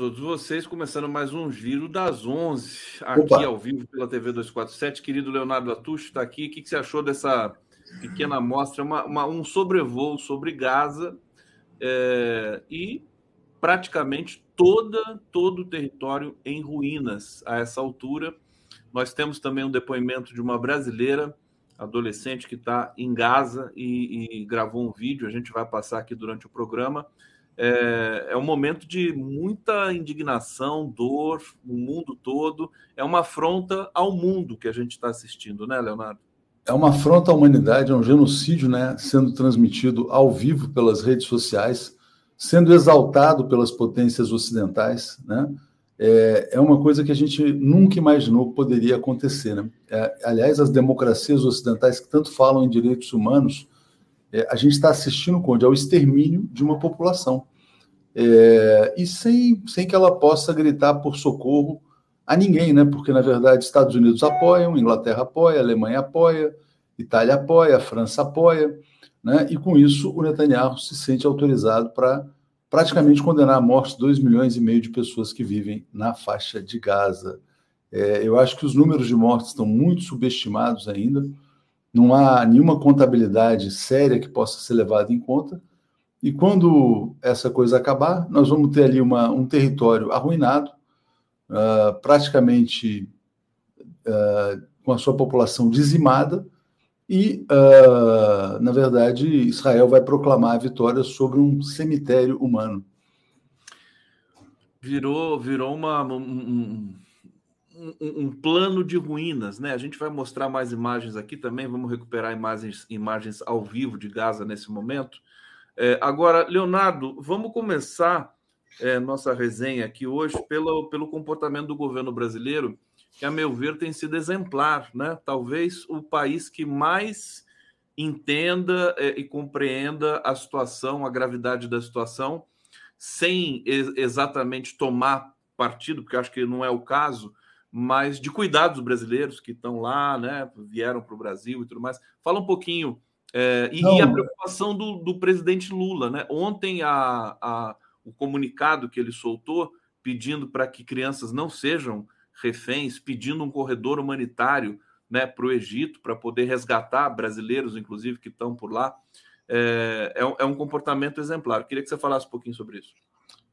todos vocês, começando mais um Giro das 11, aqui Opa. ao vivo pela TV 247. Querido Leonardo Atucho está aqui. O que, que, você achou dessa pequena amostra? Uma, uma, um sobrevoo sobre Gaza é, e praticamente toda, todo o território em ruínas a essa altura. Nós temos também um depoimento de uma brasileira adolescente que está em Gaza e, e gravou um vídeo. A gente vai passar aqui durante o programa é, é um momento de muita indignação, dor, o mundo todo. É uma afronta ao mundo que a gente está assistindo, né, Leonardo? É uma afronta à humanidade, é um genocídio, né, sendo transmitido ao vivo pelas redes sociais, sendo exaltado pelas potências ocidentais, né? É, é uma coisa que a gente nunca imaginou que poderia acontecer, né? É, aliás, as democracias ocidentais que tanto falam em direitos humanos, é, a gente está assistindo, Conde, ao extermínio de uma população é, e sem, sem que ela possa gritar por socorro a ninguém, né? Porque, na verdade, Estados Unidos apoiam, Inglaterra apoia, Alemanha apoia, Itália apoia, França apoia, né? E com isso o Netanyahu se sente autorizado para praticamente condenar à morte 2 milhões e meio de pessoas que vivem na faixa de Gaza. É, eu acho que os números de mortes estão muito subestimados ainda, não há nenhuma contabilidade séria que possa ser levada em conta. E quando essa coisa acabar, nós vamos ter ali uma, um território arruinado, uh, praticamente uh, com a sua população dizimada, e, uh, na verdade, Israel vai proclamar a vitória sobre um cemitério humano. Virou, virou uma, um, um, um, plano de ruínas, né? A gente vai mostrar mais imagens aqui também, vamos recuperar imagens, imagens ao vivo de Gaza nesse momento. É, agora, Leonardo, vamos começar é, nossa resenha aqui hoje pelo, pelo comportamento do governo brasileiro, que, a meu ver, tem sido exemplar, né? Talvez o país que mais entenda é, e compreenda a situação, a gravidade da situação, sem exatamente tomar partido, porque acho que não é o caso, mas de cuidar dos brasileiros que estão lá, né? Vieram para o Brasil e tudo mais. Fala um pouquinho é, e, e, a preocupação do, do, presidente Lula, né? Ontem a, a, o comunicado que ele soltou pedindo para que crianças não sejam reféns, pedindo um corredor humanitário né, para o Egito para poder resgatar brasileiros, inclusive, que estão por lá, é, é, é, um comportamento exemplar. Eu queria que você falasse um pouquinho sobre isso.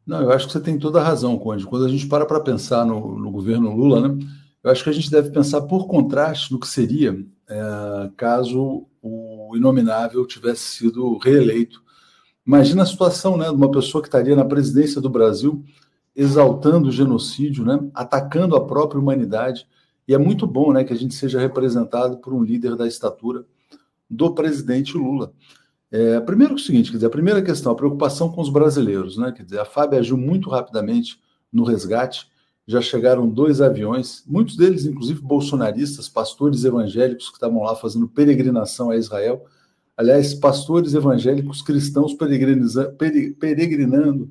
Não, eu acho que você tem toda a razão, Conde. Quando a gente para para pensar no, no governo Lula, né, eu acho que a gente deve pensar por contraste no que seria é, caso o inominável tivesse sido reeleito. Imagina a situação né, de uma pessoa que estaria na presidência do Brasil exaltando o genocídio, né, atacando a própria humanidade. E é muito bom né, que a gente seja representado por um líder da estatura do presidente Lula. É, primeiro é o seguinte, quer dizer, a primeira questão, a preocupação com os brasileiros, né? Quer dizer, a FAB agiu muito rapidamente no resgate já chegaram dois aviões, muitos deles, inclusive, bolsonaristas, pastores evangélicos que estavam lá fazendo peregrinação a Israel. Aliás, pastores evangélicos cristãos peregrinando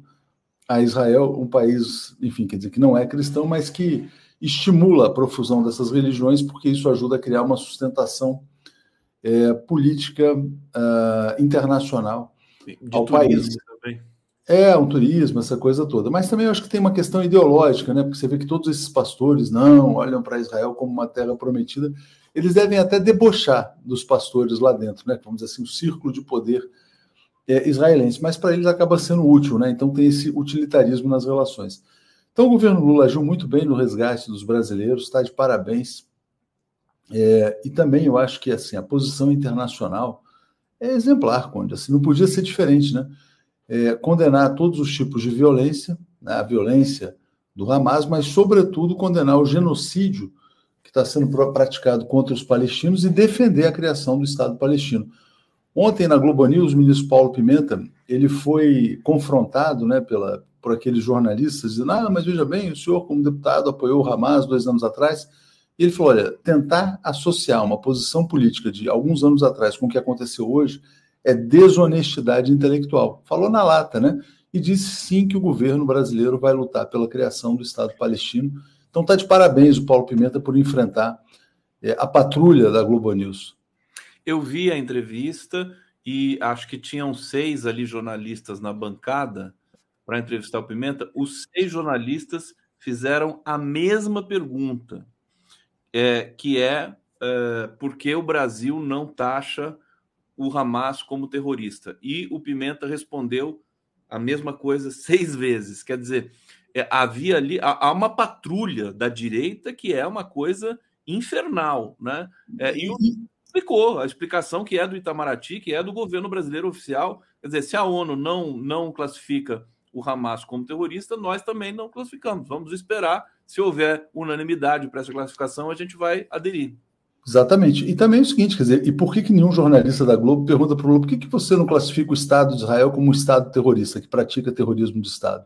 a Israel, um país, enfim, quer dizer, que não é cristão, mas que estimula a profusão dessas religiões, porque isso ajuda a criar uma sustentação é, política uh, internacional de ao país. É, um turismo, essa coisa toda. Mas também eu acho que tem uma questão ideológica, né? Porque você vê que todos esses pastores não olham para Israel como uma terra prometida. Eles devem até debochar dos pastores lá dentro, né? Vamos dizer assim, o círculo de poder é, israelense, mas para eles acaba sendo útil, né? Então tem esse utilitarismo nas relações. Então o governo Lula agiu muito bem no resgate dos brasileiros, está de parabéns. É, e também eu acho que assim a posição internacional é exemplar, Conde. Assim, não podia ser diferente, né? É, condenar todos os tipos de violência, né? a violência do Hamas, mas, sobretudo, condenar o genocídio que está sendo praticado contra os palestinos e defender a criação do Estado palestino. Ontem, na Globo News, o ministro Paulo Pimenta ele foi confrontado né, pela, por aqueles jornalistas, dizendo: Ah, mas veja bem, o senhor, como deputado, apoiou o Hamas dois anos atrás. E ele falou: olha, tentar associar uma posição política de alguns anos atrás com o que aconteceu hoje é desonestidade intelectual. Falou na lata, né? E disse sim que o governo brasileiro vai lutar pela criação do Estado palestino. Então está de parabéns o Paulo Pimenta por enfrentar é, a patrulha da Globo News. Eu vi a entrevista e acho que tinham seis ali jornalistas na bancada para entrevistar o Pimenta. Os seis jornalistas fizeram a mesma pergunta é, que é, é por que o Brasil não taxa o Hamas como terrorista? E o Pimenta respondeu a mesma coisa seis vezes. Quer dizer, é, havia ali há, uma patrulha da direita que é uma coisa infernal, né? É, e explicou a explicação que é do Itamaraty, que é do governo brasileiro oficial. Quer dizer, se a ONU não não classifica o Hamas como terrorista, nós também não classificamos. Vamos esperar se houver unanimidade para essa classificação, a gente vai aderir. Exatamente. E também é o seguinte, quer dizer, e por que, que nenhum jornalista da Globo pergunta para o Lula por que, que você não classifica o Estado de Israel como um Estado terrorista, que pratica terrorismo de Estado?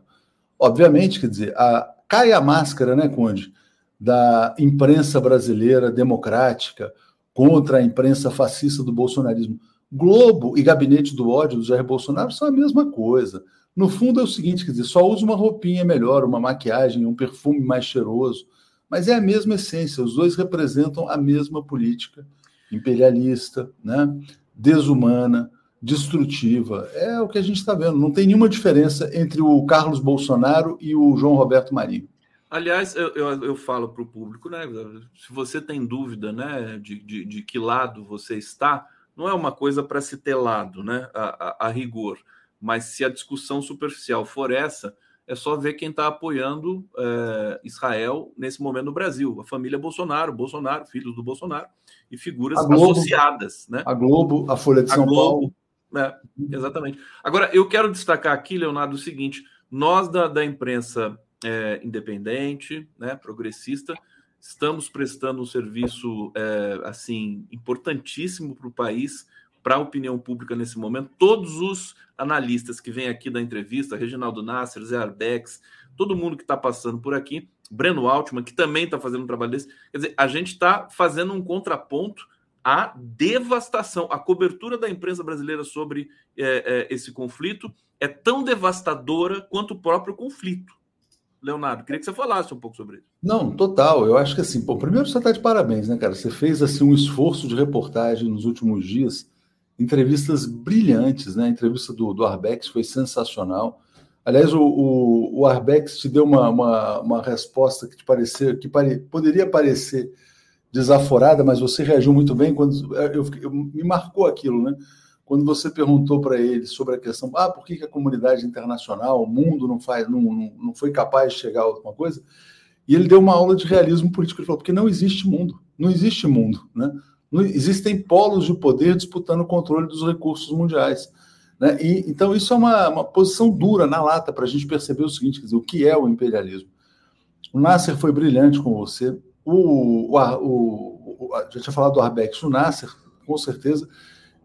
Obviamente, quer dizer, a, cai a máscara, né, Conde, da imprensa brasileira democrática contra a imprensa fascista do bolsonarismo. Globo e gabinete do ódio do Jair Bolsonaro são a mesma coisa. No fundo é o seguinte, quer dizer, só usa uma roupinha melhor, uma maquiagem, um perfume mais cheiroso, mas é a mesma essência, os dois representam a mesma política imperialista, né? desumana, destrutiva. É o que a gente está vendo. Não tem nenhuma diferença entre o Carlos Bolsonaro e o João Roberto Marinho. Aliás, eu, eu, eu falo para o público, né? Se você tem dúvida né, de, de, de, que lado você está, não é uma coisa para se ter lado, né? A, a, a rigor. Mas se a discussão superficial for essa, é só ver quem está apoiando é, Israel nesse momento no Brasil. A família Bolsonaro, Bolsonaro, filhos do Bolsonaro e figuras Globo, associadas. Né? A Globo, a Folha de a São Globo, Paulo. É, exatamente. Agora, eu quero destacar aqui, Leonardo, o seguinte: nós da, da imprensa é, independente, né, progressista, estamos prestando um serviço é, assim importantíssimo para o país para a opinião pública nesse momento. Todos os analistas que vêm aqui da entrevista, Reginaldo Nasser, Zé Arbex, todo mundo que está passando por aqui, Breno Altman, que também está fazendo um trabalho desse. Quer dizer, a gente está fazendo um contraponto à devastação. A cobertura da imprensa brasileira sobre é, é, esse conflito é tão devastadora quanto o próprio conflito. Leonardo, queria que você falasse um pouco sobre isso. Não, total. Eu acho que assim, pô, primeiro você está de parabéns, né, cara? Você fez assim um esforço de reportagem nos últimos dias entrevistas brilhantes, né? A entrevista do, do Arbex foi sensacional. Aliás, o, o, o Arbex te deu uma, uma, uma resposta que te pareceu, que pare, poderia parecer desaforada, mas você reagiu muito bem quando eu, eu me marcou aquilo, né? Quando você perguntou para ele sobre a questão, ah, por que, que, a comunidade internacional, o mundo não faz, não, não, não foi capaz de chegar a alguma coisa? E ele deu uma aula de realismo político. Ele falou, porque não existe mundo, não existe mundo, né? Existem polos de poder disputando o controle dos recursos mundiais. Né? E, então, isso é uma, uma posição dura na lata para a gente perceber o seguinte: dizer, o que é o imperialismo. O Nasser foi brilhante com você. O, o, o, o já tinha falado do Arbex, o Nasser, com certeza.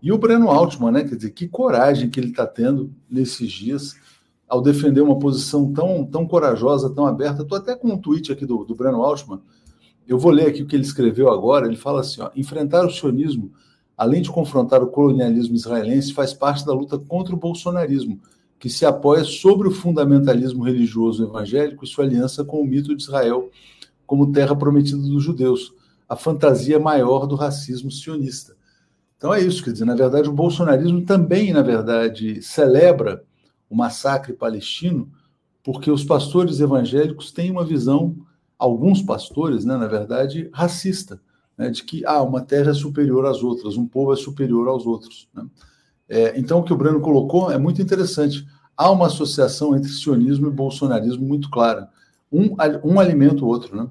E o Breno Altman, né? Quer dizer, que coragem que ele está tendo nesses dias ao defender uma posição tão, tão corajosa, tão aberta. Estou até com um tweet aqui do, do Breno Altman, eu vou ler aqui o que ele escreveu agora. Ele fala assim: ó, enfrentar o sionismo, além de confrontar o colonialismo israelense, faz parte da luta contra o bolsonarismo, que se apoia sobre o fundamentalismo religioso evangélico e sua aliança com o mito de Israel como terra prometida dos judeus, a fantasia maior do racismo sionista. Então é isso, quer dizer, na verdade, o bolsonarismo também, na verdade, celebra o massacre palestino, porque os pastores evangélicos têm uma visão alguns pastores, né, na verdade, racista, né, de que ah, uma terra é superior às outras, um povo é superior aos outros. Né? É, então, o que o Breno colocou é muito interessante. Há uma associação entre sionismo e bolsonarismo muito clara. Um, um alimenta o outro, né?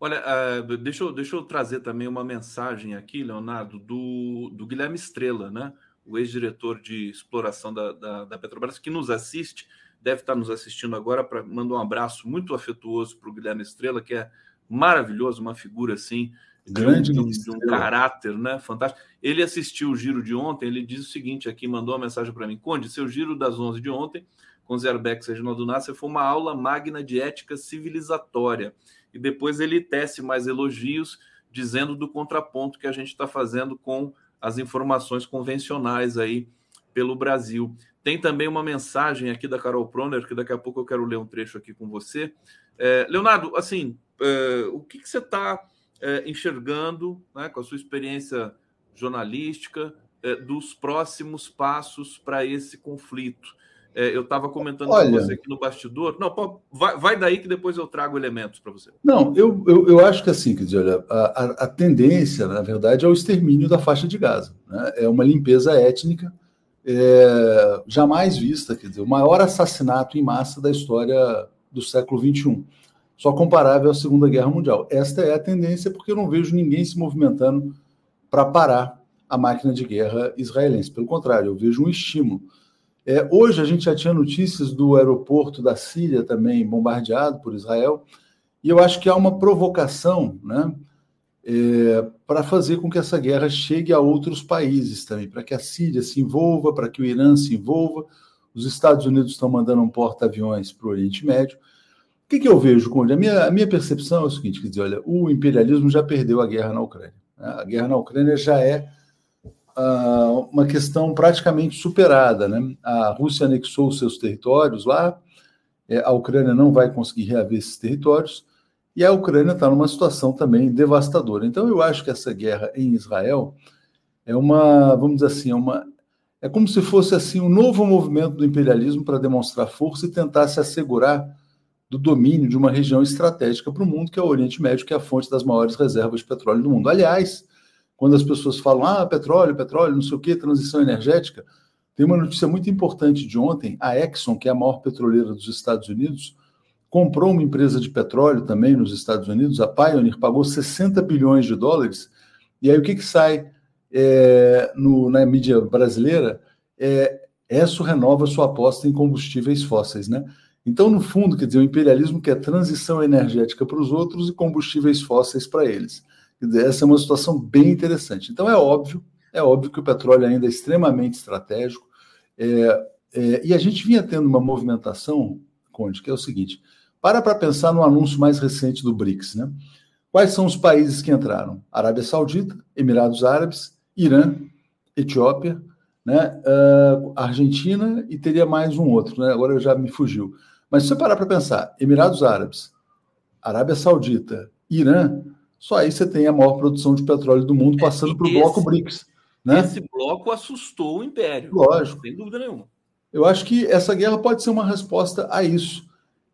Olha, uh, deixa, eu, deixa eu trazer também uma mensagem aqui, Leonardo, do, do Guilherme Estrela, né? o ex-diretor de exploração da, da, da, Petrobras, que nos assiste, deve estar nos assistindo agora, para mandar um abraço muito afetuoso para o Guilherme Estrela, que é maravilhoso, uma figura assim, grande de um, de um caráter né, fantástico. Ele assistiu o giro de ontem, ele diz o seguinte aqui, mandou uma mensagem para mim, Conde, seu giro das 11 de ontem, com Zerbeck e Reginaldo Nasser, foi uma aula magna de ética civilizatória. E depois ele tece mais elogios, dizendo do contraponto que a gente está fazendo com as informações convencionais aí pelo Brasil. Tem também uma mensagem aqui da Carol Proner, que daqui a pouco eu quero ler um trecho aqui com você. É, Leonardo, assim, é, o que, que você está é, enxergando né, com a sua experiência jornalística é, dos próximos passos para esse conflito? É, eu estava comentando Olha, com você aqui no bastidor. Não, pô, vai, vai, daí que depois eu trago elementos para você. Não, eu, eu, eu, acho que assim, quer dizer, olha, a, a, tendência, na verdade, é o extermínio da faixa de Gaza. Né? É uma limpeza étnica é, jamais vista, quer dizer, o maior assassinato em massa da história do século XXI. Só comparável à Segunda Guerra Mundial. Esta é a tendência, porque eu não vejo ninguém se movimentando para parar a máquina de guerra israelense. Pelo contrário, eu vejo um estímulo. É, hoje a gente já tinha notícias do aeroporto da Síria também bombardeado por Israel, e eu acho que há uma provocação né, é, para fazer com que essa guerra chegue a outros países também, para que a Síria se envolva, para que o Irã se envolva. Os Estados Unidos estão mandando um porta-aviões para o Oriente Médio. O que, que eu vejo, Conde? A minha, a minha percepção é o seguinte: quer dizer, olha, o imperialismo já perdeu a guerra na Ucrânia. Né? A guerra na Ucrânia já é uh, uma questão praticamente superada. Né? A Rússia anexou seus territórios lá, é, a Ucrânia não vai conseguir reaver esses territórios, e a Ucrânia está numa situação também devastadora. Então, eu acho que essa guerra em Israel é uma, vamos dizer assim, é uma. É como se fosse assim um novo movimento do imperialismo para demonstrar força e tentar se assegurar do domínio de uma região estratégica para o mundo, que é o Oriente Médio, que é a fonte das maiores reservas de petróleo do mundo. Aliás, quando as pessoas falam, ah, petróleo, petróleo, não sei o quê, transição energética, tem uma notícia muito importante de ontem. A Exxon, que é a maior petroleira dos Estados Unidos, comprou uma empresa de petróleo também nos Estados Unidos, a Pioneer, pagou 60 bilhões de dólares. E aí o que, que sai é, no, na mídia brasileira? É, ESSO renova sua aposta em combustíveis fósseis, né? Então, no fundo, quer dizer, o imperialismo quer transição energética para os outros e combustíveis fósseis para eles. Essa é uma situação bem interessante. Então é óbvio, é óbvio que o petróleo ainda é extremamente estratégico. É, é, e a gente vinha tendo uma movimentação, Conde, que é o seguinte: para para pensar no anúncio mais recente do BRICS, né? Quais são os países que entraram? Arábia Saudita, Emirados Árabes, Irã, Etiópia, né? Uh, Argentina e teria mais um outro, né? Agora já me fugiu. Mas se você parar para pensar, Emirados Árabes, Arábia Saudita, Irã, só aí você tem a maior produção de petróleo do mundo é, passando é, para o bloco BRICS. Né? Esse bloco assustou o império. Lógico. Sem dúvida nenhuma. Eu acho que essa guerra pode ser uma resposta a isso.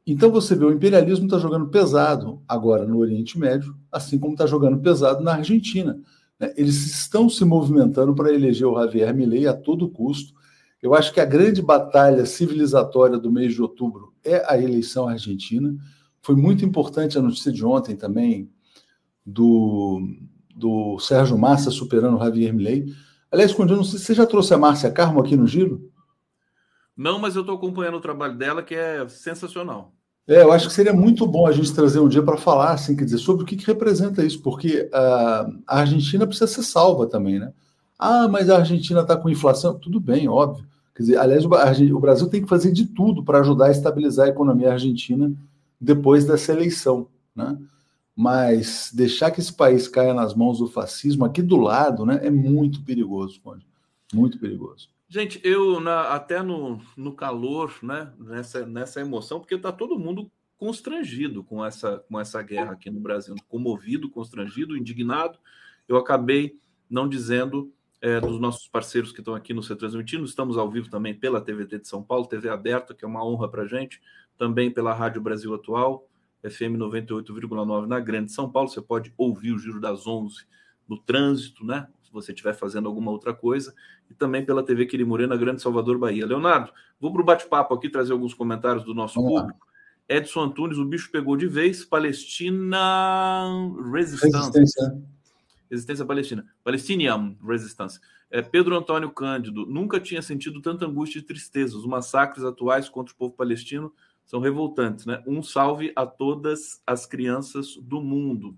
Então você vê, o imperialismo está jogando pesado agora no Oriente Médio, assim como está jogando pesado na Argentina. Né? Eles estão se movimentando para eleger o Javier Milei a todo custo. Eu acho que a grande batalha civilizatória do mês de outubro é a eleição argentina. Foi muito importante a notícia de ontem também, do, do Sérgio Massa superando o Javier Milei. Aliás, quando eu não sei, você já trouxe a Márcia Carmo aqui no Giro? Não, mas eu estou acompanhando o trabalho dela, que é sensacional. É, eu acho que seria muito bom a gente trazer um dia para falar, assim, quer dizer, sobre o que, que representa isso, porque uh, a Argentina precisa ser salva também, né? Ah, mas a Argentina está com inflação. Tudo bem, óbvio. Quer dizer, aliás, o Brasil tem que fazer de tudo para ajudar a estabilizar a economia argentina depois dessa eleição, né? Mas deixar que esse país caia nas mãos do fascismo aqui do lado, né, é muito perigoso, Conde. Muito perigoso. Gente, eu na, até no, no calor, né, nessa, nessa emoção, porque está todo mundo constrangido com essa, com essa guerra aqui no Brasil, comovido, constrangido, indignado. Eu acabei não dizendo é, dos nossos parceiros que estão aqui no C transmitindo. Estamos ao vivo também pela TVT de São Paulo, TV aberta, que é uma honra para gente, também pela Rádio Brasil Atual, FM 98,9 na Grande São Paulo. Você pode ouvir o Giro das 11 no trânsito, né? Você estiver fazendo alguma outra coisa, e também pela TV Quirimurê na Grande Salvador, Bahia. Leonardo, vou para o bate-papo aqui trazer alguns comentários do nosso Vamos público. Lá. Edson Antunes, o bicho pegou de vez. Palestina Resistance. Resistência. Resistência Palestina. Palestinian Resistance. É, Pedro Antônio Cândido, nunca tinha sentido tanta angústia e tristeza. Os massacres atuais contra o povo palestino são revoltantes, né? Um salve a todas as crianças do mundo.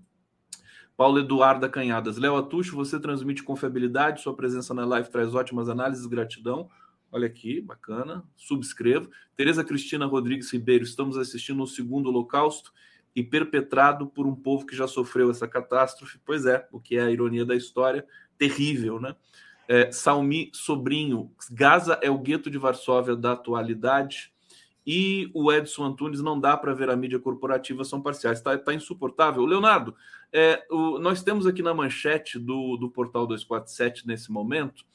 Paulo Eduardo Canhadas. Léo Atucho, você transmite confiabilidade, sua presença na live traz ótimas análises, gratidão. Olha aqui, bacana. Subscrevo. Tereza Cristina Rodrigues Ribeiro, estamos assistindo o segundo holocausto e perpetrado por um povo que já sofreu essa catástrofe. Pois é, o que é a ironia da história, terrível, né? É, Salmi Sobrinho, Gaza é o gueto de Varsóvia da atualidade e o Edson Antunes não dá para ver a mídia corporativa, são parciais. Está tá insuportável. Leonardo, é, o, nós temos aqui na manchete do, do portal 247, nesse momento,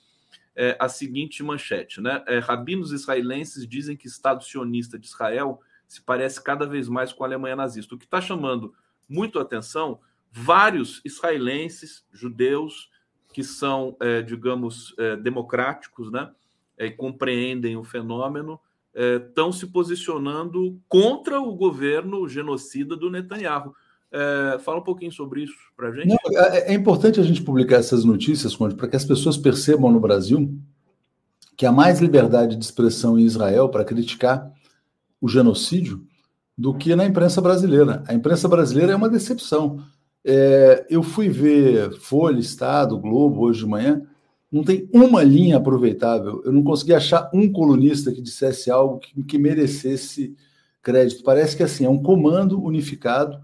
é, a seguinte manchete: né? É, rabinos israelenses dizem que Estado sionista de Israel se parece cada vez mais com a Alemanha nazista. O que está chamando muito atenção, vários israelenses, judeus, que são, é, digamos, é, democráticos, né? É, compreendem o fenômeno estão se posicionando contra o governo genocida do Netanyahu. É, fala um pouquinho sobre isso para a gente. Não, é, é, importante a gente publicar essas notícias, Conde, para que as pessoas percebam no Brasil que há mais liberdade de expressão em Israel para criticar o genocídio do que na imprensa brasileira. A imprensa brasileira é uma decepção. É, eu fui ver Folha, Estado, Globo hoje de manhã não tem uma linha aproveitável. Eu não consegui achar um colunista que dissesse algo que, que merecesse crédito. Parece que assim é um comando unificado,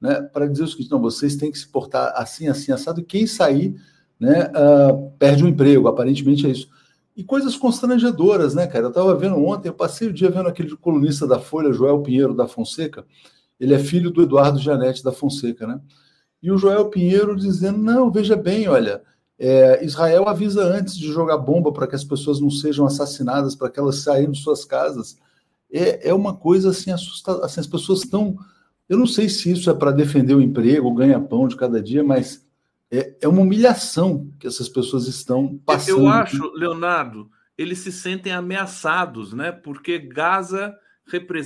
né, para dizer o seguinte: não, vocês têm que se portar assim, assim, assado. Quem sair, né, uh, perde o um emprego. Aparentemente é isso. E coisas constrangedoras, né, cara? Eu estava vendo ontem, eu passei o dia vendo aquele colunista da Folha, Joel Pinheiro da Fonseca. Ele é filho do Eduardo Janete da Fonseca, né? E o Joel Pinheiro dizendo: não, veja bem, olha é, Israel avisa antes de jogar bomba para que as pessoas não sejam assassinadas, para que elas saiam de suas casas. É, é uma coisa assim assustadora. Assim, as pessoas estão. Eu não sei se isso é para defender o emprego, o ganha-pão de cada dia, mas é, é uma humilhação que essas pessoas estão passando. Eu acho, Leonardo, eles se sentem ameaçados, né? Porque Gaza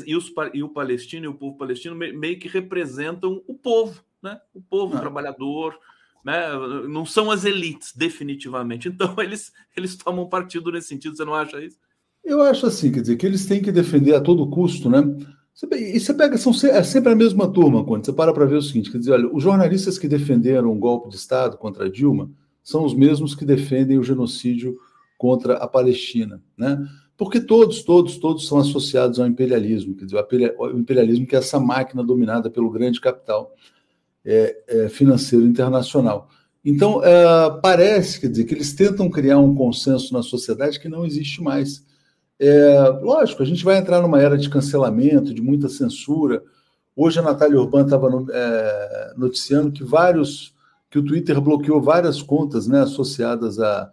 e, os, e o palestino e o povo palestino meio que representam o povo, né? O povo ah. trabalhador, né? Não são as elites, definitivamente. Então, eles, eles tomam partido nesse sentido, você não acha isso? Eu acho assim, quer dizer, que eles têm que defender a todo custo, né? E você pega, são é sempre a mesma turma, quando você para para ver o seguinte, quer dizer, olha, os jornalistas que defenderam o golpe de Estado contra Dilma são os mesmos que defendem o genocídio contra a Palestina, né? Porque todos, todos, todos são associados ao imperialismo, quer dizer, o imperialismo que é essa máquina dominada pelo grande capital é, é, financeiro internacional. Então, é, parece quer dizer, que eles tentam criar um consenso na sociedade que não existe mais. É, lógico, a gente vai entrar numa era de cancelamento, de muita censura. Hoje a Natália Urbana estava é, noticiando que vários que o Twitter bloqueou várias contas né, associadas à,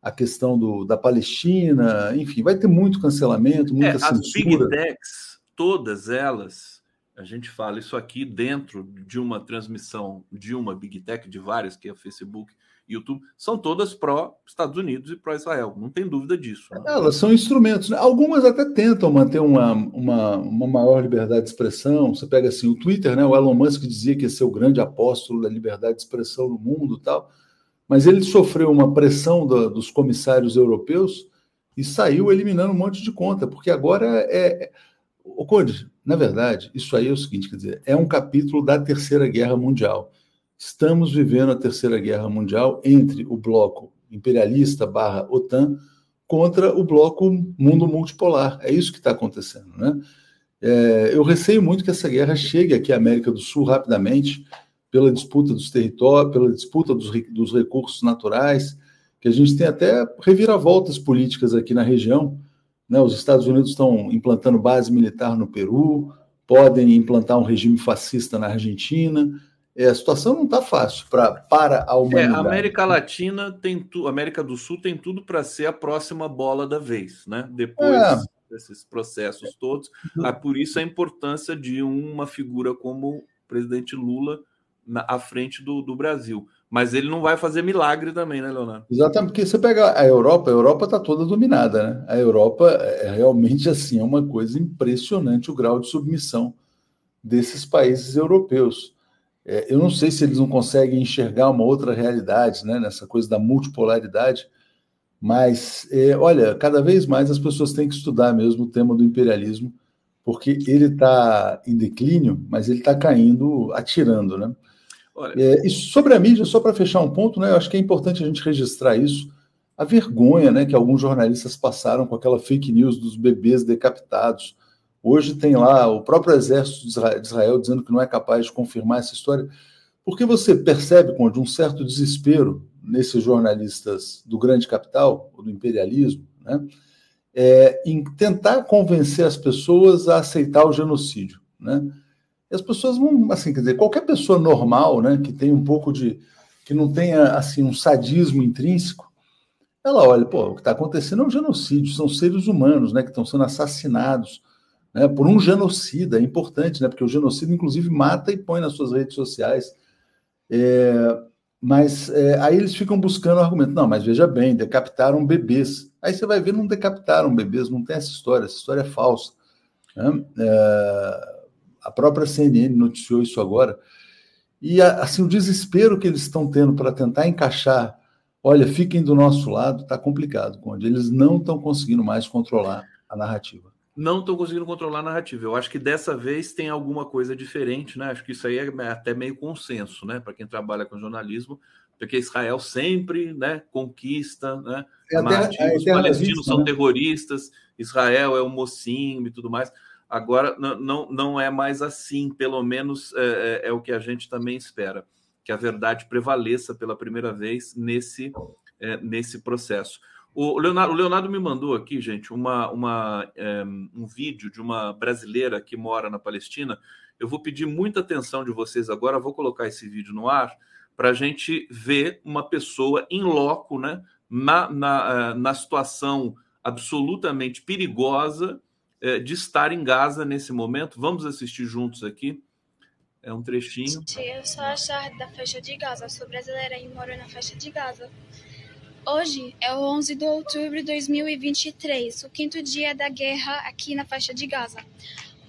à questão do, da Palestina, enfim, vai ter muito cancelamento, muita é, censura. As Big Techs, todas elas, a gente fala isso aqui dentro de uma transmissão de uma Big Tech, de várias, que é o Facebook, YouTube, são todas pró-Estados Unidos e pró-Israel, não tem dúvida disso. Né? Elas são instrumentos. Né? Algumas até tentam manter uma, uma, uma maior liberdade de expressão. Você pega assim o Twitter, né? o Elon Musk dizia que ia ser o grande apóstolo da liberdade de expressão no mundo tal, mas ele sofreu uma pressão do, dos comissários europeus e saiu eliminando um monte de conta, porque agora é. O Conde, na verdade, isso aí é o seguinte, quer dizer, é um capítulo da Terceira Guerra Mundial. Estamos vivendo a Terceira Guerra Mundial entre o bloco imperialista barra OTAN contra o bloco mundo multipolar. É isso que está acontecendo, né? É, eu receio muito que essa guerra chegue aqui à América do Sul rapidamente, pela disputa dos territórios, pela disputa dos, dos recursos naturais, que a gente tem até reviravoltas políticas aqui na região, né? Os Estados Unidos estão implantando base militar no Peru, podem implantar um regime fascista na Argentina. É, a situação não está fácil pra, para a humanidade. É, a América Latina tem tudo, América do Sul tem tudo para ser a próxima bola da vez, né? Depois é. desses processos todos. Ah, por isso a importância de uma figura como o presidente Lula na, à frente do, do Brasil. Mas ele não vai fazer milagre também, né, Leonardo? Exatamente, porque você pega a Europa, a Europa está toda dominada, né? A Europa é realmente assim, é uma coisa impressionante o grau de submissão desses países europeus. É, eu não sei se eles não conseguem enxergar uma outra realidade, né, nessa coisa da multipolaridade, mas é, olha, cada vez mais as pessoas têm que estudar mesmo o tema do imperialismo, porque ele está em declínio, mas ele está caindo, atirando, né? É, e sobre a mídia, só para fechar um ponto, né, eu acho que é importante a gente registrar isso, a vergonha né, que alguns jornalistas passaram com aquela fake news dos bebês decapitados. Hoje tem lá o próprio exército de Israel dizendo que não é capaz de confirmar essa história, porque você percebe, de um certo desespero nesses jornalistas do grande capital, do imperialismo, né, é, em tentar convencer as pessoas a aceitar o genocídio. Né? E as pessoas vão, assim, quer dizer, qualquer pessoa normal, né, que tem um pouco de. que não tenha, assim, um sadismo intrínseco, ela olha, pô, o que está acontecendo é um genocídio, são seres humanos, né, que estão sendo assassinados né, por um genocida, é importante, né, porque o genocida, inclusive, mata e põe nas suas redes sociais. É, mas é, aí eles ficam buscando argumento. Não, mas veja bem, decapitaram bebês. Aí você vai ver, não decapitaram bebês, não tem essa história, essa história é falsa. Né? É, a própria CNN noticiou isso agora. E assim, o desespero que eles estão tendo para tentar encaixar, olha, fiquem do nosso lado, está complicado, onde eles não estão conseguindo mais controlar a narrativa. Não estão conseguindo controlar a narrativa. Eu acho que dessa vez tem alguma coisa diferente, né? Acho que isso aí é até meio consenso, né? Para quem trabalha com jornalismo, porque Israel sempre, né, conquista, né? É a os palestinos são né? terroristas, Israel é o mocinho e tudo mais. Agora não, não, não é mais assim, pelo menos é, é, é, o que a gente também espera, que a verdade prevaleça pela primeira vez nesse, é, nesse processo. O Leonardo, o Leonardo, me mandou aqui, gente, uma, uma, é, um vídeo de uma brasileira que mora na Palestina. Eu vou pedir muita atenção de vocês agora, vou colocar esse vídeo no ar para a gente ver uma pessoa em loco, né, na, na, é, na situação absolutamente perigosa é, de estar em Gaza nesse momento. Vamos assistir juntos aqui. É um trechinho. Eu sou a Char da faixa de Gaza, sou brasileira e moro na faixa de Gaza. Hoje é o 11 de outubro de 2023, o quinto dia da guerra aqui na faixa de Gaza.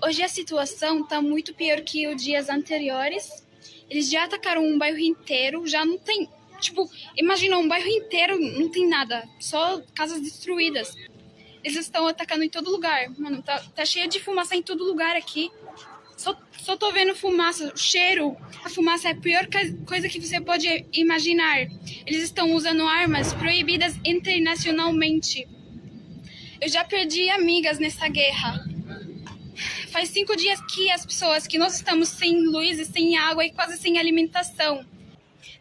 Hoje a situação está muito pior que os dias anteriores. Eles já atacaram um bairro inteiro, já não tem. Tipo, imagina um bairro inteiro, não tem nada, só casas destruídas. Eles estão atacando em todo lugar. Mano, tá, tá cheia de fumaça em todo lugar aqui. Só, tô vendo fumaça, cheiro. A fumaça é a pior coisa que você pode imaginar. Eles estão usando armas proibidas internacionalmente. Eu já perdi amigas nessa guerra. Faz cinco dias que as pessoas, que nós estamos sem luz e sem água e quase sem alimentação.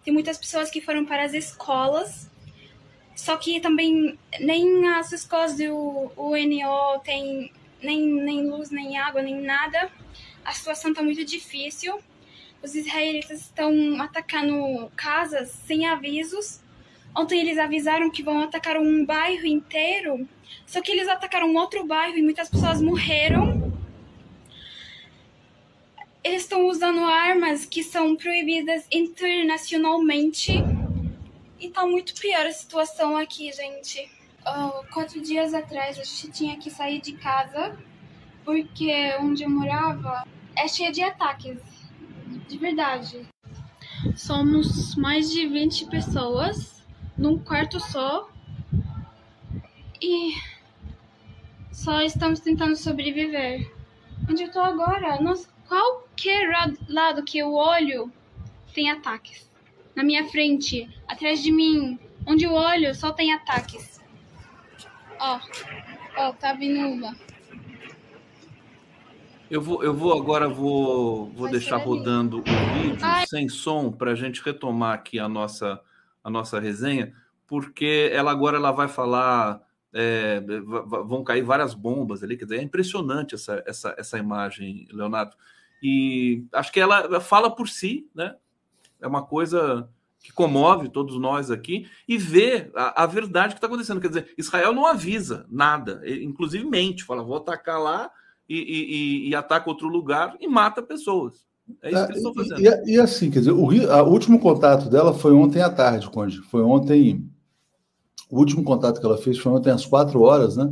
Tem muitas pessoas que foram para as escolas só que também nem as escolas do UNO tem nem, nem luz, nem água, nem nada. A situação está muito difícil. Os israelitas estão atacando casas sem avisos. Ontem eles avisaram que vão atacar um bairro inteiro, só que eles atacaram outro bairro e muitas pessoas morreram. Eles estão usando armas que são proibidas internacionalmente e tá muito pior a situação aqui, gente. Uh, quatro dias atrás a gente tinha que sair de casa porque onde eu morava é cheia de ataques. De verdade. Somos mais de 20 pessoas num quarto só. E só estamos tentando sobreviver. Onde eu tô agora, nos, qualquer lado que eu olho tem ataques na minha frente, atrás de mim, onde eu olho só tem ataques. Ó, ó, tá vindo uma. Eu vou, eu vou agora vou, vou deixar rodando o vídeo Ai. sem som para a gente retomar aqui a nossa, a nossa resenha, porque ela agora ela vai falar, é, vão cair várias bombas ali, quer dizer, é impressionante essa, essa, essa imagem, Leonardo. E acho que ela fala por si, né? é uma coisa que comove todos nós aqui e ver a, a verdade que está acontecendo. Quer dizer, Israel não avisa nada, inclusive mente, fala, vou atacar lá e, e, e, ataca outro lugar e mata pessoas. É isso que eles estão fazendo. E, e, assim, quer dizer, o, o último contato dela foi ontem à tarde, Conde. Foi ontem. O último contato que ela fez foi ontem às quatro horas, né?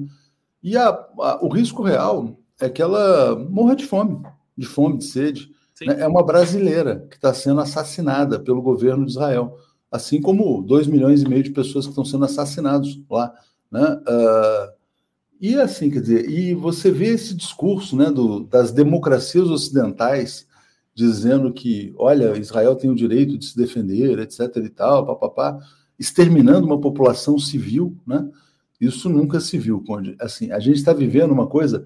E a, a, o risco real é que ela morra de fome, de fome, de sede. Né? É uma brasileira que está sendo assassinada pelo governo de Israel, assim como dois milhões e meio de pessoas que estão sendo assassinados lá. Né? Uh, e assim, quer dizer, e você vê esse discurso né, do, das democracias ocidentais dizendo que, olha, Israel tem o direito de se defender, etc. e tal, papapá, exterminando uma população civil, né? Isso nunca se viu, Conde. Assim, a gente está vivendo uma coisa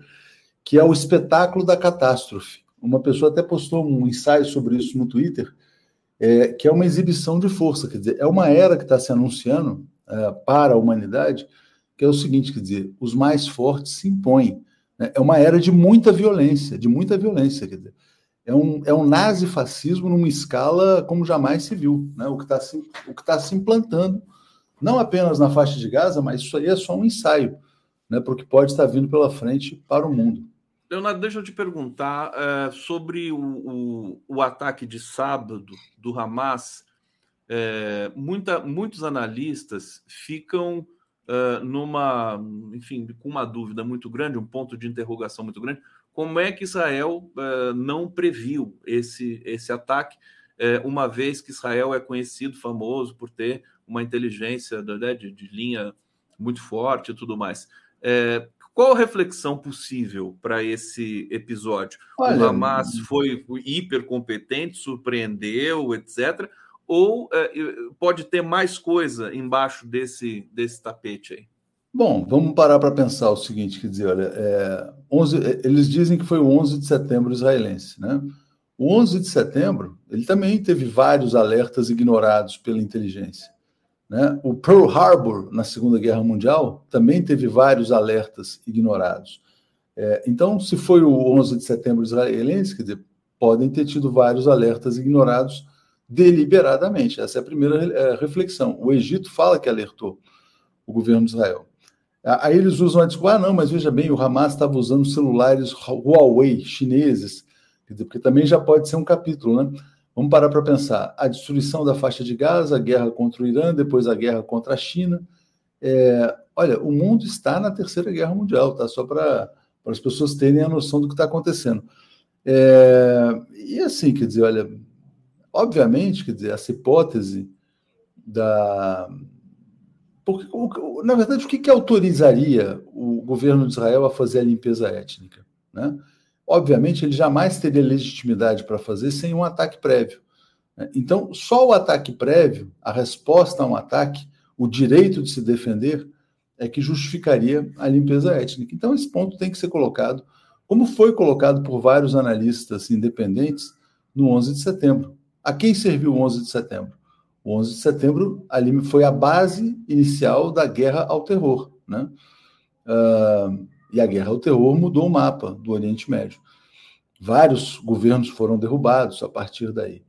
que é o espetáculo da catástrofe. Uma pessoa até postou um ensaio sobre isso no Twitter, é, que é uma exibição de força, quer dizer, é uma era que está se anunciando é, para a humanidade, que é o seguinte, quer dizer, os mais fortes se impõem. Né? É uma era de muita violência, de muita violência, quer dizer, é um, é um nazifascismo numa escala como jamais se viu, né? o que está se, o que tá se implantando, não apenas na faixa de Gaza, mas isso aí é só um ensaio, né? porque pode estar vindo pela frente para o mundo. Leonardo, deixa eu te perguntar é, sobre o, o, o, ataque de sábado do Hamas. É, muita, muitos analistas ficam uh, numa, enfim, com uma dúvida muito grande, um ponto de interrogação muito grande. Como é que Israel uh, não previu esse, esse ataque, uh, uma vez que Israel é conhecido, famoso por ter uma inteligência né, de, de linha muito forte e tudo mais? Qual a reflexão possível para esse episódio? Olha, o Hamas foi hiper competente, surpreendeu, etc ou é, pode ter mais coisa embaixo desse, desse tapete aí? Bom, vamos parar para pensar o seguinte, quer dizer, olha, é, 11, é, eles dizem que foi o 11 de setembro israelense, né? O 11 de setembro, ele também teve vários alertas ignorados pela inteligência. Né? O Pearl Harbor, na Segunda Guerra Mundial, também teve vários alertas ignorados. É, então, se foi o 11 de setembro israelense, quer dizer, podem ter tido vários alertas ignorados deliberadamente. Essa é a primeira é, reflexão. O Egito fala que alertou o governo de Israel. Aí eles usam a desculpa, ah, não, mas veja bem, o Hamas estava usando celulares Huawei chineses, porque também já pode ser um capítulo, né? Vamos parar para pensar. A destruição da faixa de Gaza, a guerra contra o Irã, depois a guerra contra a China. É, olha, o mundo está na terceira guerra mundial, tá? Só para as pessoas terem a noção do que está acontecendo. É, e assim, quer dizer, olha, Obviamente, quer dizer, essa hipótese da. Porque, na verdade, o que, que autorizaria o governo de Israel a fazer a limpeza étnica? Né? Obviamente, ele jamais teria legitimidade para fazer sem um ataque prévio. Né? Então, só o ataque prévio, a resposta a um ataque, o direito de se defender, é que justificaria a limpeza étnica. Então, esse ponto tem que ser colocado, como foi colocado por vários analistas independentes no 11 de setembro. A quem serviu o 11 de setembro? O 11 de setembro ali foi a base inicial da guerra ao terror, né? Uh, e a guerra ao terror mudou o mapa do Oriente Médio. Vários governos foram derrubados a partir daí.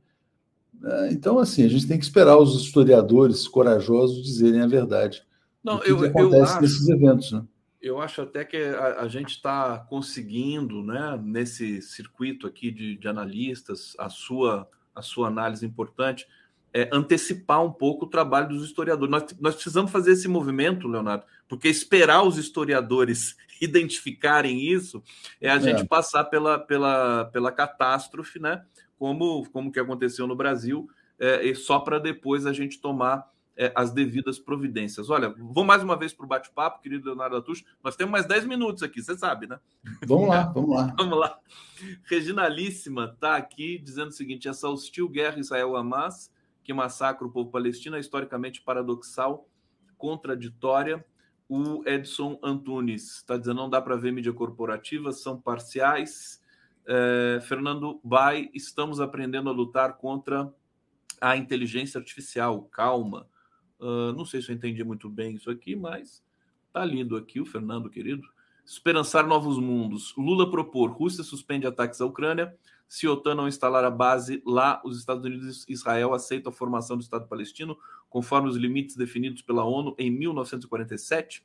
Uh, então, assim, a gente tem que esperar os historiadores corajosos dizerem a verdade. Não, que eu, que acontece eu acho, nesses eventos, né? Eu acho até que a, a gente está conseguindo, né, nesse circuito aqui de, de analistas, a sua a sua análise importante, é antecipar um pouco o trabalho dos historiadores. Nós, nós precisamos fazer esse movimento, Leonardo, porque esperar os historiadores identificarem isso é a é. gente passar pela, pela, pela catástrofe, né? Como, como que aconteceu no Brasil, é, e só para depois a gente tomar é, as devidas providências. Olha, vou mais uma vez para o bate-papo, querido Leonardo Atucho. Nós temos mais 10 minutos aqui, você sabe, né? Vamos lá, vamos lá. vamos lá. Reginalíssima está aqui dizendo o seguinte: essa hostil guerra Israel-Hamas, que massacra o povo palestino, é historicamente paradoxal, contraditória. O Edson Antunes está dizendo: não dá para ver mídia corporativa, são parciais. É, Fernando Bai, estamos aprendendo a lutar contra a inteligência artificial. Calma. Uh, não sei se eu entendi muito bem isso aqui, mas tá lindo aqui o Fernando, querido. Esperançar novos mundos. Lula propor: Rússia suspende ataques à Ucrânia. Se OTAN não instalar a base lá, os Estados Unidos e Israel aceitam a formação do Estado palestino, conforme os limites definidos pela ONU em 1947.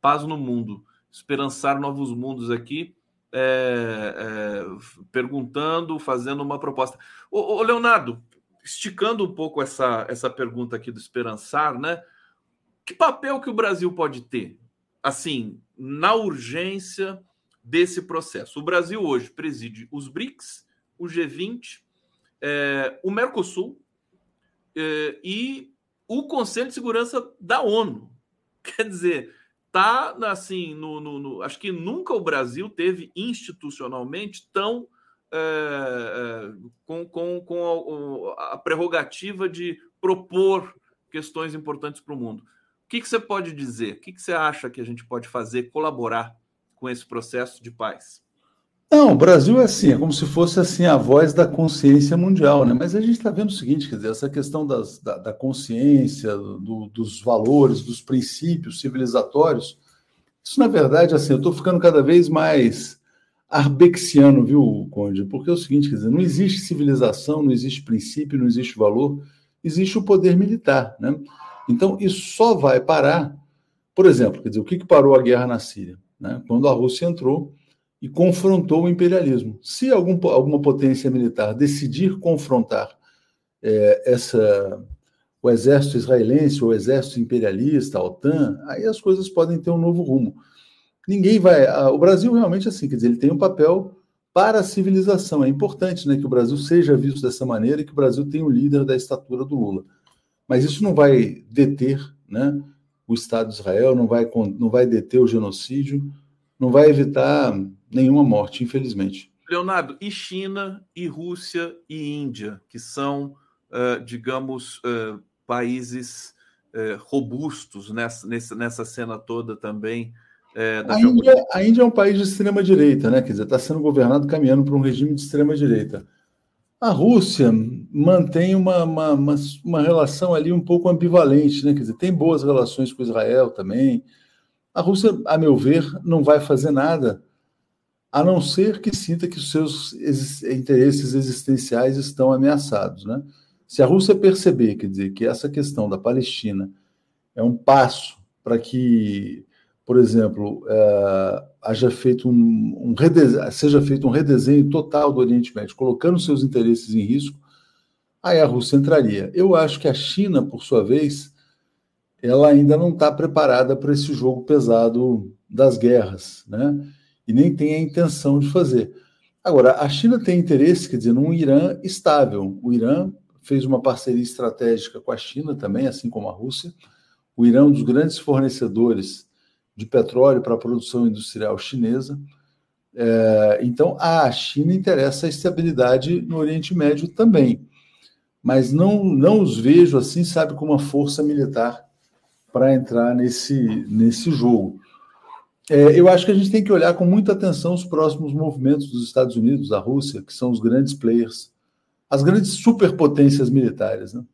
Paz no mundo. Esperançar novos mundos aqui. é, é, perguntando, fazendo uma proposta. Ô, ô, Leonardo, esticando um pouco essa, essa pergunta aqui do Esperançar, né? Que papel que o Brasil pode ter, assim, na urgência desse processo? O Brasil hoje preside os BRICS, o G20, é, o Mercosul é, e o Conselho de Segurança da ONU. Quer dizer, tá assim, no, no, no, acho que nunca o Brasil teve institucionalmente tão é, com, com, com a, a, prerrogativa de propor questões importantes para o mundo. O que, que você pode dizer? O que, que você acha que a gente pode fazer, colaborar com esse processo de paz? Não, o Brasil é assim, é como se fosse assim a voz da consciência mundial, né? Mas a gente está vendo o seguinte, quer dizer, essa questão das, da, da consciência, do, dos valores, dos princípios civilizatórios, isso na verdade, assim, eu estou ficando cada vez mais arbexiano, viu, Conde? Porque é o seguinte, quer dizer, não existe civilização, não existe princípio, não existe valor, existe o poder militar, né? Então, isso só vai parar, por exemplo, quer dizer, o que, que parou a guerra na Síria? Né? Quando a Rússia entrou e confrontou o imperialismo. Se algum, alguma potência militar decidir confrontar é, essa, o exército israelense, o exército imperialista, a OTAN, aí as coisas podem ter um novo rumo. Ninguém vai. O Brasil realmente assim, quer dizer, ele tem um papel para a civilização. É importante né, que o Brasil seja visto dessa maneira e que o Brasil tenha um líder da estatura do Lula. Mas isso não vai deter né, o Estado de Israel, não vai, não vai deter o genocídio, não vai evitar nenhuma morte, infelizmente. Leonardo, e China, e Rússia, e Índia, que são, uh, digamos, uh, países uh, robustos nessa, nessa cena toda também. A, Índia, a Índia é um país de extrema-direita, né? Quer dizer, está sendo governado caminhando para um regime de extrema-direita. A Rússia mantém uma, uma, uma, uma, relação ali um pouco ambivalente, né? Quer dizer, tem boas relações com Israel também. A Rússia, a meu ver, não vai fazer nada a não ser que sinta que os seus interesses existenciais estão ameaçados. Né? Se a Rússia perceber, quer dizer, que essa questão da Palestina é um passo para que, por exemplo, é, haja feito um, um seja feito um redesenho total do Oriente Médio, colocando seus interesses em risco, aí a Rússia entraria. Eu acho que a China, por sua vez, ela ainda não está preparada para esse jogo pesado das guerras, né? e nem tem a intenção de fazer. Agora, a China tem interesse, quer dizer, num Irã estável. O Irã fez uma parceria estratégica com a China também, assim como a Rússia. O Irã é um dos grandes fornecedores de petróleo para a produção industrial chinesa. É, então, a China interessa a estabilidade no Oriente Médio também. Mas não, não os vejo assim, sabe, como uma força militar para entrar nesse, nesse jogo. É, eu acho que a gente tem que olhar com muita atenção os próximos movimentos dos Estados Unidos, da Rússia, que são os grandes players, as grandes superpotências militares. Né?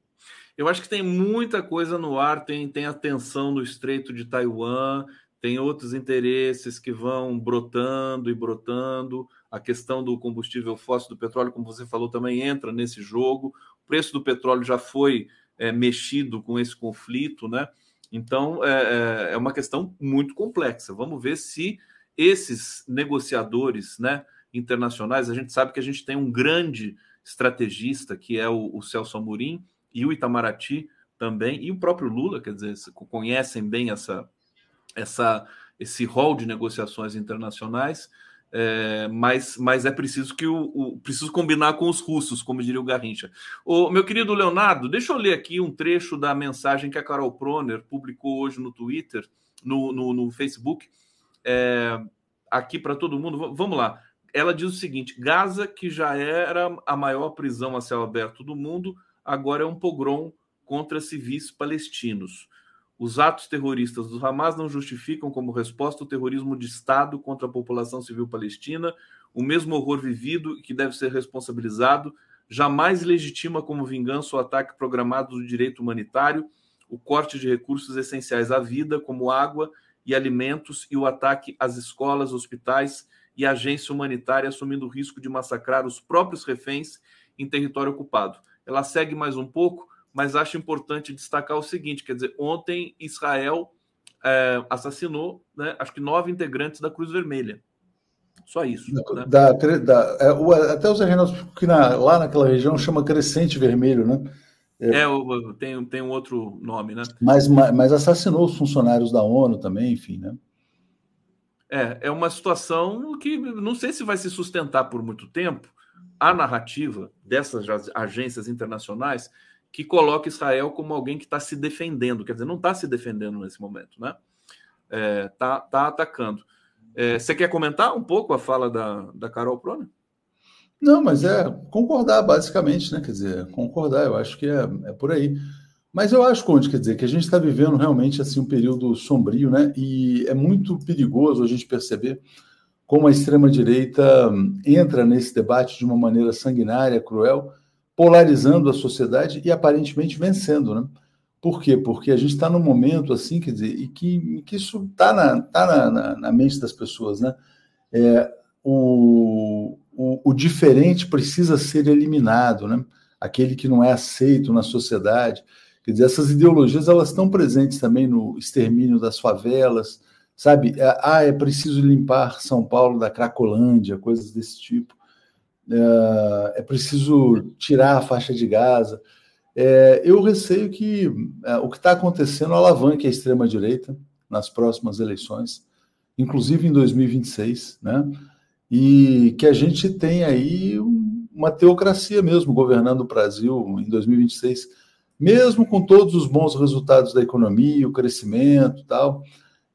Eu acho que tem muita coisa no ar, tem, tem a tensão no Estreito de Taiwan, tem outros interesses que vão brotando e brotando. A questão do combustível fóssil do petróleo, como você falou, também entra nesse jogo. O preço do petróleo já foi é, mexido com esse conflito, né? Então, é, é, é uma questão muito complexa. Vamos ver se esses negociadores né, internacionais, a gente sabe que a gente tem um grande estrategista, que é o, o Celso Amorim, e o Itamaraty também, e o próprio Lula, quer dizer, conhecem bem essa, essa, esse rol de negociações internacionais. É, mas, mas é preciso que o, o, preciso combinar com os russos, como diria o Garrincha. O meu querido Leonardo, deixa eu ler aqui um trecho da mensagem que a Carol Proner publicou hoje no Twitter, no, no, no Facebook, é, aqui para todo mundo. Vamos lá. Ela diz o seguinte: Gaza, que já era a maior prisão a céu aberto do mundo, agora é um pogrom contra civis palestinos. Os atos terroristas do Hamas não justificam como resposta o terrorismo de Estado contra a população civil palestina, o mesmo horror vivido que deve ser responsabilizado, jamais legitima como vingança o ataque programado do direito humanitário, o corte de recursos essenciais à vida, como água e alimentos, e o ataque às escolas, hospitais e agência humanitária, assumindo o risco de massacrar os próprios reféns em território ocupado. Ela segue mais um pouco mas acho importante destacar o seguinte: quer dizer, ontem Israel é, assassinou, né, acho que nove integrantes da Cruz Vermelha. Só isso. Da, né? da, da é, o, até o Zé Reinaldo, que na, lá naquela região chama Crescente Vermelho, né? É, é tem, tem um outro nome, né? Mas, mas assassinou os funcionários da ONU também, enfim, né? É, é uma situação que não sei se vai se sustentar por muito tempo a narrativa dessas agências internacionais que coloca Israel como alguém que está se defendendo, quer dizer, não está se defendendo nesse momento, né? É, tá, tá atacando. É, você quer comentar um pouco a fala da, da Carol Prona? Não, mas é concordar, basicamente, né? Quer dizer, concordar, eu acho que é, é por aí. Mas eu acho, Conde, quer dizer, que a gente está vivendo realmente assim um período sombrio, né? E é muito perigoso a gente perceber como a extrema-direita entra nesse debate de uma maneira sanguinária, cruel, polarizando a sociedade e aparentemente vencendo, né? Por quê? Porque a gente está num momento assim, quer dizer, e que, que isso está na, tá na, na, na, mente das pessoas, né? É, o, o, o, diferente precisa ser eliminado, né? Aquele que não é aceito na sociedade. Quer dizer, essas ideologias elas estão presentes também no extermínio das favelas, sabe? É, ah, é preciso limpar São Paulo da Cracolândia, coisas desse tipo. É, é preciso tirar a faixa de Gaza. É, eu receio que é, o que está acontecendo alavanque a extrema-direita nas próximas eleições, inclusive em 2026, né? E que a gente tem aí uma teocracia mesmo governando o Brasil em 2026, mesmo com todos os bons resultados da economia, o crescimento tal,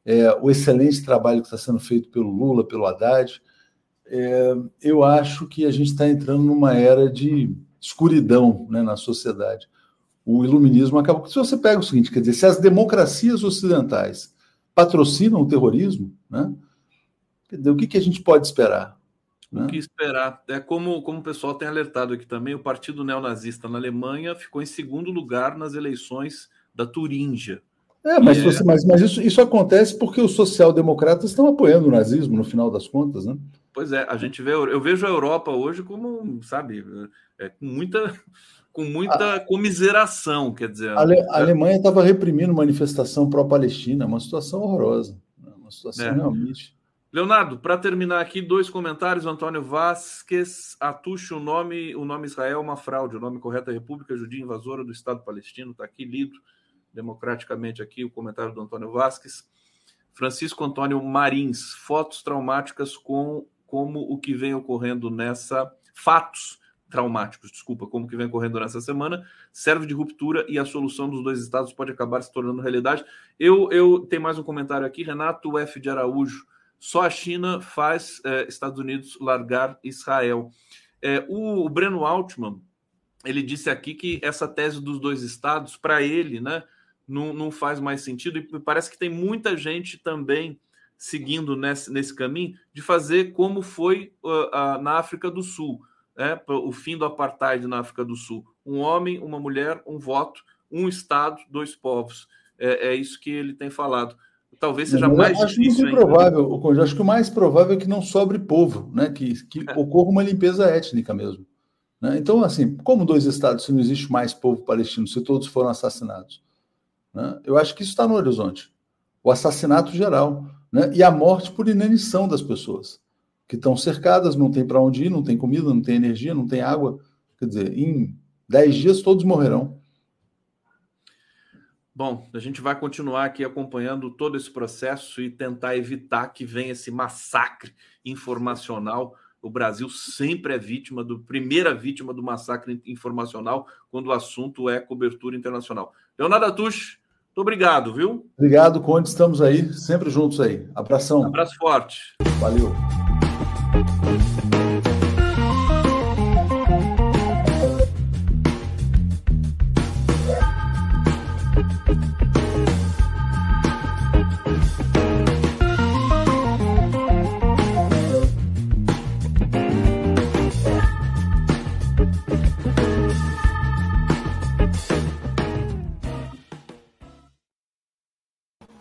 é, o excelente trabalho que está sendo feito pelo Lula, pelo Haddad, é, eu acho que a gente está entrando numa era de escuridão né, na sociedade. O iluminismo acabou. Se você pega o seguinte, quer dizer, se as democracias ocidentais patrocinam o terrorismo, né, o que, que a gente pode esperar? O né? que esperar? É como, como o pessoal tem alertado aqui também, o partido neonazista na Alemanha ficou em segundo lugar nas eleições da Turíngia. É, mas, é... mas, mas isso, isso acontece porque os social-democratas estão apoiando o nazismo, no final das contas, né? Pois é, a gente vê, eu vejo a Europa hoje como, sabe, é, com muita com muita a, comiseração, quer dizer. A, Ale, a Alemanha estava reprimindo manifestação pró-Palestina, uma situação horrorosa, né? uma situação é. realmente. Leonardo, para terminar aqui, dois comentários. Antônio Vasques, atuxa o nome, o nome Israel é uma fraude. O nome correto é República Judia Invasora do Estado Palestino. Está aqui lido democraticamente aqui o comentário do Antônio Vasques. Francisco Antônio Marins, fotos traumáticas com como o que vem ocorrendo nessa fatos traumáticos, desculpa, como que vem ocorrendo nessa semana, serve de ruptura e a solução dos dois estados pode acabar se tornando realidade. Eu, eu tenho mais um comentário aqui, Renato F. de Araújo. Só a China faz eh, Estados Unidos largar Israel. Eh, o, o Breno Altman ele disse aqui que essa tese dos dois estados, para ele, né, não, não faz mais sentido, e parece que tem muita gente também seguindo nesse, nesse caminho de fazer como foi uh, uh, na África do Sul, né? o fim do apartheid na África do Sul. Um homem, uma mulher, um voto, um Estado, dois povos. É, é isso que ele tem falado. Talvez seja mais acho difícil. Muito provável, ainda. acho que o mais provável é que não sobre povo, né? que, que é. ocorra uma limpeza étnica mesmo. Né? Então, assim, como dois estados, se não existe mais povo palestino, se todos foram assassinados? Né? Eu acho que isso está no horizonte. O assassinato geral né? e a morte por inanição das pessoas, que estão cercadas, não tem para onde ir, não tem comida, não tem energia, não tem água. Quer dizer, em dez dias todos morrerão. Bom, a gente vai continuar aqui acompanhando todo esse processo e tentar evitar que venha esse massacre informacional. O Brasil sempre é vítima do primeira vítima do massacre informacional quando o assunto é cobertura internacional. Leonardo Atush, muito obrigado, viu? Obrigado, Conde. Estamos aí, sempre juntos aí. Abração. Abraço forte. Valeu.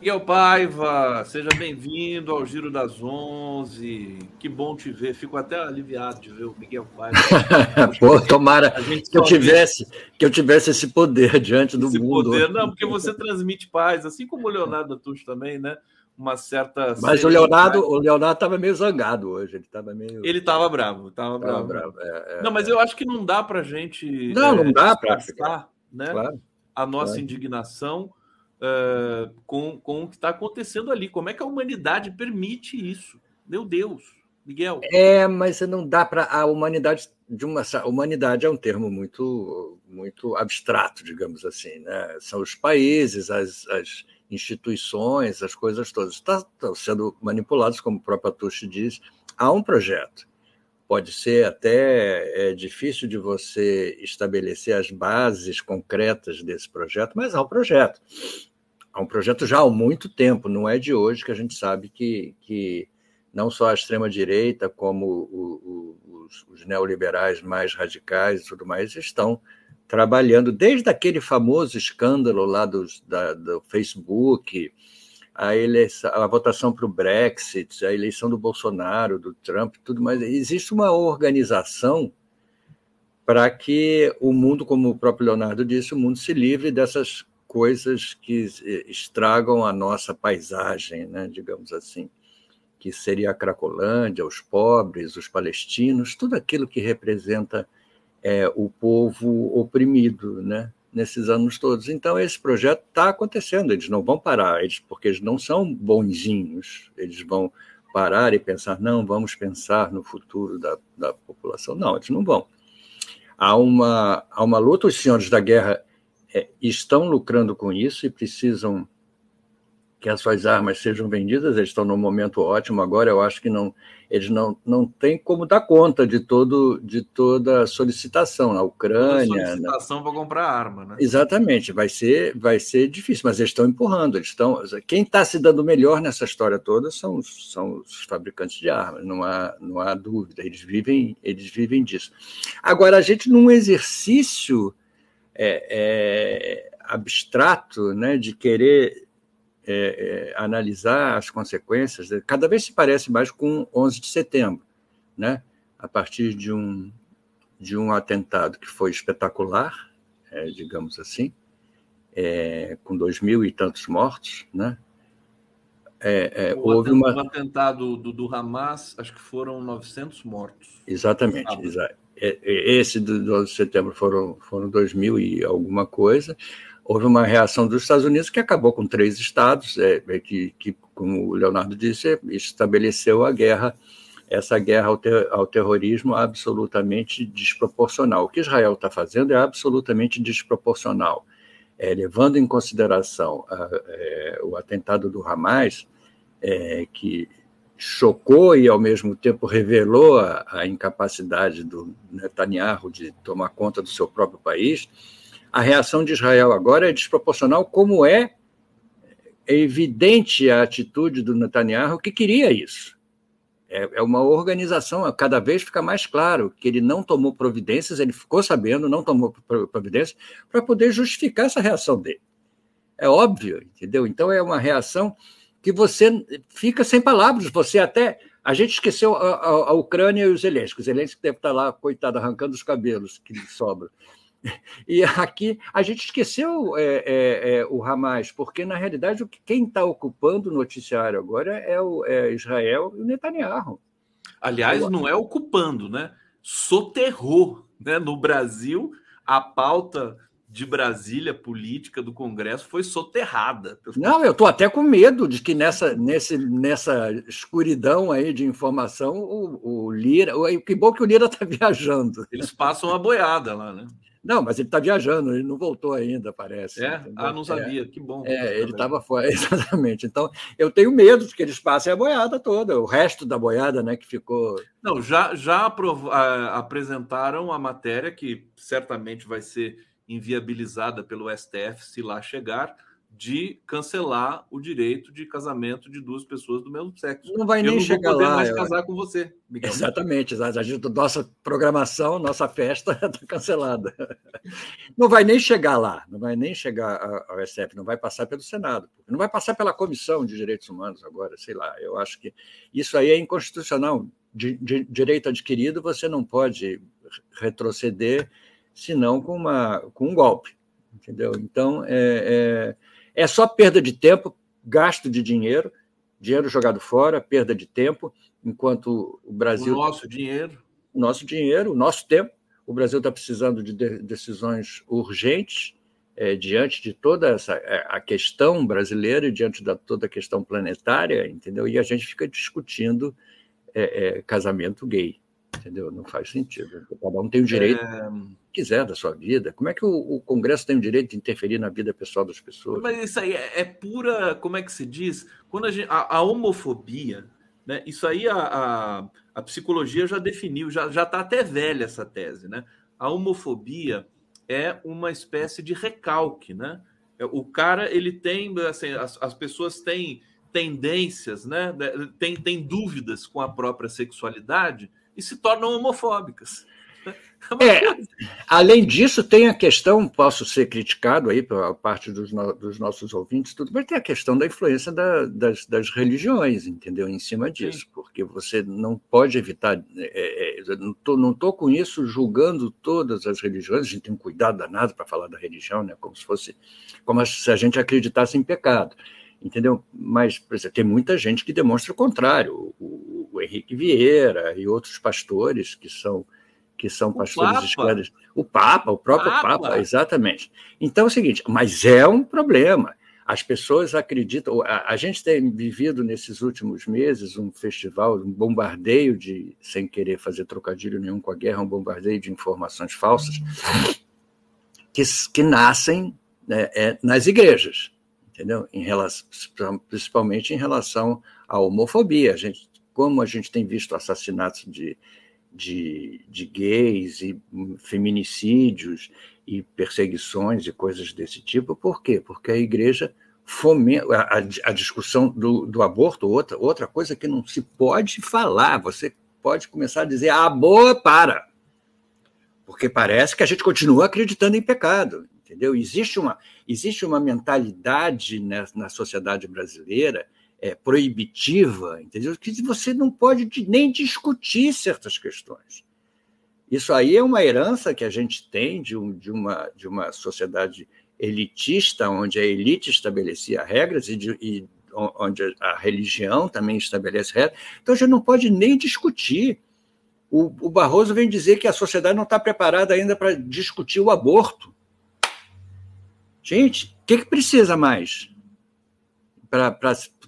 Miguel Paiva, seja bem-vindo ao Giro das Onze. Que bom te ver. Fico até aliviado de ver o Miguel Paiva. Pô, tomara que eu tivesse que eu tivesse esse poder diante do esse mundo. Poder, não, porque você transmite paz, assim como o Leonardo Tucho também, né? uma certa. Mas o Leonardo o Leonardo estava meio zangado hoje, ele estava meio. Ele estava bravo, estava bravo. bravo. É, é, não, mas é. eu acho que não dá para a gente. Não, não dá para. Né? Claro, a nossa claro. indignação uh, com, com o que está acontecendo ali. Como é que a humanidade permite isso? Meu Deus, Miguel. É, mas não dá para a humanidade de uma humanidade é um termo muito muito abstrato, digamos assim, né? São os países, as, as instituições, as coisas todas estão sendo manipulados, como o próprio Atushi diz. Há um projeto. Pode ser até é, difícil de você estabelecer as bases concretas desse projeto, mas há um projeto. Há um projeto já há muito tempo, não é de hoje que a gente sabe que, que não só a extrema-direita, como o, o, os, os, neoliberais mais radicais e tudo mais, estão trabalhando desde aquele famoso escândalo lá dos, da, do Facebook, a, eleição, a votação para o Brexit, a eleição do Bolsonaro, do Trump, tudo mais. Existe uma organização para que o mundo, como o próprio Leonardo disse, o mundo se livre dessas coisas que estragam a nossa paisagem, né, digamos assim, que seria a Cracolândia, os pobres, os palestinos, tudo aquilo que representa é, o povo oprimido, né? nesses anos todos. Então, esse projeto está acontecendo, eles não vão parar, eles, porque eles não são bonzinhos, eles vão parar e pensar, não, vamos pensar no futuro da, da população. Não, eles não vão. Há uma, há uma luta, os senhores da guerra é, estão lucrando com isso e precisam que as suas armas sejam vendidas, eles estão num momento ótimo agora, eu acho que não, eles não, não têm como dar conta de, todo, de toda a solicitação na Ucrânia. Toda solicitação para comprar arma, né? Exatamente, vai ser, vai ser difícil, mas eles estão empurrando, eles estão. Quem está se dando melhor nessa história toda são, são os fabricantes de armas, não há, não há dúvida, eles vivem, eles vivem disso. Agora, a gente, num exercício é, é, abstrato né, de querer é, é, analisar as consequências, né, cada vez se parece mais com 11 de setembro, né? a partir de um, de um atentado que foi espetacular, é, digamos assim, é, com dois mil e tantos mortos, né? É, é, o houve uma... O atentado do, do, Hamas, acho que foram 900 mortos. Exatamente. Exa esse do 12 de setembro foram, foram 2 mil e alguma coisa houve uma reação dos Estados Unidos que acabou com três estados, é, é, que, que, como o Leonardo disse, estabeleceu a guerra, essa guerra ao, ter, ao terrorismo absolutamente desproporcional. O que Israel está fazendo é absolutamente desproporcional. É, levando em consideração a, é, o atentado do Hamas, é, que chocou e, ao mesmo tempo, revelou a, a incapacidade do Netanyahu de tomar conta do seu próprio país, a reação de Israel agora é desproporcional, como é, evidente a atitude do Netanyahu que queria isso. É, é uma organização, cada vez fica mais claro que ele não tomou providências, ele ficou sabendo, não tomou providências, para poder justificar essa reação dele. É óbvio, entendeu? Então é uma reação que você fica sem palavras, você até. A gente esqueceu a, a, a Ucrânia e os Zelensky. O Zelensky deve estar lá, coitado, arrancando os cabelos que lhe sobram. E aqui a gente esqueceu é, é, é, o Hamas, porque na realidade quem está ocupando o noticiário agora é, o, é Israel e o Netanyahu. Aliás, não é ocupando, né? Soterrou. Né? No Brasil, a pauta de Brasília política do Congresso foi soterrada. Não, eu estou até com medo de que nessa, nesse, nessa escuridão aí de informação o, o Lira. O, que bom que o Lira está viajando. Eles passam a boiada lá, né? Não, mas ele está viajando, ele não voltou ainda, parece. É? Entendeu? Ah, não sabia, é, que bom. É, ele estava fora, exatamente. Então, eu tenho medo de que eles passem a boiada toda, o resto da boiada, né, que ficou. Não, já, já aprov... apresentaram a matéria, que certamente vai ser inviabilizada pelo STF se lá chegar, de cancelar o direito de casamento de duas pessoas do mesmo sexo. Não vai nem eu não chegar vou lá. mais eu... casar com você. Miguel. Exatamente, a gente, nossa programação, nossa festa está cancelada. Não vai nem chegar lá, não vai nem chegar ao SF, não vai passar pelo Senado, não vai passar pela Comissão de Direitos Humanos agora, sei lá. Eu acho que isso aí é inconstitucional. De, de direito adquirido, você não pode retroceder senão com, uma, com um golpe, entendeu? Então, é, é é só perda de tempo, gasto de dinheiro, dinheiro jogado fora, perda de tempo, enquanto o Brasil. O nosso dinheiro. O nosso dinheiro, o nosso tempo. O Brasil está precisando de decisões urgentes é, diante de toda essa é, a questão brasileira e diante da toda a questão planetária, entendeu? E a gente fica discutindo é, é casamento gay, entendeu? Não faz sentido. Cada um tem o direito é... quiser da sua vida. Como é que o, o, Congresso tem o direito de interferir na vida pessoal das pessoas? Mas isso aí é, é pura, como é que se diz? Quando a, gente, a, a homofobia, né? Isso aí a, a a psicologia já definiu, já está até velha essa tese, né? A homofobia é uma espécie de recalque, né? É, o cara, ele tem, assim, as, as pessoas têm tendências, né? Tem, tem dúvidas com a própria sexualidade e se tornam homofóbicas. É, além disso, tem a questão, posso ser criticado aí pela parte dos, no, dos nossos ouvintes, tudo, mas tem a questão da influência da, das, das, religiões, entendeu? Em cima disso, Sim. porque você não pode evitar. É, é, não estou não tô com isso julgando todas as religiões, a gente tem um cuidado danado para falar da religião, né? como se fosse como se a gente acreditasse em pecado entendeu? Mas, por exemplo, tem muita gente que demonstra o contrário. O, o Henrique Vieira e outros pastores que são que são pastores esclarecidos. O Papa, o próprio Papa. Papa, exatamente. Então é o seguinte, mas é um problema. As pessoas acreditam. A, a, gente tem vivido nesses últimos meses um festival, um bombardeio de, sem querer fazer trocadilho nenhum com a guerra, um bombardeio de informações falsas que, que nascem né, é, nas igrejas, entendeu? Em relação, principalmente em relação à homofobia. A gente, como a gente tem visto assassinatos de de, de gays e feminicídios e perseguições e coisas desse tipo. Por quê? Porque a igreja fomenta a, a discussão do, do aborto, outra, outra coisa que não se pode falar. Você pode começar a dizer, ah, boa, para. Porque parece que a gente continua acreditando em pecado, entendeu? Existe uma, existe uma mentalidade na, na sociedade brasileira é, proibitiva, entendeu? Que você não pode nem discutir certas questões. Isso aí é uma herança que a gente tem de, um, de, uma, de uma sociedade elitista, onde a elite estabelecia regras e, de, e onde a religião também estabelece regras. Então a gente não pode nem discutir. O, o Barroso vem dizer que a sociedade não está preparada ainda para discutir o aborto. Gente, o que, que precisa mais? para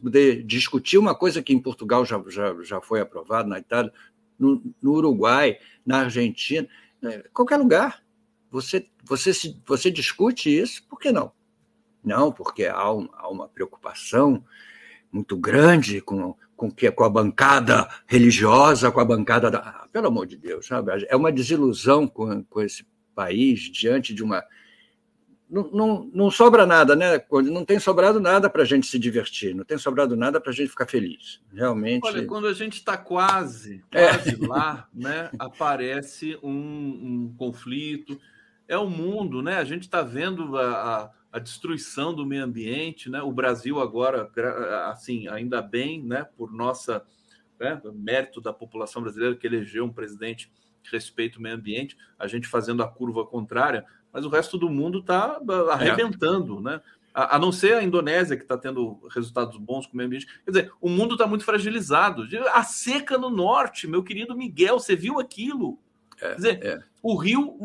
poder discutir uma coisa que em Portugal já, já, já foi aprovado, na Itália, no, no Uruguai, na Argentina, né, qualquer lugar. Você, você, se, você discute isso, por que não? Não, porque há, um, há uma preocupação muito grande com, com, que, com a bancada religiosa, com a bancada da. Pelo amor de Deus, sabe? É uma desilusão com, com esse país diante de uma não, não, não sobra nada, né? Não tem sobrado nada para a gente se divertir, não tem sobrado nada para a gente ficar feliz. Realmente. Olha, quando a gente está quase, quase é. lá, né? Aparece um, um, conflito. É o mundo, né? A gente está vendo a, a, a, destruição do meio ambiente, né? O Brasil agora, assim, ainda bem, né? Por nossa né? mérito da população brasileira que elegeu um presidente que respeita o meio ambiente, a gente fazendo a curva contrária mas o resto do mundo está é. arrebentando, é. né? A, a, não ser a Indonésia, que está tendo resultados bons com o meio ambiente. Quer dizer, o mundo está muito fragilizado. A seca no norte, meu querido Miguel, você viu aquilo? É, Quer dizer, é. o rio,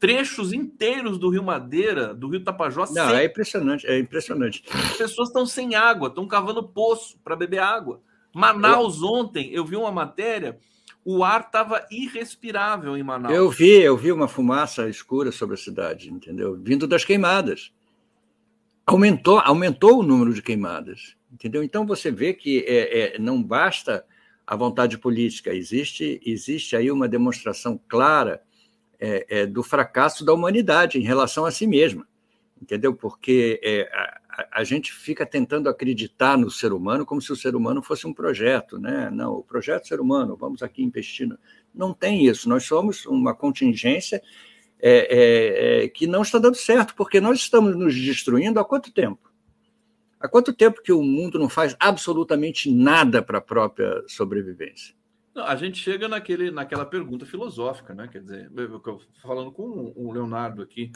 trechos inteiros do Rio Madeira, do Rio Tapajós. Não, é impressionante, é impressionante. As pessoas estão sem água, estão cavando poço para beber água. Manaus, ontem, eu vi uma matéria o ar estava irrespirável em Manaus. Eu vi, eu vi uma fumaça escura sobre a cidade, entendeu? Vindo das queimadas. Aumentou, aumentou o número de queimadas, entendeu? Então você vê que é, é, não basta a vontade política, existe, existe aí uma demonstração clara é, é do fracasso da humanidade em relação a si mesma, entendeu? Porque é, a, gente fica tentando acreditar no ser humano como se o ser humano fosse um projeto, né? Não, o projeto ser humano, vamos aqui investir. Não tem isso, nós somos uma contingência é, é, é, que não está dando certo, porque nós estamos nos destruindo há quanto tempo? Há quanto tempo que o mundo não faz absolutamente nada para a própria sobrevivência? A gente chega naquele, naquela pergunta filosófica, né? Quer dizer, falando com o Leonardo aqui,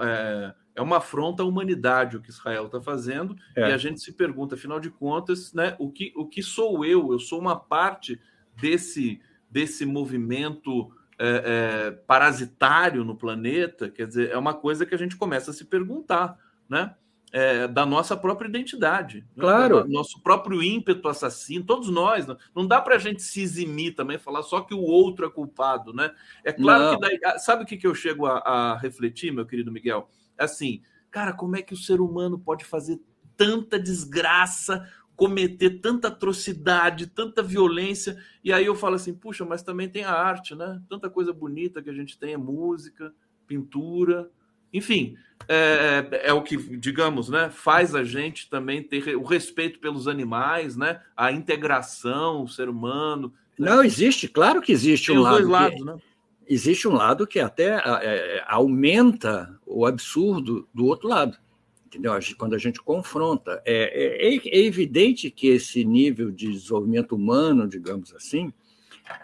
é, É uma afronta à humanidade o que Israel está fazendo, é. e a gente se pergunta, afinal de contas, né, o, que, o que sou eu? Eu sou uma parte desse, desse movimento é, é, parasitário no planeta? Quer dizer, é uma coisa que a gente começa a se perguntar, né? É, da nossa própria identidade, né? claro, né? nosso próprio ímpeto assassino, todos nós. Não, não dá para a gente se eximir também, falar só que o outro é culpado, né? É claro não. que daí, ah, sabe o que, que eu chego a, a refletir, meu querido Miguel? Assim, cara, como é que o ser humano pode fazer tanta desgraça, cometer tanta atrocidade, tanta violência? E aí eu falo assim, puxa, mas também tem a arte, né? Tanta coisa bonita que a gente tem, é música, pintura, enfim, é, é, é, o que, digamos, né, faz a gente também ter o respeito pelos animais, né, a integração, o ser humano. Né? Não, existe, claro que existe Tem um lado. Dois lados, que... né? Existe um lado que até é, é, aumenta o absurdo do outro lado. Entendeu? Quando a gente confronta. É, é, é evidente que esse nível de desenvolvimento humano, digamos assim,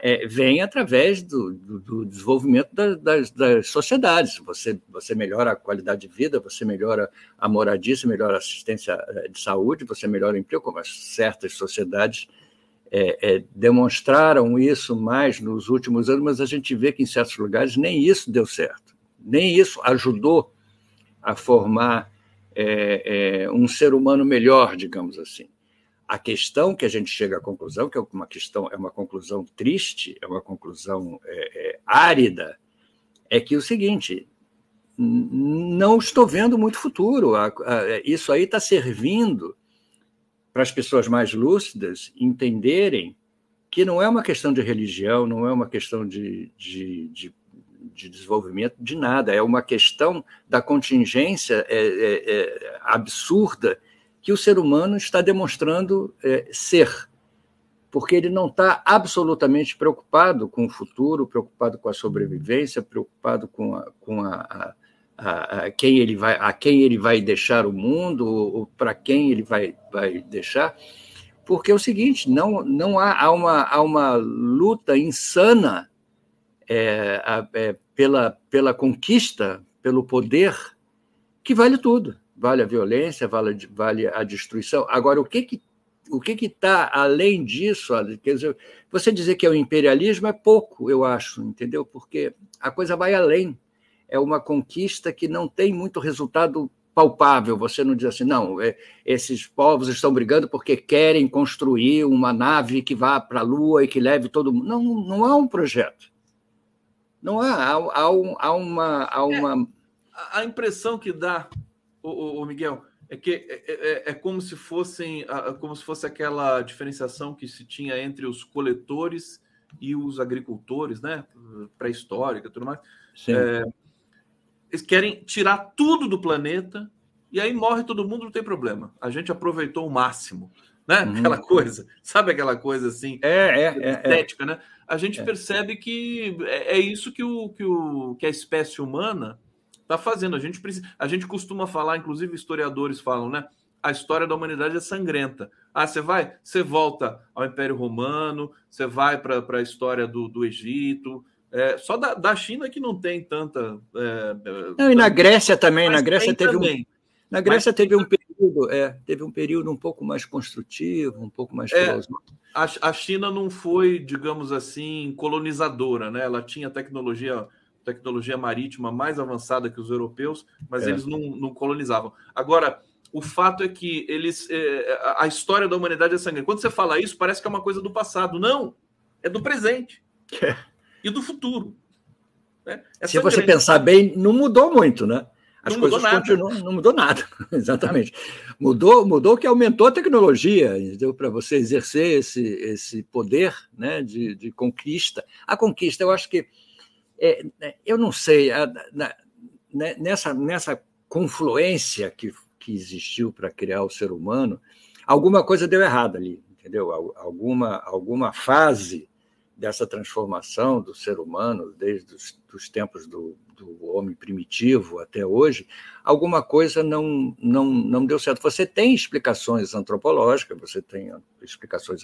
é, vem através do, do, do desenvolvimento da, das, das, sociedades. Você, você melhora a qualidade de vida, você melhora a moradia, você melhora a assistência é, de saúde, você melhora o emprego, como certas sociedades é, é, demonstraram isso mais nos últimos anos, mas a gente vê que em certos lugares nem isso deu certo, nem isso ajudou a formar é, é um ser humano melhor, digamos assim. A questão que a gente chega à conclusão, que é uma questão, é uma conclusão triste, é uma conclusão é, é, árida, é que o seguinte: não estou vendo muito futuro. Isso aí está servindo para as pessoas mais lúcidas entenderem que não é uma questão de religião, não é uma questão de, de, de, de desenvolvimento de nada, é uma questão da contingência é, é, é, absurda que o ser humano está demonstrando é, ser, porque ele não está absolutamente preocupado com o futuro, preocupado com a sobrevivência, preocupado com a, com a, a a, a, quem ele vai, a quem ele vai deixar o mundo, para quem ele vai, vai deixar, porque é o seguinte, não, não há, há, uma, há uma luta insana é, é, pela, pela conquista, pelo poder, que vale tudo. Vale a violência, vale, vale a destruição. Agora, o que que o que está além disso? Quer dizer, você dizer que é o imperialismo é pouco, eu acho, entendeu? Porque a coisa vai além é uma conquista que não tem muito resultado palpável. Você não diz assim, não, é, esses povos estão brigando porque querem construir uma nave que vá para a Lua e que leve todo mundo. Não, não há um projeto. Não há. Há, há, um, há uma. Há uma... É, a impressão que dá, o, Miguel, é que é, é, é, é, como se fossem como se fosse aquela diferenciação que se tinha entre os coletores e os agricultores, né? Pré-histórica, tudo mais. Sim. É, eles querem tirar tudo do planeta e aí morre todo mundo, não tem problema. A gente aproveitou o máximo, né? Uhum. Aquela coisa, sabe aquela coisa assim, é, é, é estética, é, né? A gente é. percebe que é, é, isso que, o, que, o, que a espécie humana está fazendo. A gente, precisa, a gente costuma falar, inclusive historiadores falam, né? A história da humanidade é sangrenta. Ah, você vai, você volta ao Império Romano, você vai para a história do, do Egito, é, só da, da, China que não tem tanta. É, não, e na Grécia também. Na Grécia teve também. um. Na Grécia Mas, teve um período, é, teve um período um pouco mais construtivo, um pouco mais é, a, a China não foi, digamos assim, colonizadora, né? Ela tinha tecnologia tecnologia marítima mais avançada que os europeus, mas é. eles não, não colonizavam. Agora, o fato é que eles é, a história da humanidade é sangue. Quando você fala isso, parece que é uma coisa do passado. Não, é do presente. É e do futuro. Né? Se você pensar bem, não mudou muito, né? As não coisas continuam, não mudou nada, exatamente. Mudou, mudou que aumentou a tecnologia, para você exercer esse, esse poder né, de, de conquista. A conquista, eu acho que, é, é eu não sei, a, na, né, nessa, nessa confluência que, que existiu para criar o ser humano, alguma coisa deu errado ali, entendeu? Alguma, alguma fase dessa transformação do ser humano, desde os dos tempos do, do, homem primitivo até hoje, alguma coisa não, não, não deu certo. Você tem explicações antropológicas, você tem explicações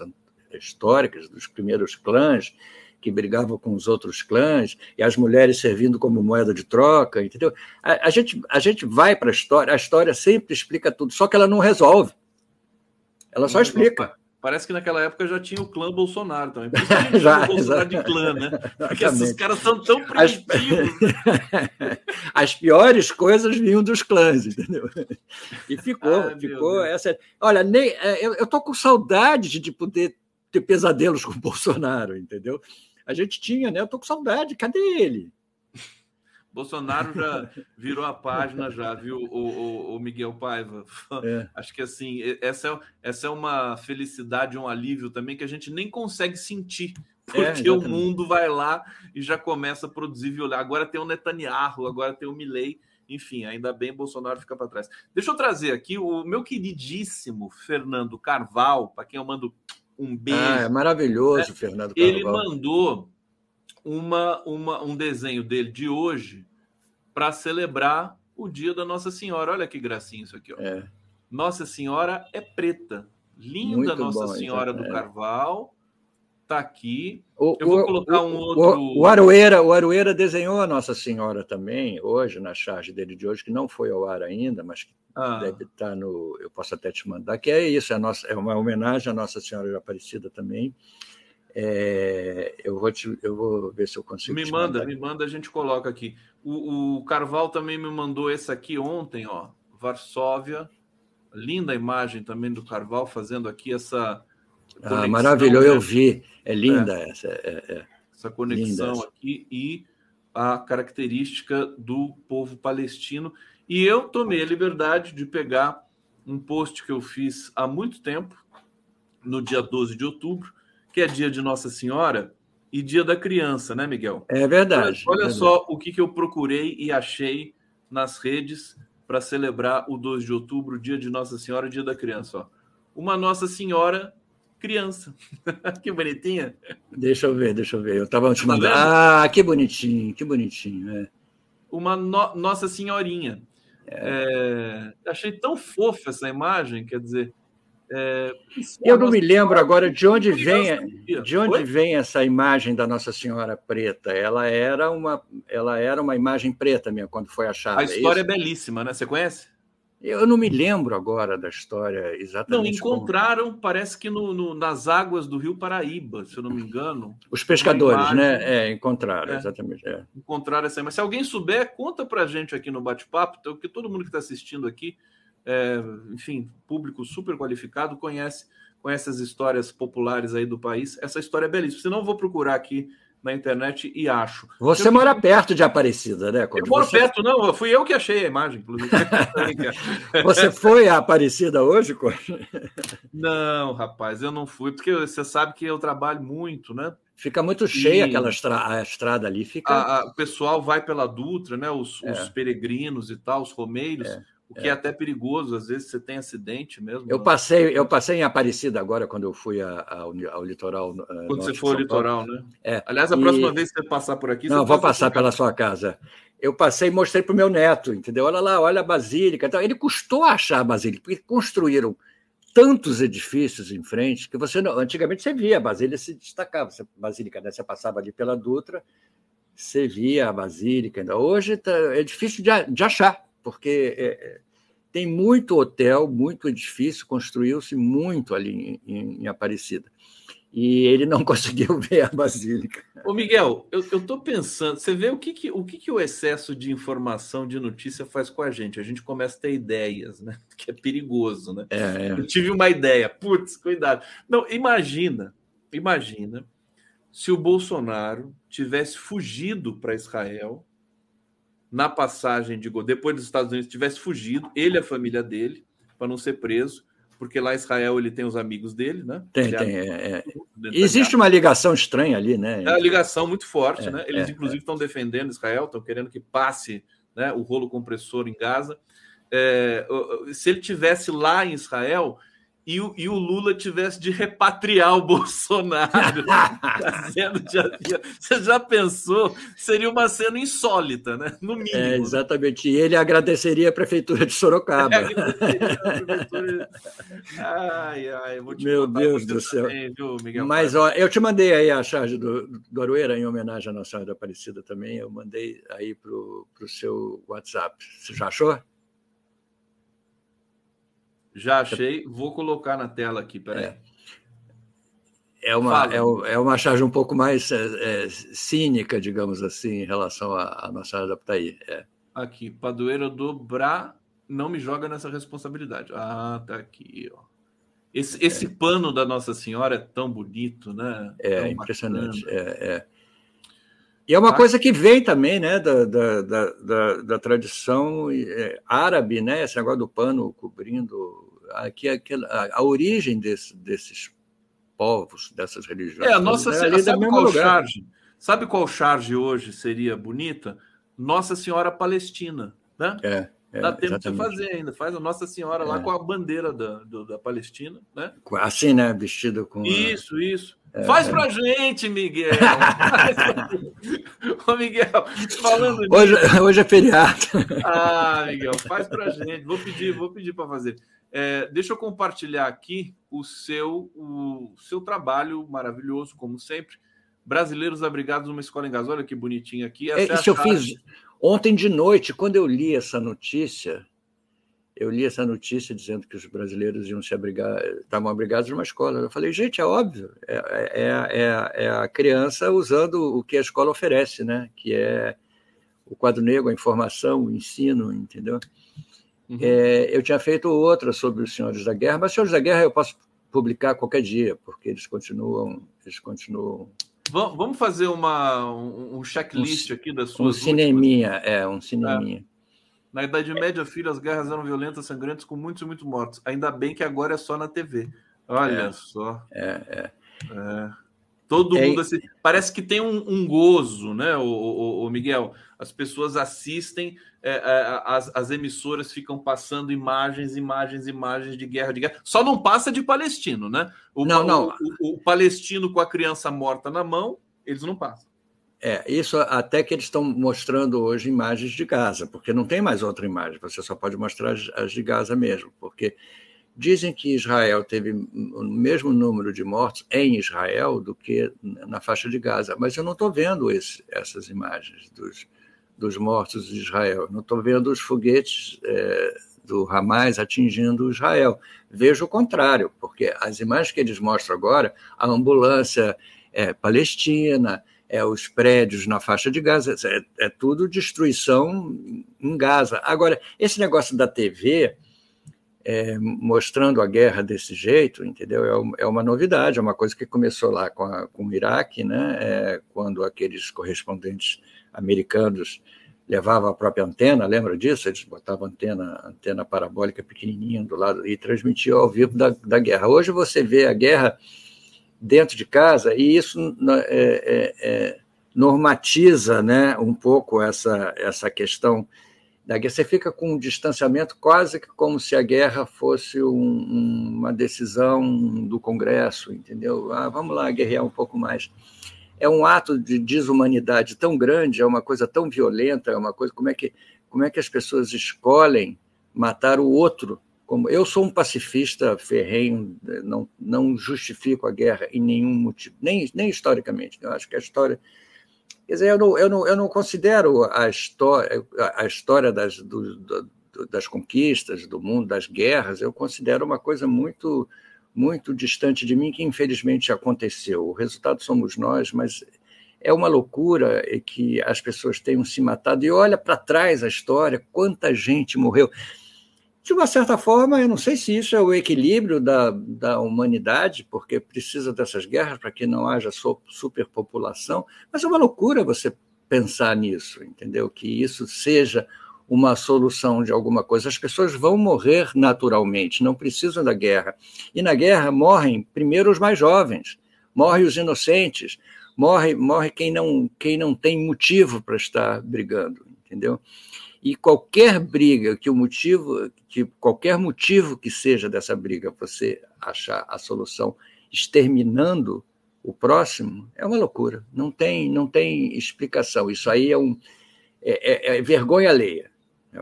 históricas dos primeiros clãs que brigavam com os outros clãs e as mulheres servindo como moeda de troca, entendeu? A, a gente, a gente vai para a história, a história sempre explica tudo, só que ela não resolve. Ela só explica. Parece que naquela época já tinha o clã Bolsonaro também. Por isso já, o Bolsonaro de clã, né? Porque esses caras são tão primitivos. As... As... piores coisas vinham dos clãs, entendeu? E ficou, ficou essa. Olha, nem é, eu, tô com saudade de poder ter pesadelos com o Bolsonaro, entendeu? A gente tinha, né? Eu tô com saudade. Cadê ele? Bolsonaro já virou a página, já, viu, o, o, o Miguel Paiva? É. Acho que assim, essa é, essa é uma felicidade, um alívio também que a gente nem consegue sentir. É, porque é, o mundo vai lá e já começa a produzir violência. Agora tem o Netanyahu, agora tem o Milley. Enfim, ainda bem Bolsonaro fica para trás. Deixa eu trazer aqui o meu queridíssimo Fernando Carval, para quem eu mando um beijo. Ah, é maravilhoso, né? Fernando Carval. Ele mandou uma, uma, um desenho dele de hoje para celebrar o dia da Nossa Senhora. Olha que gracinha isso aqui. Ó. É. Nossa Senhora é preta. Linda Muito Nossa bom, Senhora então, do é. Carval. Tá aqui. O, Eu vou o, colocar um outro. O, Aroeira, o Aroeira desenhou a Nossa Senhora também, hoje, na charge dele de hoje, que não foi ao ar ainda, mas que ah. deve estar no. Eu posso até te mandar, que é isso, é, nossa, é uma homenagem à Nossa Senhora Aparecida também. É, eu, vou te, eu vou ver se eu consigo. Me manda, mandar. me manda, a gente coloca aqui. O, o, Carval também me mandou esse aqui ontem, ó. Varsóvia. Linda imagem também do Carval fazendo aqui essa. Ah, maravilhoso, né? eu vi. É linda é, essa. É, é. Essa conexão aqui e a característica do povo palestino. E eu tomei a liberdade de pegar um post que eu fiz há muito tempo, no dia 12 de outubro, que é dia de Nossa Senhora e dia da criança, né, Miguel? É verdade. Olha, é só o que, que eu procurei e achei nas redes para celebrar o 12 de outubro, dia de Nossa Senhora, dia da criança. Ó. Uma Nossa Senhora criança. que bonitinha. Deixa eu ver, deixa eu ver. Eu estava te tá mandando. ah, que bonitinho, que bonitinho. É. Uma no... Nossa Senhorinha. É. É... Achei tão fofa essa imagem, quer dizer, é, eu não me lembro agora de onde vem de onde vem essa imagem da Nossa Senhora preta. Ela era uma ela era uma imagem preta mesmo quando foi achada. A história é, é belíssima, né? Você conhece? Eu não me lembro agora da história exatamente. Não, encontraram, como... parece que no, no, nas águas do Rio Paraíba, se eu não me engano. Os pescadores, né? É, encontraram, é, exatamente. É. Encontraram essa Mas se alguém souber, conta pra gente aqui no bate-papo, porque todo mundo que está assistindo aqui é, enfim, público super qualificado, conhece, conhece as histórias populares aí do país. Essa história é belíssima. Senão, eu vou procurar aqui na internet e acho. Você eu mora perto de Aparecida, né? Quando eu moro você... perto, não. Fui eu que achei a imagem, inclusive. você foi a Aparecida hoje, Não, rapaz, eu não fui, porque você sabe que eu trabalho muito, né? Fica muito cheia e... aquela estra... a estrada ali. Fica... A, a, o pessoal vai pela Dutra, né? Os, é. os peregrinos e tal, os romeiros. É o que é. é. até perigoso, às vezes você tem acidente mesmo. Eu passei, eu passei em Aparecida agora quando eu fui ao, ao litoral. Eh, quando você foi ao litoral, né? É. Aliás, a próxima e... vez que você passar por aqui. Não, vou passar pela sua casa. Eu passei e mostrei para o meu neto, entendeu? Olha lá, olha a Basílica. Então, ele custou achar a Basílica, porque construíram tantos edifícios em frente que você não, antigamente você via a Basílica se destacava, a Basílica, né? Você passava ali pela Dutra, você via a Basílica. Hoje tá, é difícil de, de achar porque é, é, tem muito hotel, muito edifício, construiu-se muito ali em, em, Aparecida. E ele não conseguiu ver a Basílica. Ô Miguel, eu estou pensando, você vê o que, que, o que, que o excesso de informação, de notícia faz com a gente? A gente começa a ter ideias, né? Que é perigoso, né? É, é. Eu tive uma ideia, putz, cuidado. Não, imagina, imagina se o Bolsonaro tivesse fugido para Israel na passagem de depois dos Estados Unidos tivesse fugido, ele e a família dele, para não ser preso, porque lá em Israel ele tem os amigos dele, né? Tem, tem. É, é. Existe uma ligação estranha ali, né? É uma ligação muito forte, é, né? Eles, é, inclusive, estão defendendo Israel, estão querendo que passe né, o rolo compressor em Gaza. É, se ele tivesse lá em Israel, e o, e o Lula tivesse de repatriar o Bolsonaro. fazendo de avião. Você já pensou? Seria uma cena insólita, né? No mínimo. É, exatamente. E ele agradeceria a prefeitura de Sorocaba. É, prefeitura... Ai, ai, Meu Deus do céu. Também, viu, Mas ó, eu te mandei aí a charge do, do Aroeira em homenagem à Nossa Senhora da Aparecida também. Eu mandei aí para o seu WhatsApp. Você já achou? Já achei, vou colocar na tela aqui, peraí. É. É uma, é, é, uma charge um pouco mais é, é, cínica, digamos assim, em relação à, à Nossa da Putaí. É. Aqui, Padoeiro do Bra não me joga nessa responsabilidade. Ah, tá aqui, ó. Esse, é. esse pano da Nossa Senhora é tão bonito, né? É, tão impressionante. É, é. E é uma ah. coisa que vem também né, da, da, da, da, tradição é, árabe, né, esse negócio do pano cobrindo aqui, aquela, a, a origem desse, desses povos, dessas religiões. É, a Nossa Senhora, sabe qual charge? Sabe qual charge hoje seria bonita? Nossa Senhora Palestina, né? É. É, Dá tempo exatamente. de fazer ainda. Faz a Nossa Senhora lá é. com a bandeira da, do, da Palestina, né? Assim, né? Vestido com. Isso, isso. É, Faz é. pra gente, Miguel. Ô, Miguel, falando hoje, nisso... hoje é feriado. Ah, Miguel, faz pra gente. Vou pedir, vou pedir para fazer. É, deixa eu compartilhar aqui o seu, o seu trabalho maravilhoso, como sempre. Brasileiros abrigados numa escola em gás. Olha que bonitinho aqui. Essa é, isso eu fiz ontem de noite, quando eu li essa notícia eu li essa notícia dizendo que os brasileiros iam se abrigar, estavam abrigados numa escola. Eu falei, gente, é óbvio, é, é, é, é, a criança usando o que a escola oferece, né? Que é o quadro negro, a informação, o ensino, entendeu? Uhum. É, eu tinha feito outra sobre os senhores da guerra, mas os senhores da guerra eu posso publicar qualquer dia, porque eles continuam, eles continuam. Vamos fazer uma, um checklist um, aqui das suas. Um cineminha, é, um cineminha. É. Na Idade Média, filho, as guerras eram violentas, sangrentas, com muitos e muitos mortos. Ainda bem que agora é só na TV. Olha é, só. É, é. é. Todo é, mundo assim, parece que tem um, um gozo, né, o, o, o, Miguel? As pessoas assistem, é, é, as, as emissoras ficam passando imagens, imagens, imagens de guerra, de guerra. Só não passa de palestino, né? O, não, não. o palestino com a criança morta na mão, eles não passam. É, isso até que eles estão mostrando hoje imagens de Gaza, porque não tem mais outra imagem, você só pode mostrar as, de Gaza mesmo, porque dizem que Israel teve o mesmo número de mortos em Israel do que na faixa de Gaza, mas eu não estou vendo esse, essas imagens dos, dos mortos de Israel, não estou vendo os foguetes é, do Hamas atingindo Israel. Vejo o contrário, porque as imagens que eles mostram agora, a ambulância é, palestina, é, os prédios na faixa de Gaza, é, é, tudo destruição em Gaza. Agora, esse negócio da TV é, mostrando a guerra desse jeito, entendeu? É, é, uma novidade, é uma coisa que começou lá com, a, com o Iraque, né? É, quando aqueles correspondentes americanos levavam a própria antena, lembra disso? Eles botavam antena, antena parabólica pequenininha do lado e transmitiam ao vivo da, da guerra. Hoje você vê a guerra dentro de casa, e isso é, é, é, normatiza né, um pouco essa, essa questão da guerra. Você fica com um distanciamento quase que como se a guerra fosse um, uma decisão do Congresso, entendeu? Ah, vamos lá guerrear um pouco mais. É um ato de desumanidade tão grande, é uma coisa tão violenta, é uma coisa. Como é que, como é que as pessoas escolhem matar o outro como eu sou um pacifista ferrenho, não, não justifico a guerra em nenhum motivo, nem, nem historicamente. Eu acho que a história. Quer dizer, eu não, eu não, eu não considero a história, a história das, do, do, das conquistas, do mundo, das guerras, eu considero uma coisa muito, muito distante de mim, que infelizmente aconteceu. O resultado somos nós, mas é uma loucura que as pessoas tenham se matado. E olha para trás a história, quanta gente morreu de uma certa forma, eu não sei se isso é o equilíbrio da, da humanidade, porque precisa dessas guerras para que não haja superpopulação, mas é uma loucura você pensar nisso, entendeu? Que isso seja uma solução de alguma coisa. As pessoas vão morrer naturalmente, não precisam da guerra. E na guerra morrem primeiro os mais jovens, morrem os inocentes, morre, morre quem, não, quem não tem motivo para estar brigando, entendeu? E qualquer briga que o motivo, que qualquer motivo que seja dessa briga, você achar a solução exterminando o próximo, é uma loucura. Não tem, não tem explicação. Isso aí é um é, é, é vergonha alheia.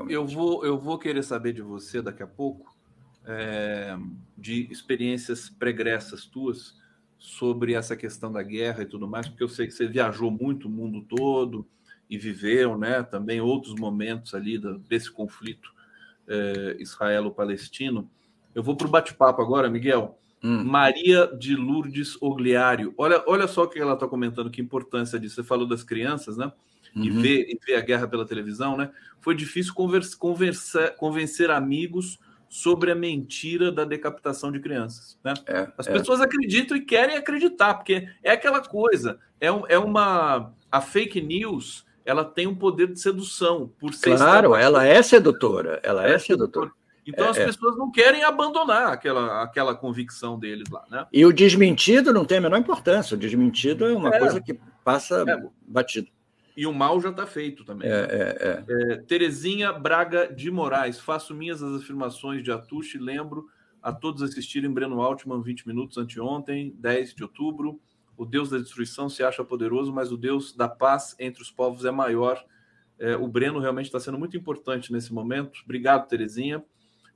Eu vou, eu vou querer saber de você daqui a pouco é, de experiências pregressas tuas sobre essa questão da guerra e tudo mais, porque eu sei que você viajou muito o mundo todo e viveu, né, também outros momentos ali desse conflito é, israelo-palestino. Eu vou para o bate-papo agora, Miguel. Hum. Maria de Lourdes Ogliário. Olha, olha só o que ela está comentando, que importância disso. Você falou das crianças, né? Uhum. E, ver, e ver a guerra pela televisão, né? Foi difícil conversa, conversa, convencer amigos sobre a mentira da decapitação de crianças. Né? É, As é. pessoas acreditam e querem acreditar, porque é aquela coisa, é, um, é uma. A fake news ela tem um poder de sedução por ser. Claro, ela é sedutora, ela é, é sedutora. Então é, as é. pessoas não querem abandonar aquela, aquela convicção deles lá, né? E o desmentido não tem a menor importância. O desmentido é uma é. coisa que passa batido. E o mal já está feito também. É, é, é. é, Terezinha Braga de Moraes. Faço minhas as afirmações de Atushi. Lembro a todos assistirem Breno Altman 20 minutos anteontem, 10 de outubro. O Deus da destruição se acha poderoso, mas o Deus da paz entre os povos é maior. É, o Breno realmente está sendo muito importante nesse momento. Obrigado, Terezinha.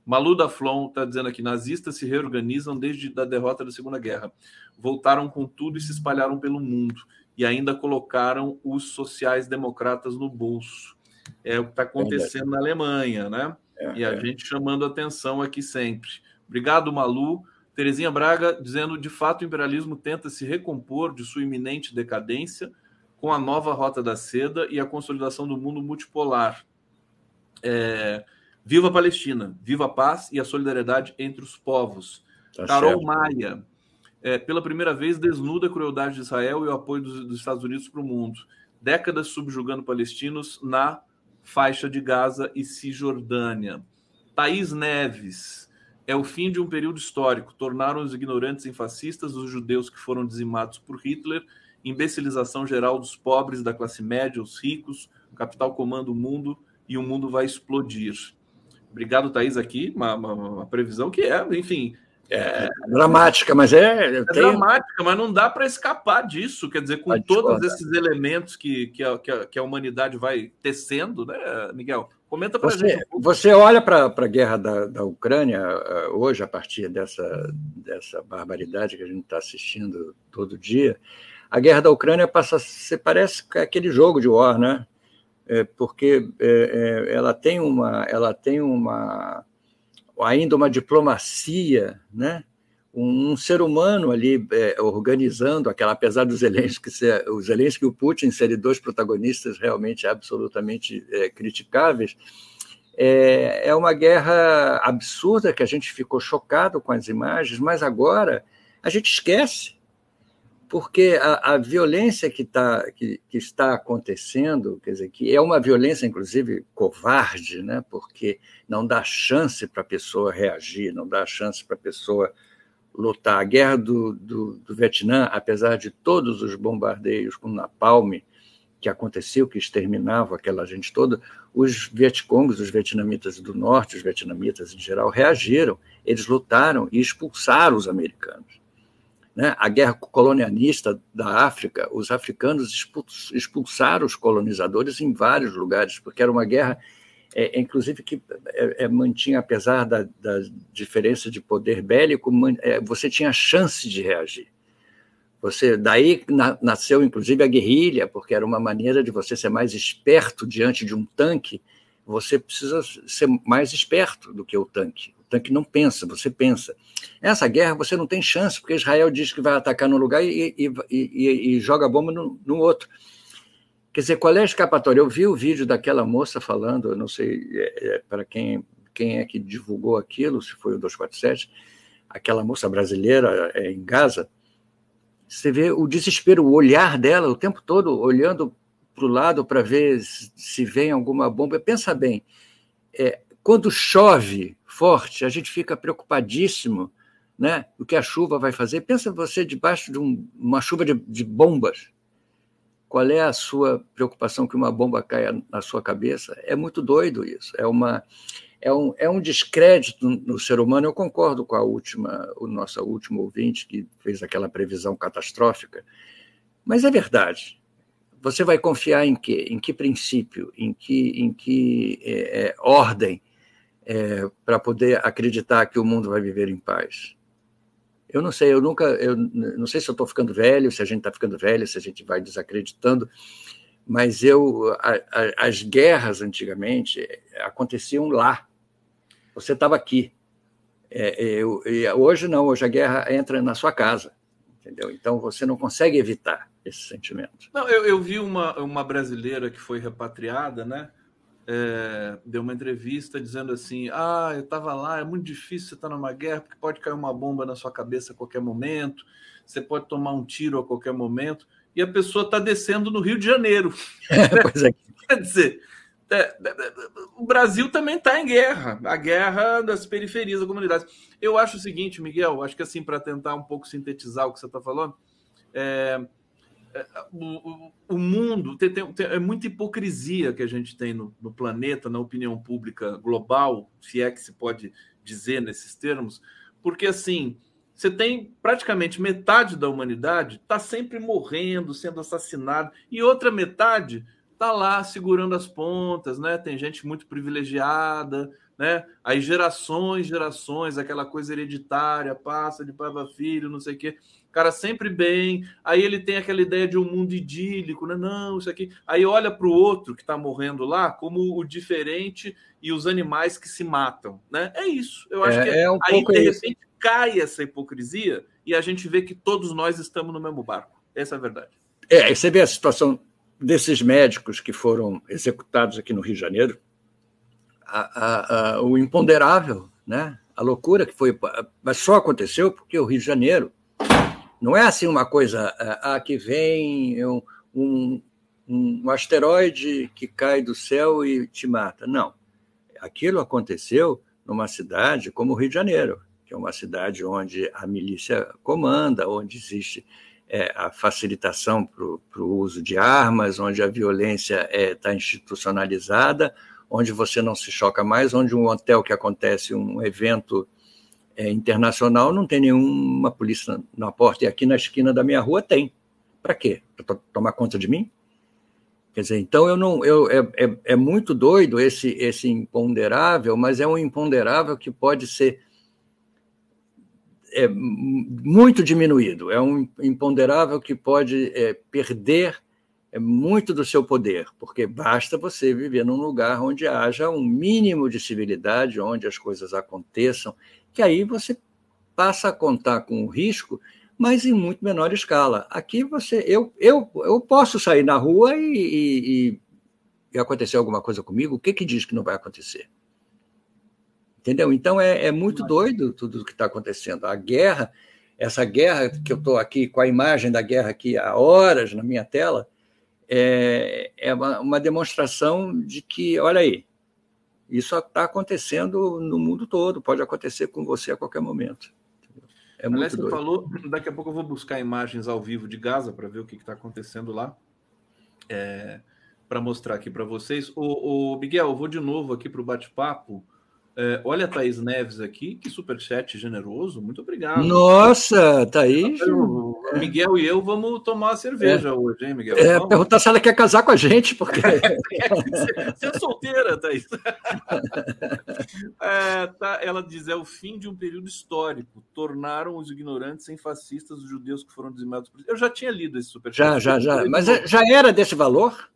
Malu da Flon está dizendo aqui: nazistas se reorganizam desde a derrota da Segunda Guerra. Voltaram com tudo e se espalharam pelo mundo e ainda colocaram os sociais-democratas no bolso. É o que está acontecendo é na Alemanha, né? É, e a é. gente chamando atenção aqui sempre. Obrigado, Malu. Terezinha Braga dizendo: de fato, o imperialismo tenta se recompor de sua iminente decadência com a nova Rota da Seda e a consolidação do mundo multipolar. É, viva a Palestina, viva a paz e a solidariedade entre os povos. Tá Carol certo. Maia é, pela primeira vez, desnuda a crueldade de Israel e o apoio dos, dos Estados Unidos para o mundo. Décadas subjugando palestinos na faixa de Gaza e Cisjordânia. Thaís Neves. É o fim de um período histórico. Tornaram os ignorantes em fascistas os judeus que foram dizimados por Hitler, imbecilização geral dos pobres, da classe média, os ricos, o capital comanda o mundo e o mundo vai explodir. Obrigado, Thaís, aqui. Uma, uma, uma previsão que é, enfim, é, dramática, mas é. É tenho... dramática, mas não dá para escapar disso. Quer dizer, com todos esses elementos que, que, a, que a humanidade vai tecendo, né, Miguel? Comenta para você. Gente você olha para a guerra da, da Ucrânia eh, hoje, a partir dessa, dessa barbaridade que a gente está assistindo todo dia. A guerra da Ucrânia passa a ser, parece aquele jogo de war, né? É, porque é, é, ela tem uma. Ela tem uma ainda uma diplomacia, né? Um, ser humano ali é, organizando aquela, apesar do Zelensky ser, o Zelensky e o Putin serem dois protagonistas realmente absolutamente é, criticáveis, é, é uma guerra absurda que a gente ficou chocado com as imagens, mas agora a gente esquece porque a, a violência que, tá, que, que, está acontecendo, quer dizer, que é uma violência, inclusive, covarde, né? porque não dá chance para a pessoa reagir, não dá chance para a pessoa lutar. A guerra do, do, do, Vietnã, apesar de todos os bombardeios com napalm que aconteceu, que exterminava aquela gente toda, os vietcongs, os vietnamitas do norte, os vietnamitas em geral, reagiram, eles lutaram e expulsaram os americanos né, a guerra colonialista da África, os africanos expulsaram os colonizadores em vários lugares, porque era uma guerra, é, inclusive, que é, é, mantinha, apesar da, da, diferença de poder bélico, man, é, você tinha chance de reagir. Você, daí na, nasceu, inclusive, a guerrilha, porque era uma maneira de você ser mais esperto diante de um tanque. Você precisa ser mais esperto do que o tanque tanque não pensa, você pensa. Essa guerra você não tem chance, porque Israel diz que vai atacar num lugar e, e, e, e joga bomba no, no, outro. Quer dizer, qual é a escapatória? Eu vi o vídeo daquela moça falando, eu não sei é, é, para quem, quem é que divulgou aquilo, se foi o 247, aquela moça brasileira é, em Gaza. Você vê o desespero, o olhar dela o tempo todo olhando para o lado para ver se vem alguma bomba. Pensa bem, é, quando chove, forte, a gente fica preocupadíssimo né? o que a chuva vai fazer. Pensa você debaixo de um, uma chuva de, de bombas. Qual é a sua preocupação que uma bomba caia na sua cabeça? É muito doido isso. É uma é um, é um descrédito no ser humano. Eu concordo com a última, o nosso último ouvinte que fez aquela previsão catastrófica, mas é verdade. Você vai confiar em quê? Em que princípio? Em que, em que é, é, ordem é, para poder acreditar que o mundo vai viver em paz? Eu não sei, eu nunca, eu não sei se eu estou ficando velho, se a gente está ficando velho, se a gente vai desacreditando, mas eu, a, a, as guerras antigamente aconteciam lá. Você estava aqui. É, eu, hoje não, hoje a guerra entra na sua casa, entendeu? Então você não consegue evitar esse sentimento. Não, eu, eu vi uma, uma brasileira que foi repatriada, né? É, deu uma entrevista dizendo assim: Ah, eu estava lá, é muito difícil você estar tá numa guerra, porque pode cair uma bomba na sua cabeça a qualquer momento, você pode tomar um tiro a qualquer momento, e a pessoa está descendo no Rio de Janeiro. é. Quer dizer, é, é, é, o Brasil também está em guerra, a guerra das periferias da comunidade. Eu acho o seguinte, Miguel, acho que assim, para tentar um pouco sintetizar o que você está falando, é, o, o mundo tem, tem, é muita hipocrisia que a gente tem no, no, planeta, na opinião pública global, se é que se pode dizer nesses termos, porque assim você tem praticamente metade da humanidade está sempre morrendo, sendo assassinado, e outra metade está lá segurando as pontas, né? Tem gente muito privilegiada, né? Aí gerações, gerações, aquela coisa hereditária, passa de pai para filho, não sei o quê cara sempre bem, aí ele tem aquela ideia de um mundo idílico, né? Não, isso aqui. Aí olha para o outro que está morrendo lá como o diferente e os animais que se matam, né? É isso. Eu acho é, que é um aí de repente isso. cai essa hipocrisia e a gente vê que todos nós estamos no mesmo barco. Essa é a verdade. É, você vê a situação desses médicos que foram executados aqui no Rio de Janeiro, a, a, o imponderável, né? A loucura que foi, mas só aconteceu porque o Rio de Janeiro não é assim uma coisa, ah, que vem um, um, um asteroide que cai do céu e te mata. Não. Aquilo aconteceu numa cidade como o Rio de Janeiro, que é uma cidade onde a milícia comanda, onde existe é, a facilitação para o uso de armas, onde a violência está é, tá institucionalizada, onde você não se choca mais, onde um hotel que acontece um evento é, internacional não tem nenhuma polícia na porta, e aqui na esquina da minha rua tem. Para quê? Para tomar conta de mim? Quer dizer, então eu não, eu, é, é, é, muito doido esse, esse imponderável, mas é um imponderável que pode ser é, muito diminuído, é um imponderável que pode é, perder é, muito do seu poder, porque basta você viver num lugar onde haja um mínimo de civilidade, onde as coisas aconteçam que aí você passa a contar com o risco, mas em muito menor escala. Aqui você, eu, eu, eu posso sair na rua e, e, e acontecer alguma coisa comigo, o que, que diz que não vai acontecer? Entendeu? Então é, é muito doido tudo o que está acontecendo. A guerra, essa guerra que eu estou aqui com a imagem da guerra aqui há horas na minha tela, é, é uma, demonstração de que, olha aí, isso está acontecendo no mundo todo, pode acontecer com você a qualquer momento. É muito Aliás, você falou, daqui a pouco eu vou buscar imagens ao vivo de Gaza para ver o que está acontecendo lá, é, para mostrar aqui para vocês. O, o, Miguel, eu vou de novo aqui para o bate-papo. É, olha a Thaís Neves aqui, que superchat generoso, muito obrigado. Nossa, Thaís. É. Miguel e eu vamos tomar cerveja é. hoje, hein, Miguel? É, perguntar se ela quer casar com a gente, porque. Você é solteira, Thaís. É, tá, ela diz: é o fim de um período histórico. Tornaram os ignorantes sem fascistas os judeus que foram dizimados por. Eu já tinha lido esse superchat. Já, já, já. Mas é, já era desse valor?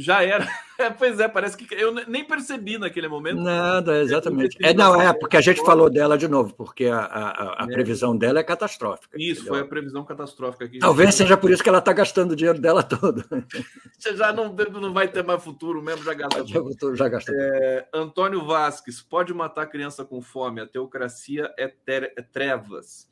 Já era. pois é, parece que eu nem percebi naquele momento. Nada, exatamente. É, não, é, porque a gente falou dela de novo, porque a, a, a é. previsão dela é catastrófica. Isso, entendeu? foi a previsão catastrófica. Aqui Talvez seja por isso que ela está gastando o dinheiro dela todo. Você já não, não vai ter mais futuro mesmo, já gasta. Já, já gastou. É, Antônio Vasques, pode matar criança com fome, a teocracia é, ter, é trevas.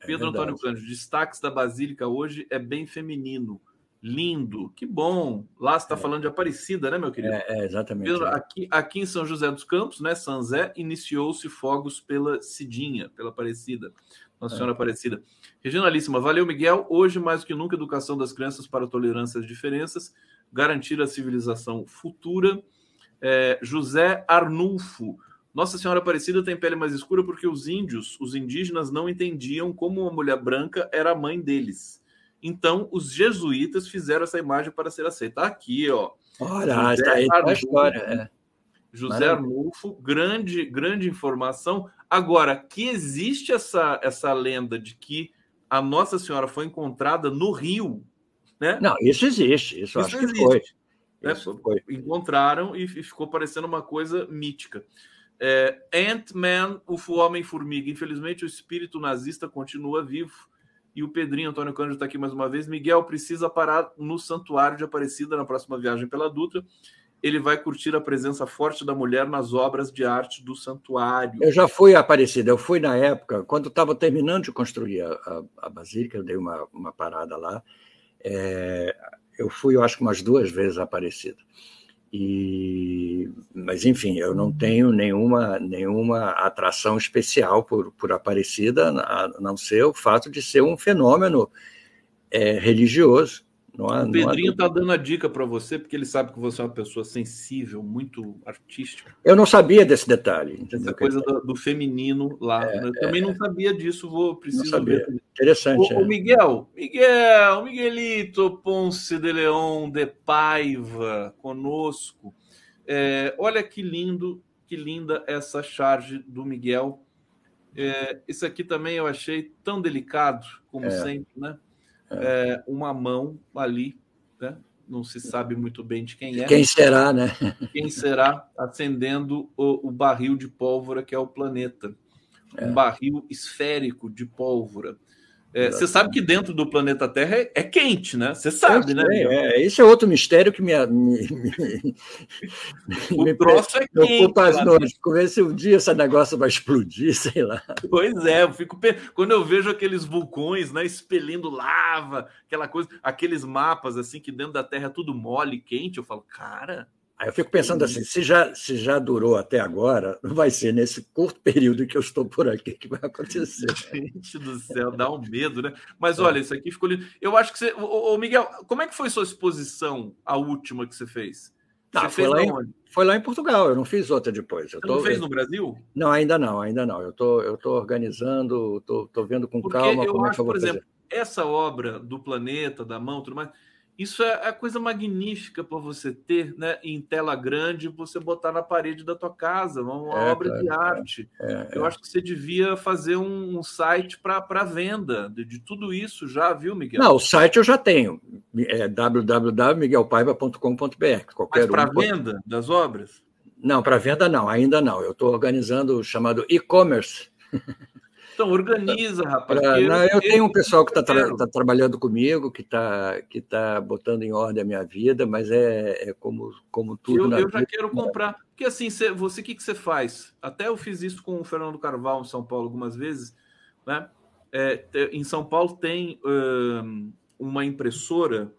É Pedro Antônio Cândido, destaques da Basílica hoje é bem feminino Lindo, que bom. Lá você está é. falando de Aparecida, né, meu querido? É, é exatamente. É. aqui, aqui em São José dos Campos, né, São Zé, iniciou-se fogos pela Cidinha, pela Aparecida. Nossa Senhora Aparecida. Regionalíssima, valeu, Miguel. Hoje, mais que nunca, educação das crianças para a tolerância às diferenças, garantir a civilização futura. É, José Arnulfo. Nossa Senhora Aparecida tem pele mais escura porque os índios, os indígenas, não entendiam como uma mulher branca era a mãe deles. Então, os jesuítas fizeram essa imagem para ser aceita. Aqui, ó. Olha, está aí a história. É. José Arnulfo, grande, grande informação. Agora, que existe essa, essa lenda de que a Nossa Senhora foi encontrada no Rio, né? Não, isso existe, isso, isso acho existe. que foi. Né? foi. Encontraram e ficou parecendo uma coisa mítica. É, Ant-Man, o Homem-Formiga. Infelizmente, o espírito nazista continua vivo. E o Pedrinho Antônio Cândido está aqui mais uma vez. Miguel precisa parar no Santuário de Aparecida na próxima viagem pela Dutra ele vai curtir a presença forte da mulher nas obras de arte do santuário. Eu já fui a Aparecida, eu fui na época, quando estava terminando de construir a, a, a, Basílica, eu dei uma, uma parada lá. É, eu fui, eu acho que umas duas vezes a Aparecida. E, mas, enfim, eu não tenho nenhuma, nenhuma atração especial por, por Aparecida, a não ser o fato de ser um fenômeno é, religioso há, o Pedrinho está dando a dica para você, porque ele sabe que você é uma pessoa sensível, muito artística. Eu não sabia desse detalhe. Essa coisa do, do, feminino lá. É, eu também é, não sabia disso, vou preciso ver. Interessante. O, é. o, Miguel, Miguel, Miguelito Ponce de Leão de Paiva conosco. É, olha que lindo, que linda essa charge do Miguel. É, isso aqui também eu achei tão delicado, como é. sempre, né? É, uma mão ali, né? não se sabe muito bem de quem é. Quem será, né? Quem será acendendo o, o barril de pólvora que é o planeta. É. Um barril esférico de pólvora. É, você sabe que dentro do planeta Terra é, é quente, né? Você sabe, né? É, esse é outro mistério que me. me, me o me troço é quente. As noites. Ver se um dia esse negócio vai explodir, sei lá. Pois é, eu fico. Quando eu vejo aqueles vulcões, né, expelindo lava, aquela coisa, aqueles mapas assim que dentro da Terra é tudo mole, quente, eu falo, cara. Aí eu fico pensando assim, se já, se já durou até agora, não vai ser nesse curto período que eu estou por aqui que vai acontecer. Gente do céu, dá um medo, né? Mas é. olha, isso aqui ficou lindo. Eu acho que você. Ô, ô, Miguel, como é que foi sua exposição, a última que você fez? Você foi, lá em, foi lá em Portugal, eu não fiz outra depois. Eu você tô, não fez no Brasil? Não, ainda não, ainda não. Eu tô, eu tô organizando, tô, tô vendo com Porque calma como acho, é que eu vou por fazer. exemplo, essa obra do planeta, da mão, tudo mais isso é a coisa magnífica para você ter, né? Em tela grande, você botar na parede da tua casa, uma é, obra de arte. É, é, Eu acho que você devia fazer um, um site para venda de, de, tudo isso já, viu, Miguel? Não, o site eu já tenho. É www.miguelpaiva.com.br. Mas para um... venda das obras? Não, para venda não, ainda não. Eu estou organizando o chamado e-commerce. Então, organiza, rapaz. Pra, não, eu, tenho um pessoal que está tra tá trabalhando comigo, que está que tá botando em ordem a minha vida, mas é, é como, como tudo. Eu, eu já quero comprar. Porque assim, você, você o que, que você faz? Até eu fiz isso com o Fernando Carvalho em São Paulo algumas vezes. Né? É, em São Paulo tem um, uma impressora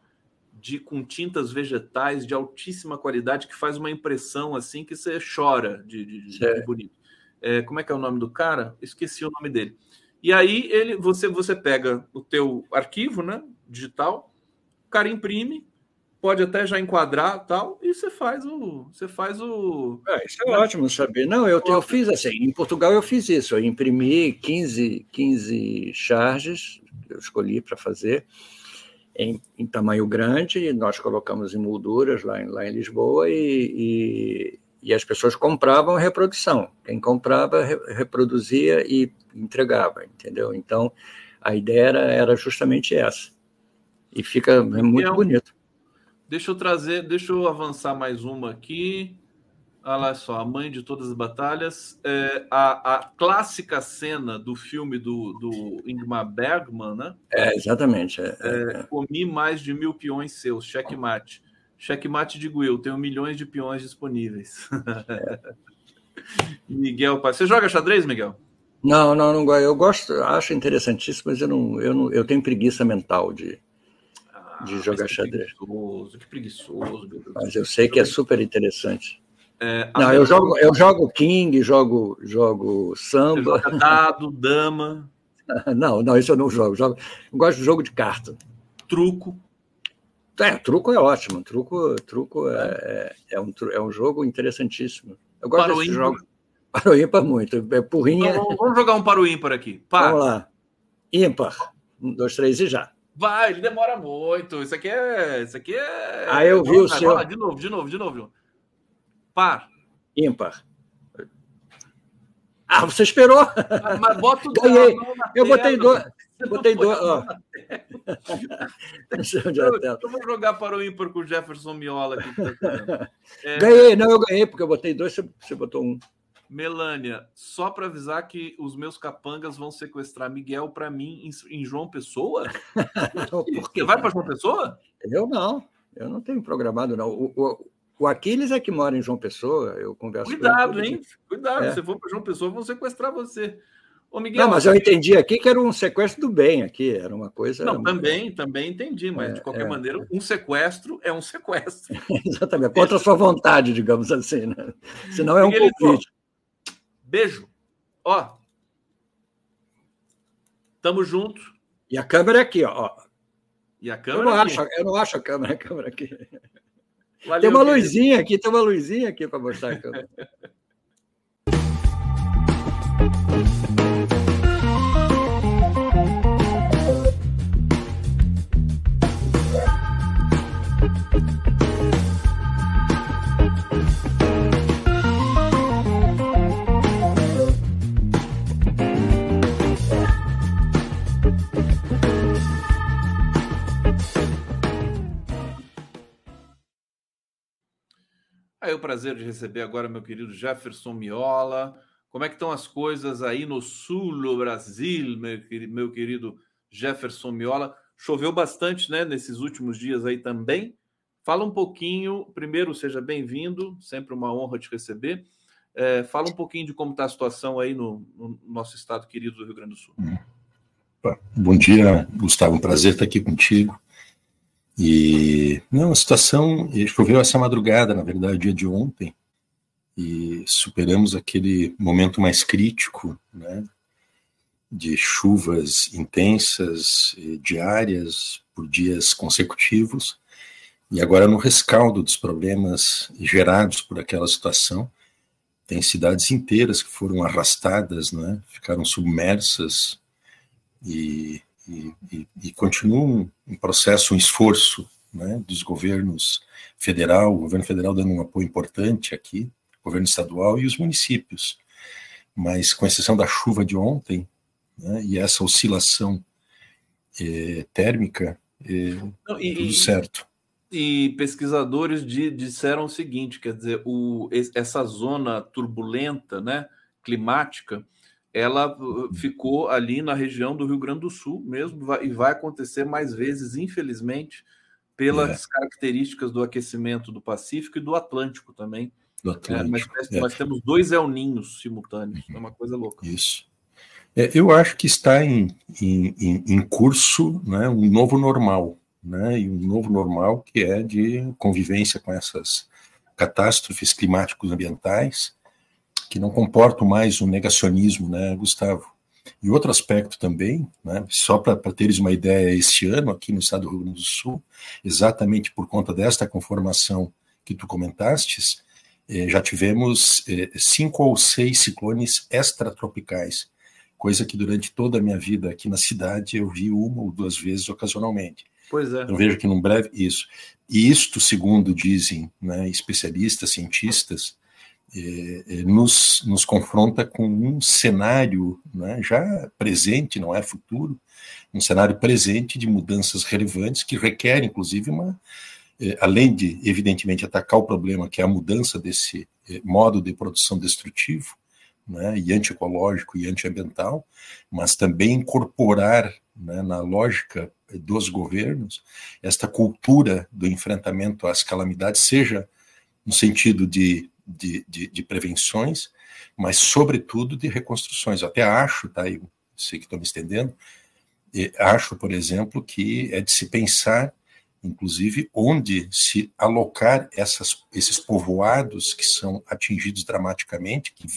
de com tintas vegetais de altíssima qualidade que faz uma impressão assim que você chora de, de, de bonito. É, como é que é o nome do cara? Esqueci o nome dele. E aí ele, você, você pega o teu arquivo, né, digital, o cara imprime, pode até já enquadrar tal, e você faz o, você faz o. É, isso é ótimo saber. Não, eu, eu fiz assim. Em Portugal eu fiz isso. Eu imprimi 15, 15 charges, eu escolhi para fazer. Em, em, tamanho grande, nós colocamos em molduras lá em, lá em Lisboa e, e as pessoas compravam a reprodução. Quem comprava, reproduzia e entregava, entendeu? Então, a ideia era, era justamente essa. E fica é muito então, bonito. Deixa eu trazer, deixa eu avançar mais uma aqui. Olha só, a mãe de todas as batalhas. É, a, a clássica cena do filme do, do Ingmar Bergman, né? É, exatamente. É, é, é. comi mais de mil peões seus, checkmate. Checkmate de Will, tenho milhões de peões disponíveis. Miguel, você joga xadrez, Miguel? Não, não, não gosto. Eu gosto, acho interessantíssimo, mas eu não, eu não, eu tenho preguiça mental de, ah, de jogar que xadrez. Preguiçoso, que preguiçoso. Mas eu sei que é super interessante. É, não, eu jogo, eu jogo King, jogo, jogo samba. Joga dado, dama. Não, não, isso eu não jogo. jogo eu gosto de jogo de carta. Truco. É, truco é ótimo. Truco, truco é, é, é um, é um jogo interessantíssimo. Eu gosto Para desse ímpar. jogo. Para o ímpar, muito. É porrinha. Então, vamos- jogar um para o ímpar aqui. Par. Vamos lá. Ímpar. Um, dois, três e já. Vai, ele demora muito. Isso aqui é. Isso aqui é. Ah, eu vi o vai, seu. vai de novo, de novo, de novo. Par. Ímpar. Ah, você esperou? Ah, Mas bota o Ganhei. Eu botei dois. Você Botei dois. Ó. Eu, vou jogar para o ímpar com o Jefferson Miola aqui. tá. É, Ganhei, não, eu ganhei, porque eu botei dois, você, botou um. Melânia, só para avisar que os meus capangas vão sequestrar Miguel para mim em, João Pessoa? Por quê? Você vai para João Pessoa? Eu não, eu não tenho programado, não. O, o, o Aquiles é que mora em João Pessoa, eu converso com ele Cuidado, hein? Cuidado, É. se for para João Pessoa, vão sequestrar você. Ô, Miguel. Não, mas eu entendi aqui que era um sequestro do bem aqui, era uma coisa. Não, também, também entendi, mas É, de qualquer é. maneira, um sequestro é um sequestro. Exatamente, contra a sua vontade, digamos assim, né? Senão é um convite. Beijo. Ó. Tamo junto. E a câmera é aqui, ó. E a Eu câmera. não, aqui. acho, eu não acho a câmera, a câmera aqui. Valeu, Tem uma querido. luzinha aqui, tem uma luzinha aqui para mostrar a câmera. Aí o prazer de receber agora meu querido Jefferson Miola. Como é que estão as coisas aí no sul do Brasil, meu querido, Jefferson Miola? Choveu bastante, né, nesses últimos dias aí também. Fala um pouquinho, primeiro, seja bem-vindo, sempre uma honra te receber. É, fala um pouquinho de como está a situação aí no, no nosso estado querido do Rio Grande do Sul. Bom dia, Gustavo. Um prazer estar aqui contigo. E não, a situação choveu essa madrugada, na verdade, dia de ontem, e superamos aquele momento mais crítico, né, de chuvas intensas, eh, diárias, por dias consecutivos, e agora no rescaldo dos problemas gerados por aquela situação, tem cidades inteiras que foram arrastadas, né, ficaram submersas e e, e, e continua um, processo, um esforço né, dos governos federal, o governo federal dando um apoio importante aqui, o governo estadual e os municípios. Mas com exceção da chuva de ontem né, e essa oscilação eh, térmica, eh, Não, tudo certo. E pesquisadores de, disseram o seguinte, quer dizer, o, essa zona turbulenta, né, climática, ela ficou ali na região do Rio Grande do Sul mesmo vai, e vai acontecer mais vezes, infelizmente, pelas é. características do aquecimento do Pacífico e do Atlântico também. Do Atlântico. É, mas, nós temos dois El Ninhos simultâneos, é uma coisa louca. Isso. É, eu acho que está em, em, em curso né, um novo normal, né, e um novo normal que é de convivência com essas catástrofes climáticos ambientais, que não comportam mais um negacionismo, né, Gustavo? E outro aspecto também, né, só para teres uma ideia, esse ano aqui no estado do Rio Grande do Sul, exatamente por conta desta conformação que tu comentastes, eh, já tivemos eh, cinco ou seis ciclones extratropicais, coisa que durante toda a minha vida aqui na cidade eu vi uma ou duas vezes ocasionalmente. Pois é. Então vejo que num breve isso. E isto, segundo dizem né, especialistas, cientistas, eh, nos, nos, confronta com um cenário né, já presente, não é futuro, um cenário presente de mudanças relevantes que requer, inclusive, uma, eh, além de, evidentemente, atacar o problema, que é a mudança desse modo de produção destrutivo, né, e antiecológico e antiambiental, mas também incorporar né, na lógica dos governos esta cultura do enfrentamento às calamidades, seja no sentido de de, de, de, prevenções, mas sobretudo de reconstruções. Até acho, tá? Eu sei que estou me estendendo. acho, por exemplo, que é de se pensar, inclusive, onde se alocar essas, esses povoados que são atingidos dramaticamente, que,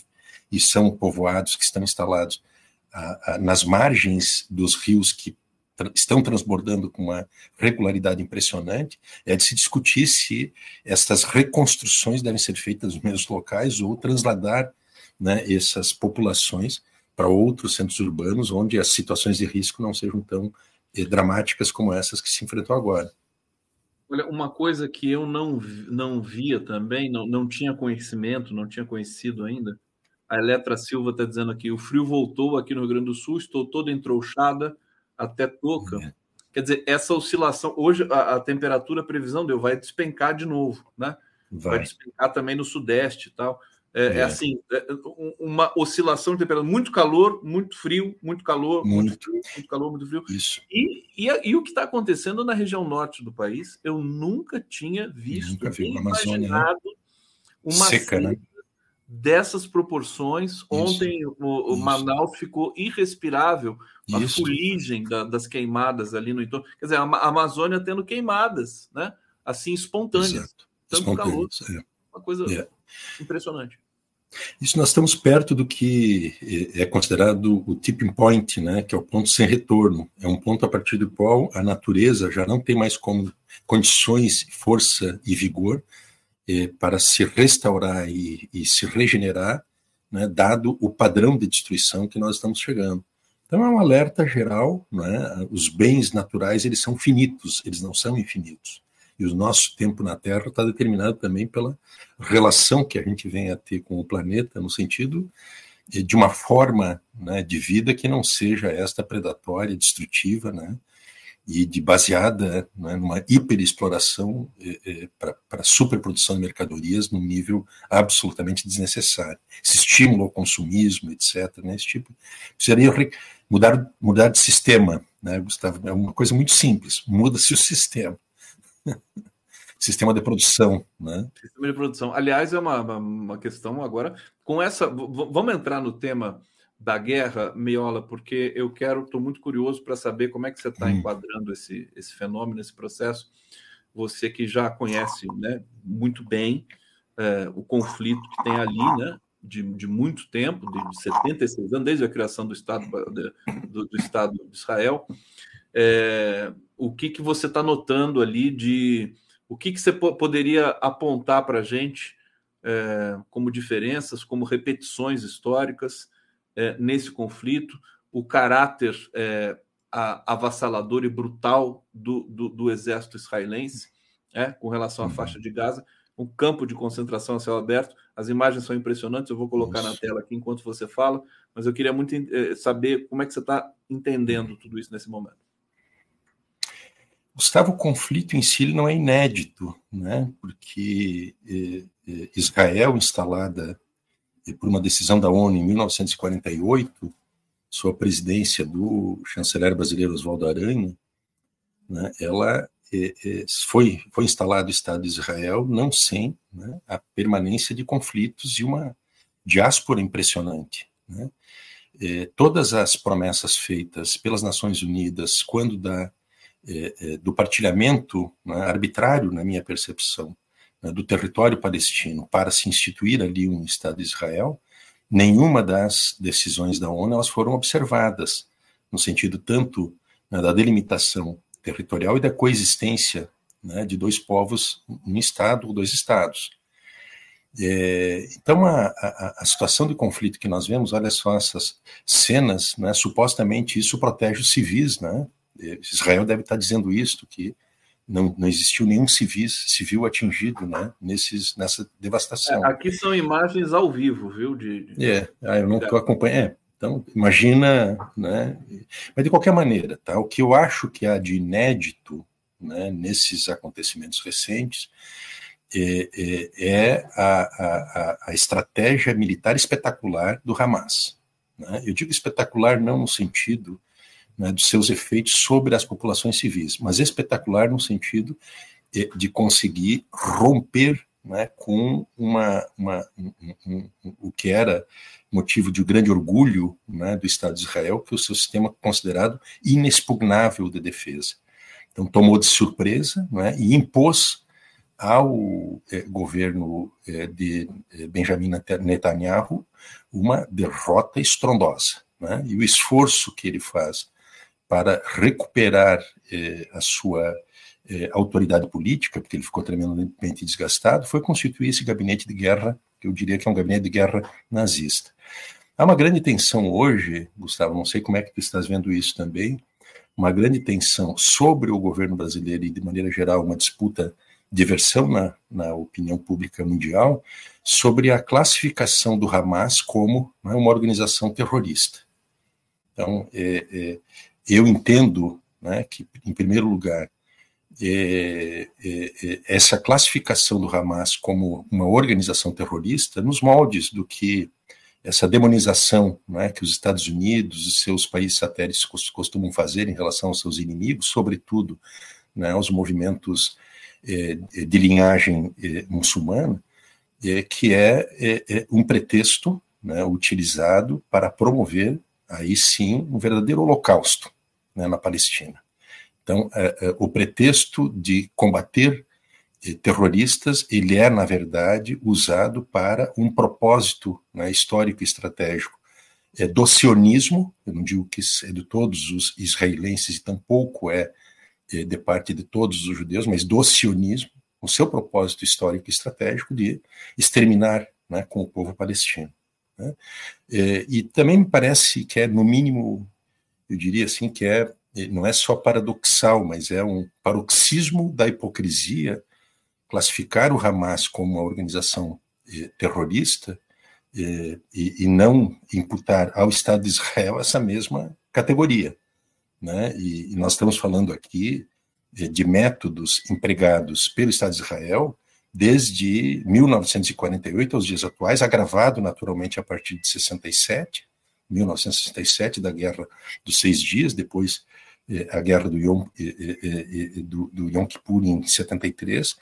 e são povoados que estão instalados a, a, nas margens dos rios que estão transbordando com uma regularidade impressionante, é de se discutir se estas reconstruções devem ser feitas nos mesmos locais ou transladar né, essas populações para outros centros urbanos onde as situações de risco não sejam tão eh, dramáticas como essas que se enfrentou agora. Olha, uma coisa que eu não, não via também, não, não tinha conhecimento, não tinha conhecido ainda, a Eletra Silva está dizendo aqui: o frio voltou aqui no Rio Grande do Sul, estou toda entrouxada, até toca. É. Quer dizer, essa oscilação, hoje a, a, temperatura, a previsão deu, vai despencar de novo, né? Vai, vai despencar também no Sudeste e tal. É, é. é assim, é, uma oscilação de temperatura, muito calor, muito frio, muito calor, muito, muito frio, muito calor, muito frio. Isso. E, e, e o que está acontecendo na região norte do país, eu nunca tinha visto, nunca vi uma Amazônia, né? uma seca, né? Dessas proporções. Ontem o, o Manaus ficou irrespirável, a Isso. fuligem da, das queimadas ali no entorno. Quer dizer, a, a Amazônia tendo queimadas, né? Assim, espontâneas. Exato. Tanto calor. É. Uma coisa é. impressionante. Isso nós estamos perto do que é, é considerado o tipping point, né, que é o ponto sem retorno. É um ponto a partir do qual a natureza já não tem mais como condições, força e vigor é, para se restaurar e, e se regenerar, né, dado o padrão de destruição que nós estamos chegando. Então é um alerta geral, né, os bens naturais eles são finitos, eles não são infinitos. E o nosso tempo na Terra está determinado também pela relação que a gente vem a ter com o planeta, no sentido de uma forma né, de vida que não seja esta predatória, destrutiva, né, e de baseada né, numa hiperexploração eh, eh, para superprodução de mercadorias num nível absolutamente desnecessário. Esse estímulo ao consumismo, etc., né, esse tipo, precisaria mudar, mudar de sistema, né, Gustavo? É uma coisa muito simples, muda-se o sistema. Sistema de produção, né? Sistema de produção. Aliás, é uma, uma questão agora com essa. Vamos entrar no tema da guerra, Meiola, porque eu quero, estou muito curioso para saber como é que você está hum. enquadrando esse, esse fenômeno, esse processo. Você que já conhece né, muito bem é, o conflito que tem ali, né? De, de muito tempo, de 76 anos, desde a criação do Estado, do, do Estado de Israel. É, o que, que você está notando ali de o que, que você poderia apontar para a gente é, como diferenças, como repetições históricas é, nesse conflito, o caráter é, avassalador e brutal do, do, do exército israelense é, com relação à uhum. faixa de Gaza, um campo de concentração a céu aberto. As imagens são impressionantes, eu vou colocar isso. na tela aqui enquanto você fala, mas eu queria muito é, saber como é que você está entendendo tudo isso nesse momento. Gustavo, o conflito em si não é inédito, né? porque eh, Israel, instalada por uma decisão da ONU em 1948, sob a presidência do chanceler brasileiro Oswaldo Aranha, né, ela foi, foi instalado o Estado de Israel não sem né, a permanência de conflitos e uma diáspora impressionante. Né? todas as promessas feitas pelas Nações Unidas quando da é, é, do partilhamento né, arbitrário, na minha percepção, né, do território palestino para se instituir ali um Estado de Israel, nenhuma das decisões da ONU elas foram observadas, no sentido tanto né, da delimitação territorial e da coexistência né, de dois povos, um Estado ou dois Estados. É, então, a, a, a, situação de conflito que nós vemos, olha só essas cenas, né, supostamente isso protege os civis, né, Israel deve estar dizendo isto, que não, não existiu nenhum civil, civil atingido né, nesses, nessa devastação. É, aqui são imagens ao vivo, viu? De, de... É, ah, eu não acompanho. É, então, imagina, né? Mas de qualquer maneira, tá? O que eu acho que há de inédito né, nesses acontecimentos recentes é, é, é a, a, a, estratégia militar espetacular do Hamas. Né? Eu digo espetacular não no sentido né, dos seus efeitos sobre as populações civis, mas espetacular no sentido de, de conseguir romper né, com uma, uma um, um, um, o que era motivo de grande orgulho né, do Estado de Israel, que é o seu sistema considerado inexpugnável de defesa. Então tomou de surpresa né, e impôs ao eh, governo eh, de eh, Benjamin Netanyahu uma derrota estrondosa. né, e o esforço que ele faz para recuperar eh, a sua eh, autoridade política, porque ele ficou tremendamente desgastado, foi constituir esse gabinete de guerra, que eu diria que é um gabinete de guerra nazista. Há uma grande tensão hoje, Gustavo, não sei como é que tu estás vendo isso também, uma grande tensão sobre o governo brasileiro e, de maneira geral, uma disputa de versão na, na opinião pública mundial sobre a classificação do Hamas como né, uma organização terrorista. Então, é, é, eu entendo né, que, em primeiro lugar, é, é, é, essa classificação do Hamas como uma organização terrorista, nos moldes do que essa demonização né, que os Estados Unidos e seus países satélites costumam fazer em relação aos seus inimigos, sobretudo né, aos movimentos eh, de linhagem eh, muçulmana, que é, é, é um pretexto né, utilizado para promover, aí sim, um verdadeiro holocausto né, na Palestina. Então, é, é, o pretexto de combater terroristas, ele é, na verdade, usado para um propósito né, histórico e estratégico é, do sionismo, eu não digo que é de todos os israelenses, e tampouco é, é de parte de todos os judeus, mas do sionismo, o seu propósito histórico e estratégico de exterminar né, com o povo palestino. Né? É, e também me parece que é, no mínimo, eu diria assim, que é não é só paradoxal, mas é um paroxismo da hipocrisia classificar o Hamas como uma organização eh, terrorista eh, e, e, não imputar ao Estado de Israel essa mesma categoria. Né? E, e nós estamos falando aqui eh, de métodos empregados pelo Estado de Israel desde 1948 aos dias atuais, agravado naturalmente a partir de 67, 1967, da Guerra dos Seis Dias, depois eh, a Guerra do Yom, eh, eh, do, do Yom Kippur em 73,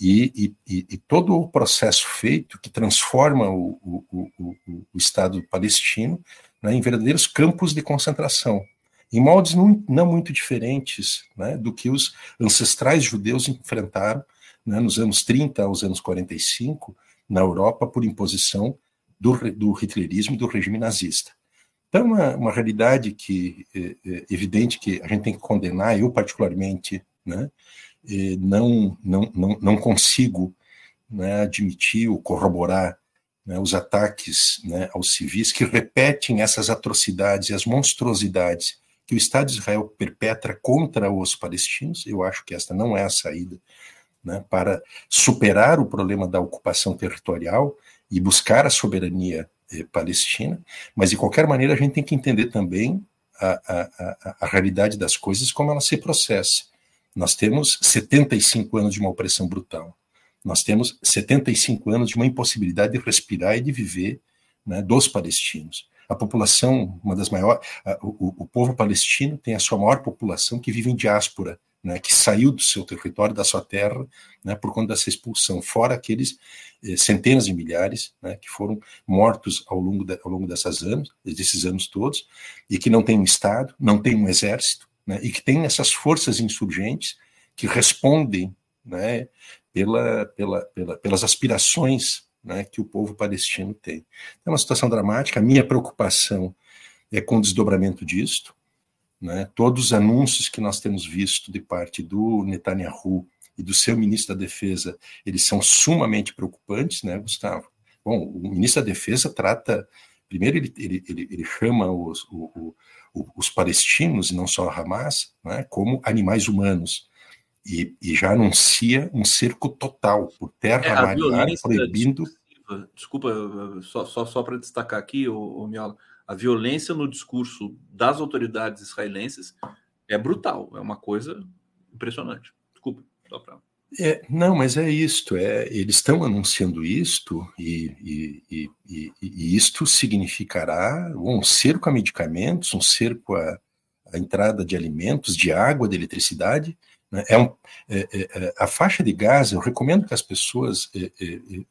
e, e, e, todo o processo feito que transforma o, o, o, o Estado palestino né, em verdadeiros campos de concentração, em moldes não, não muito diferentes né, do que os ancestrais judeus enfrentaram né, nos anos 30 aos anos 45 na Europa por imposição do, do hitlerismo e do regime nazista. Então, uma, uma realidade que é, é evidente que a gente tem que condenar, eu particularmente, né, não, não, não, não consigo né, admitir ou corroborar né, os ataques né, aos civis que repetem essas atrocidades e as monstruosidades que o Estado de Israel perpetra contra os palestinos. Eu acho que esta não é a saída né, para superar o problema da ocupação territorial e buscar a soberania palestina, mas de qualquer maneira a gente tem que entender também a, a, a, a realidade das coisas como ela se processa. Nós temos 75 anos de uma opressão brutal. Nós temos 75 anos de uma impossibilidade de respirar e de viver né, dos palestinos. A população, uma das maiores, o, o, povo palestino tem a sua maior população que vive em diáspora, né, que saiu do seu território, da sua terra, né, por conta dessa expulsão, fora aqueles eh, centenas de milhares né, que foram mortos ao longo, de, ao longo dessas anos, desses anos todos, e que não tem um Estado, não tem um exército, né, e que tem essas forças insurgentes que respondem né, pela, pela, pela, pelas aspirações né, que o povo palestino tem. É uma situação dramática, a minha preocupação é com o desdobramento disto. Né, todos os anúncios que nós temos visto de parte do Netanyahu e do seu ministro da Defesa, eles são sumamente preocupantes, né, Gustavo? Bom, o ministro da Defesa trata, primeiro ele, ele, ele, ele chama os, o, os palestinos, e não só a Hamas, né, como animais humanos. E, e, já anuncia um cerco total por terra, é, mar proibindo. Desculpa, só, só, só para destacar aqui, o, o Miola, a violência no discurso das autoridades israelenses é brutal, é uma coisa impressionante. Desculpa, só para. É, não, mas é isto, é, eles estão anunciando isto e, e, e, e, isto significará um cerco a medicamentos, um cerco a, a entrada de alimentos, de água, de eletricidade. Né? É, um, é, é, é a faixa de Gaza, eu recomendo que as pessoas é,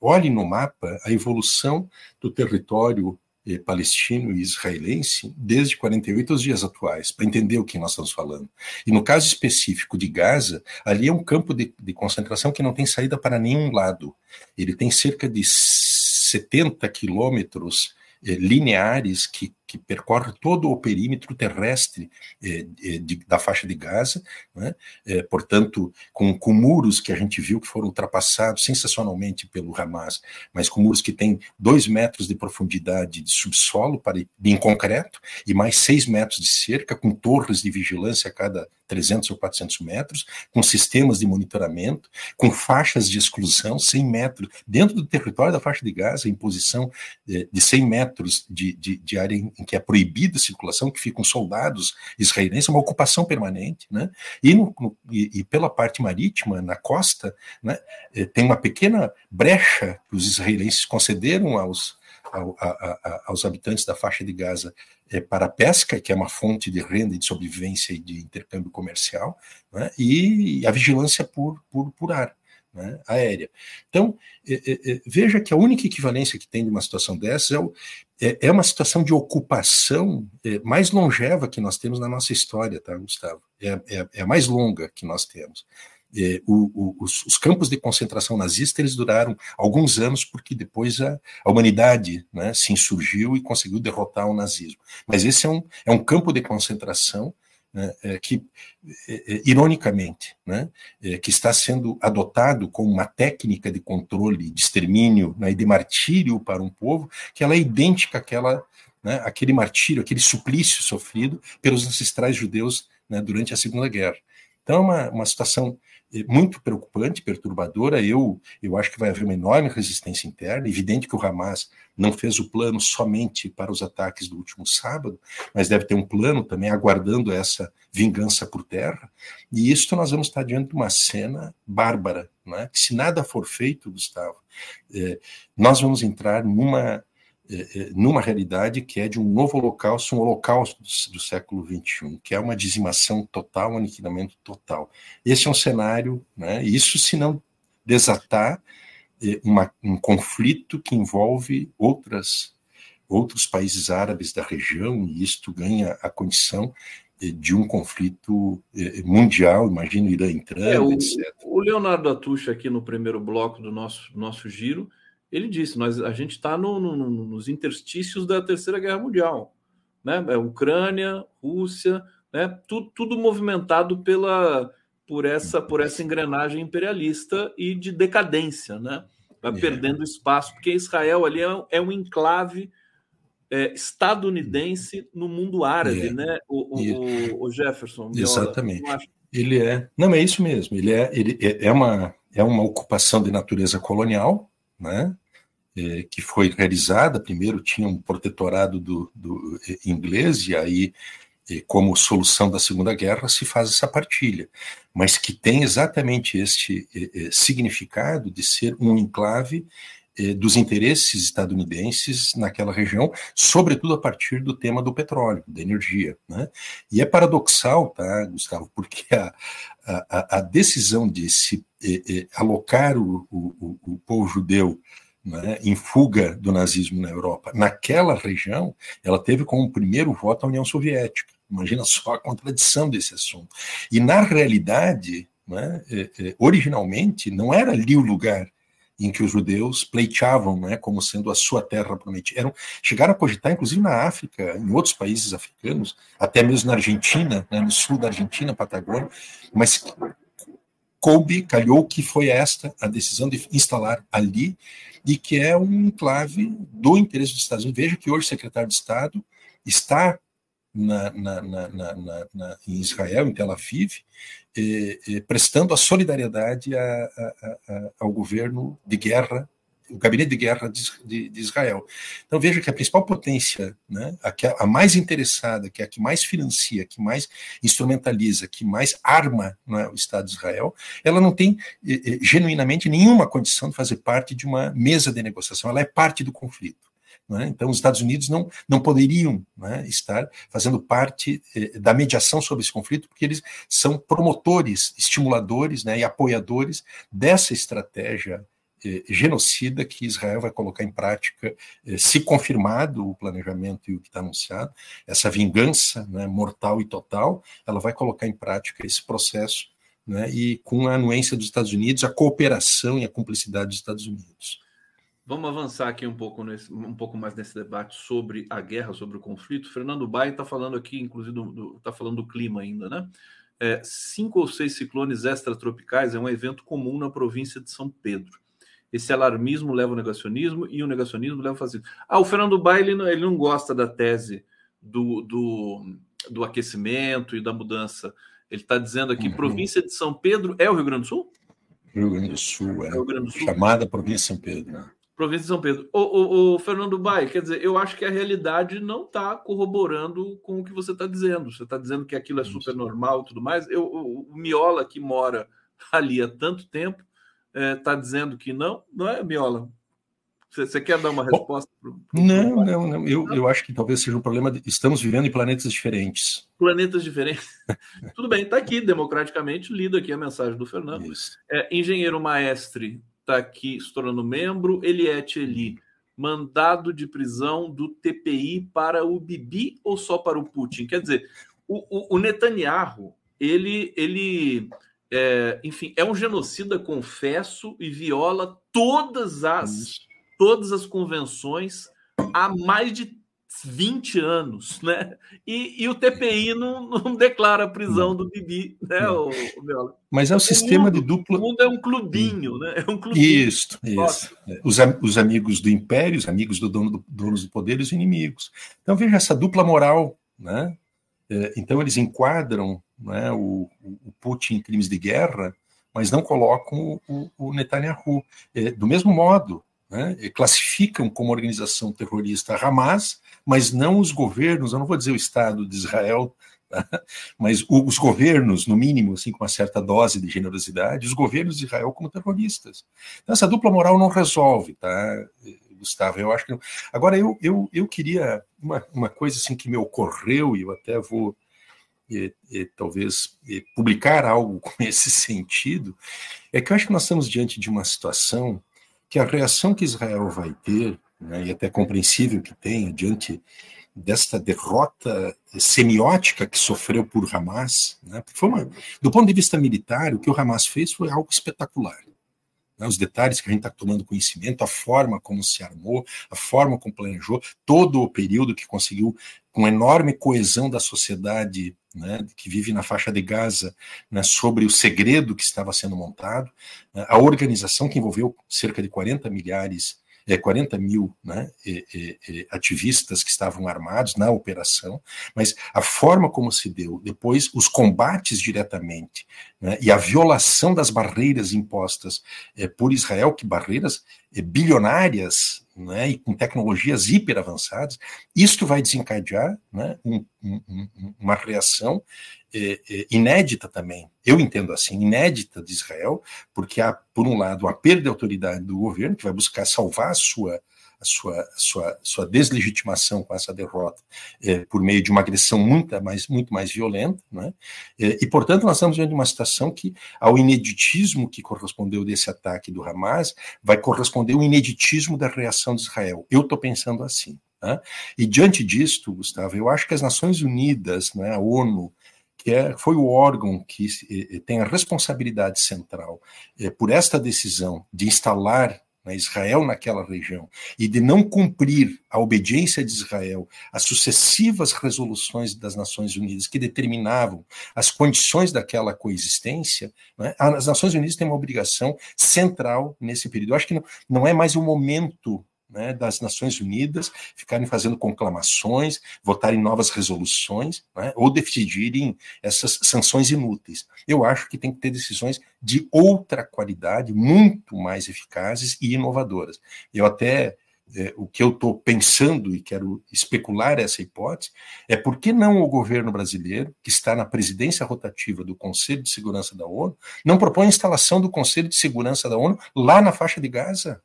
olhem no mapa a evolução do território palestino e israelense desde 48 aos dias atuais, para entender o que nós estamos falando. E no caso específico de Gaza, ali é um campo de, de concentração que não tem saída para nenhum lado. Ele tem cerca de 70 quilômetros eh, lineares que, que percorrem todo o perímetro terrestre eh, de, da faixa de Gaza, né? eh, portanto, com, com muros que a gente viu que foram ultrapassados sensacionalmente pelo Hamas, mas com muros que têm dois metros de profundidade de subsolo para, em concreto e mais seis metros de cerca, com torres de vigilância a cada 300 ou 400 metros, com sistemas de monitoramento, com faixas de exclusão, 100 metros, dentro do território da faixa de Gaza, em posição de, de 100 metros de, de, de área em, em, que é proibida a circulação, que ficam soldados israelenses, uma ocupação permanente, né? E, no, no, e, e, pela parte marítima, na costa, né, eh, tem uma pequena brecha que os israelenses concederam aos, ao, a, a, aos habitantes da faixa de Gaza é, para a pesca, que é uma fonte de renda, de sobrevivência e de intercâmbio comercial, né, e a vigilância por, por, por ar. Né, aérea. Então, é, é, é, veja que a única equivalência que tem de uma situação dessa é, o, é, é uma situação de ocupação é, mais longeva que nós temos na nossa história, tá, Gustavo? É, a mais longa que nós temos. O, o, os, os, campos de concentração nazista eles duraram alguns anos porque depois a, a humanidade né, se insurgiu e conseguiu derrotar o nazismo. Mas esse é um, é um campo de concentração né, é, que, é, é ironicamente, né, que está sendo adotado como uma técnica de controle, de extermínio né, e de martírio para um povo, que ela é idêntica àquela, né, àquele martírio, aquele suplício sofrido pelos ancestrais judeus né, durante a Segunda Guerra. Então, é uma, uma situação muito preocupante, perturbadora. Eu, eu acho que vai haver uma enorme resistência interna. Evidente que o Hamas não fez o plano somente para os ataques do último sábado, mas deve ter um plano também aguardando essa vingança por terra. E isso nós vamos estar diante de uma cena bárbara, né? se nada for feito, Gustavo, é, nós vamos entrar numa é, é, numa realidade que é de um novo holocausto, um holocausto do, do, século XXI, que é uma dizimação total, um aniquilamento total. Esse é um cenário, né, isso se não desatar é, uma, um conflito que envolve outras, outros países árabes da região, e isto ganha a condição de um conflito mundial, imagina o Irã entrando, é, o, etc. O Leonardo Atucha, aqui no primeiro bloco do nosso, nosso giro, ele disse: nós, a gente está no, no, nos interstícios da Terceira Guerra Mundial. Né? É Ucrânia, Rússia, né? tudo, tudo movimentado pela, por, essa, por essa engrenagem imperialista e de decadência. Né? Vai é. perdendo espaço, porque Israel ali é, é um enclave é, estadunidense no mundo árabe, é. né? O, o, o Jefferson. Exatamente. Ele é. Não, é isso mesmo. Ele é, ele é, é uma, é uma ocupação de natureza colonial, né? É, que foi realizada. Primeiro tinha um protetorado do, do é, inglês, e aí, é, como solução da Segunda Guerra, se faz essa partilha, mas que tem exatamente este é significado de ser um enclave é, dos interesses estadunidenses naquela região, sobretudo a partir do tema do petróleo, da energia. Né? E é paradoxal, tá, Gustavo, porque a, a, a decisão de se alocar o, o, o povo judeu né, em fuga do nazismo na Europa, naquela região, ela teve como primeiro voto a União Soviética. Imagina só a contradição desse assunto. E na realidade, né, originalmente, não era ali o lugar em que os judeus pleiteavam né, como sendo a sua terra prometida. Eram, chegaram a cogitar, inclusive na África, em outros países africanos, até mesmo na Argentina, né, no sul da Argentina, Patagônia, mas coube, calhou que foi esta a decisão de instalar ali e que é um enclave do interesse dos Estados Unidos. Veja que hoje o secretário de Estado está na, na, na, em Israel, em Tel Aviv, eh, eh, prestando a solidariedade a, a, a, ao governo de guerra o gabinete de guerra de, de, de, Israel. Então veja que a principal potência, né, a, que, a mais interessada, que é a que mais financia, que mais instrumentaliza, que mais arma né, o Estado de Israel, ela não tem genuinamente nenhuma condição de fazer parte de uma mesa de negociação. Ela é parte do conflito. Né? Então, os Estados Unidos não, não poderiam né, estar fazendo parte eh, da mediação sobre esse conflito, porque eles são promotores, estimuladores né, e apoiadores dessa estratégia genocida que Israel vai colocar em prática, eh, se confirmado o planejamento e o que está anunciado, essa vingança né, mortal e total, ela vai colocar em prática esse processo né, e com a anuência dos Estados Unidos, a cooperação e a cumplicidade dos Estados Unidos. Vamos avançar aqui um pouco, nesse, um pouco mais nesse debate sobre a guerra, sobre o conflito. Fernando Bai está falando aqui, inclusive, está falando do clima ainda, né? É, cinco ou seis ciclones extratropicais é um evento comum na província de São Pedro. Esse alarmismo leva ao negacionismo e o negacionismo leva ao fascismo. Ah, o Fernando Bai ele não, ele não gosta da tese do, do, do aquecimento e da mudança. Ele está dizendo aqui: uhum. província de São Pedro é o Rio Grande do Sul? Rio Grande do Sul, é. é Rio Grande do Sul. Chamada província de São Pedro. Né? Província de São Pedro. O, o, o, Fernando Bai, quer dizer, eu acho que a realidade não está corroborando com o que você está dizendo. Você está dizendo que aquilo é super normal e tudo mais. Eu, o, o Miola, que mora ali há tanto tempo, está é, tá dizendo que não, não é, Miola? Você, quer dar uma resposta? Pro, pro não, não, não. Eu, eu acho que talvez seja um problema. De, estamos vivendo em planetas diferentes. Planetas diferentes. Tudo bem, está aqui, democraticamente, lido aqui a mensagem do Fernando. É, engenheiro maestre está aqui se tornando membro. Eliette Eli, mandado de prisão do TPI para o Bibi ou só para o Putin? Quer dizer, o, o, o Netanyahu, ele, ele é, enfim, é um genocida, confesso, e viola todas as, todas as convenções há mais de 20 anos, né? E, e o TPI não, não, declara a prisão do Bibi, né, o, o Mas é o sistema mundo, de dupla. O mundo é um clubinho, né? É um clubinho. Isso, isso. É, os, os amigos do império, os amigos do dono do, donos do poder e os inimigos. Então veja essa dupla moral, né? É, então eles enquadram né, o, o Putin em crimes de guerra, mas não colocam o, o Netanyahu. É, do mesmo modo, né, classificam como organização terrorista a Hamas, mas não os governos, eu não vou dizer o Estado de Israel, tá? mas os governos, no mínimo, assim, com uma certa dose de generosidade, os governos de Israel como terroristas. Então, essa dupla moral não resolve, tá, Gustavo? Eu acho que. Agora, eu, eu, eu queria. Uma, uma coisa assim que me ocorreu, e eu até vou. E, e, talvez e, publicar algo com esse sentido, é que eu acho que nós estamos diante de uma situação que a reação que Israel vai ter, né, e até compreensível que tenha, diante desta derrota semiótica que sofreu por Hamas, né, foi uma, do ponto de vista militar, o que o Hamas fez foi algo espetacular. Né, os detalhes que a gente está tomando conhecimento, a forma como se armou, a forma como planejou, todo o período que conseguiu, com enorme coesão da sociedade né, que vive na faixa de Gaza, né, sobre o segredo que estava sendo montado, né, a organização que envolveu cerca de 40 milhares, é, 40 mil né, ativistas que estavam armados na operação, mas a forma como se deu, depois os combates diretamente né, e a violação das barreiras impostas é, por Israel, que barreiras é, bilionárias né, e com tecnologias hiper avançadas, isto vai desencadear né, um, um, uma reação inédita também, eu entendo assim, inédita de Israel, porque há, por um lado, uma perda de autoridade do governo, que vai buscar salvar a sua a sua, a sua, sua deslegitimação com essa derrota é, por meio de uma agressão muito mais, muito mais violenta, né? É, e, portanto, nós estamos de uma situação que, ao ineditismo que correspondeu desse ataque do Hamas, vai corresponder o ineditismo da reação de Israel. Eu estou pensando assim. Né? E, diante disto, Gustavo, eu acho que as Nações Unidas, né, a ONU, que é, foi o órgão que tem a responsabilidade central eh, por esta decisão de instalar né, Israel naquela região, e de não cumprir a obediência de Israel às sucessivas resoluções das Nações Unidas que determinavam as condições daquela coexistência, né, as Nações Unidas têm uma obrigação central nesse período. Eu acho que não, não é mais o momento né, das Nações Unidas ficarem fazendo conclamações, votarem novas resoluções, né, ou decidirem essas sanções inúteis. Eu acho que tem que ter decisões de outra qualidade, muito mais eficazes e inovadoras. Eu até é, o que eu estou pensando e quero especular essa hipótese é por que não o governo brasileiro, que está na presidência rotativa do Conselho de Segurança da ONU, não propõe a instalação do Conselho de Segurança da ONU lá na faixa de Gaza?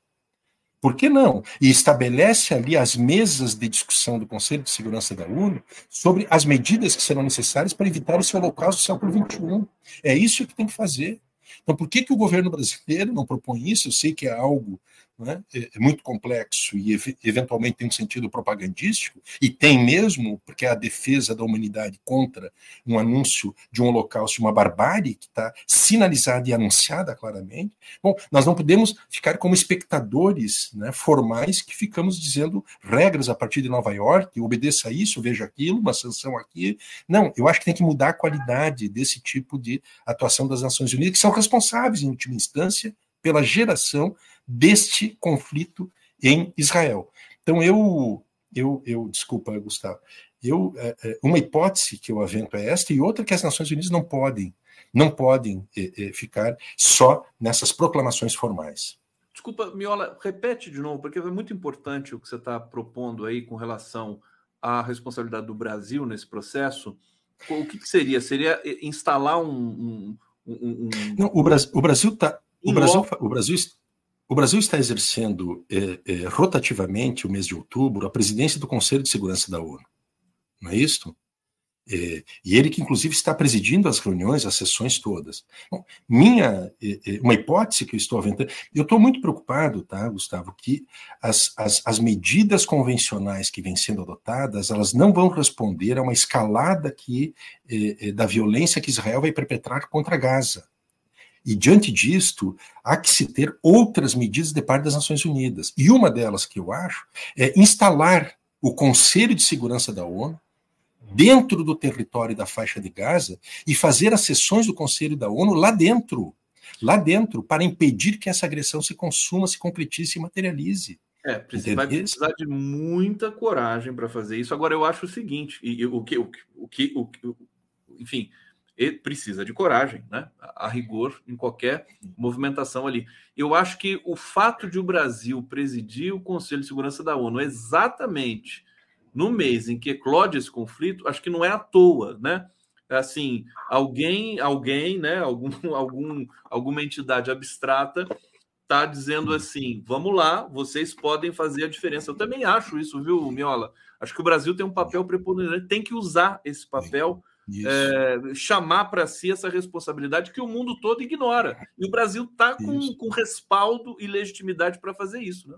Por que não? E estabelece ali as mesas de discussão do Conselho de Segurança da ONU sobre as medidas que serão necessárias para evitar esse holocausto do século XXI. É isso que tem que fazer. Então, por que, que o governo brasileiro não propõe isso? Eu sei que é algo né, é, é muito complexo e eventualmente tem um sentido propagandístico, e tem mesmo, porque é a defesa da humanidade contra um anúncio de um holocausto, uma barbárie que está sinalizada e anunciada claramente. Bom, nós não podemos ficar como espectadores né, formais que ficamos dizendo regras a partir de Nova York, obedeça isso, veja aquilo, uma sanção aqui. Não, eu acho que tem que mudar a qualidade desse tipo de atuação das Nações Unidas, que são responsáveis, em última instância, pela geração deste conflito em Israel. Então, eu, eu, eu desculpa, Gustavo, eu, é, é, uma hipótese que eu avento é esta, e outra que as Nações Unidas não podem, não podem é, ficar só nessas proclamações formais. Desculpa, Miola, repete de novo, porque é muito importante o que você está propondo aí com relação à responsabilidade do Brasil nesse processo. O que, que seria? Seria instalar um. um, um, um... Não, o Brasil está. O Brasil, tá, o, Brasil, o, Brasil, o Brasil está exercendo é, é, rotativamente, o mês de outubro, a presidência do Conselho de Segurança da ONU. Não é isso? É, e ele que, inclusive, está presidindo as reuniões, as sessões todas. Bom, minha, uma hipótese que eu estou aventando, eu estou muito preocupado, tá, Gustavo, que as, as, as medidas convencionais que vêm sendo adotadas, elas não vão responder a uma escalada que, da violência que Israel vai perpetrar contra Gaza. E diante disto, há que se ter outras medidas de parte das Nações Unidas. E uma delas que eu acho é instalar o Conselho de Segurança da ONU dentro do território da faixa de Gaza e fazer as sessões do Conselho da ONU lá dentro, lá dentro, para impedir que essa agressão se consuma, se concretize, se materialize. É, precisa, vai precisar de muita coragem para fazer isso. Agora, eu acho o seguinte, e, e o que, o, o que, o, enfim, e precisa de coragem, né? A, rigor em qualquer movimentação ali. Eu acho que o fato de o Brasil presidir o Conselho de Segurança da ONU exatamente no mês em que eclode esse conflito, acho que não é à toa, né? Assim, alguém, alguém, né? Algum, algum, alguma entidade abstrata está dizendo assim: vamos lá, vocês podem fazer a diferença. Eu também acho isso, viu, Miola? Acho que o Brasil tem um papel preponderante, tem que usar esse papel é, chamar para si essa responsabilidade que o mundo todo ignora. E o Brasil está com, com respaldo e legitimidade para fazer isso. Né?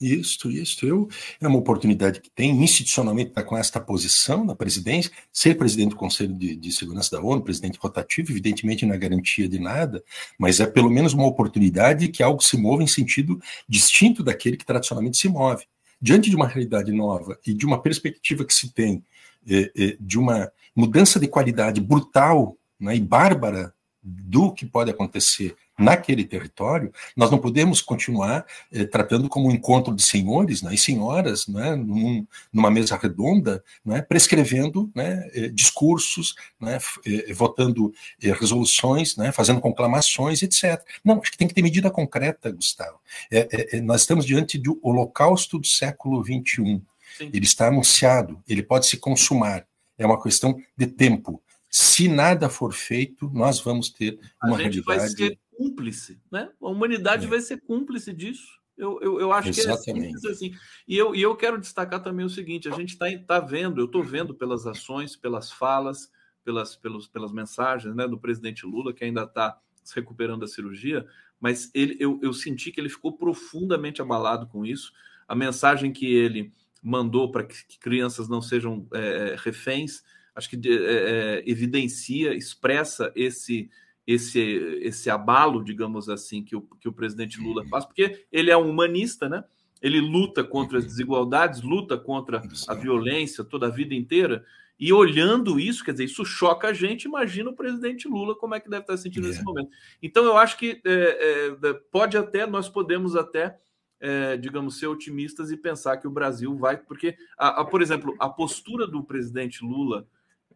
Isso, isso. Eu, é uma oportunidade que tem, institucionalmente, estar tá com esta posição na presidência, ser presidente do Conselho de, de, Segurança da ONU, presidente rotativo, evidentemente não é garantia de nada, mas é pelo menos uma oportunidade que algo se mova em sentido distinto daquele que tradicionalmente se move. Diante de uma realidade nova e de uma perspectiva que se tem é, é, de uma mudança de qualidade brutal né, e bárbara do que pode acontecer naquele território, nós não podemos continuar eh, tratando como um encontro de senhores né, e senhoras né, num, numa mesa redonda, né, prescrevendo né, eh, discursos, né, eh, votando resoluções, né, fazendo conclamações, etc. Não, acho que tem que ter medida concreta, Gustavo. É, é, nós estamos diante do holocausto do século XXI. Sim. Ele está anunciado, ele pode se consumar. É uma questão de tempo. Se nada for feito, nós vamos ter uma a gente realidade. Vai ser cúmplice, né? A humanidade é. vai ser cúmplice disso. Eu, eu, eu acho Exatamente. que é assim. E eu, e eu quero destacar também o seguinte: a gente está tá vendo, eu estou vendo pelas ações, pelas falas, pelas, pelos, pelas mensagens né, do presidente Lula, que ainda está se recuperando da cirurgia, mas ele, eu, eu senti que ele ficou profundamente abalado com isso. A mensagem que ele mandou para que, que, crianças não sejam é, é reféns, acho que é, é, evidencia, expressa esse, esse, esse abalo, digamos assim, que o, que o presidente Lula uhum. faz, porque ele é um humanista, né? Ele luta contra as uhum. desigualdades, luta contra a violência toda a vida inteira. E olhando isso, quer dizer, isso choca a gente. Imagina o presidente Lula como é que deve estar sentindo nesse momento. Então, eu acho que é, é, pode até, nós podemos até é, digamos, ser otimistas e pensar que o Brasil vai. Porque, a, a, por exemplo, a postura do presidente Lula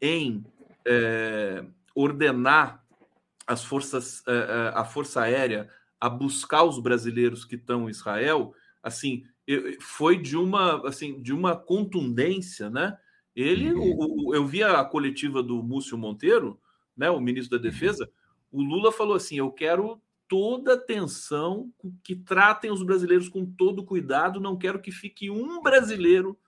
em é, ordenar as forças, é, é a Força Aérea a buscar os brasileiros que estão em Israel, assim, foi de uma, assim, de uma contundência, né? Ele, uhum. o, o, eu vi a coletiva do Múcio Monteiro, né, o ministro da Defesa, o Lula falou assim: eu quero toda atenção, que tratem os brasileiros com todo cuidado. Não quero que fique um brasileiro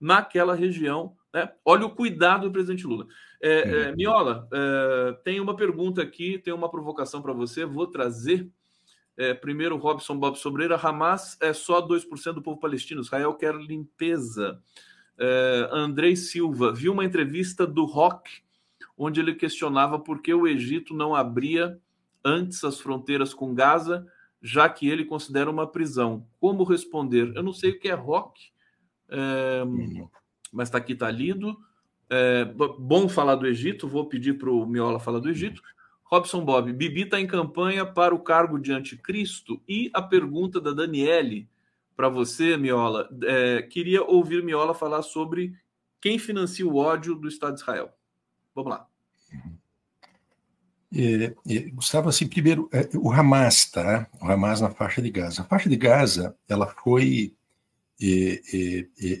naquela região. Né? Olha o cuidado do presidente Lula. É, é, Miola, é, tem uma pergunta aqui, tem uma provocação para você. Vou trazer. É, primeiro, Robson Bob Sobreira, Hamas é só 2% do povo palestino, Israel quer limpeza. É, Andrei Silva, viu uma entrevista do Rock, onde ele questionava por que o Egito não abria antes as fronteiras com Gaza, já que ele considera uma prisão. Como responder? Eu não sei o que é Rock, é, mas está aqui, está lido. É, bom falar do Egito, vou pedir para o Miola falar do Egito. Robson Bob, Bibi está em campanha para o cargo de anticristo. E a pergunta da Daniele para você, Miola. É, queria ouvir Miola falar sobre quem financia o ódio do Estado de Israel. Vamos lá. É, é, Gustavo, assim, primeiro, é, o Hamas, tá? O Hamas na faixa de Gaza. A faixa de Gaza, ela foi,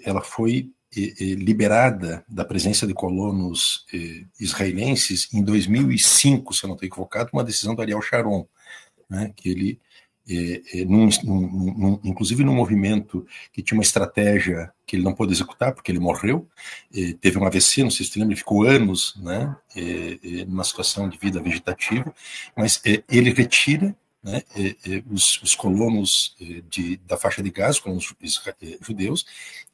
ela foi liberada da presença de colonos israelenses em 2005, se eu não estou equivocado, uma decisão do Ariel Sharon, né, que ele, num, num, inclusive num movimento que tinha uma estratégia que ele não pôde executar porque ele morreu, teve um AVC, não sei se você lembra, ele ficou anos, né, numa situação de vida vegetativa, mas ele retira né, os, os, colonos de, da faixa de Gaza, os colonos judeus,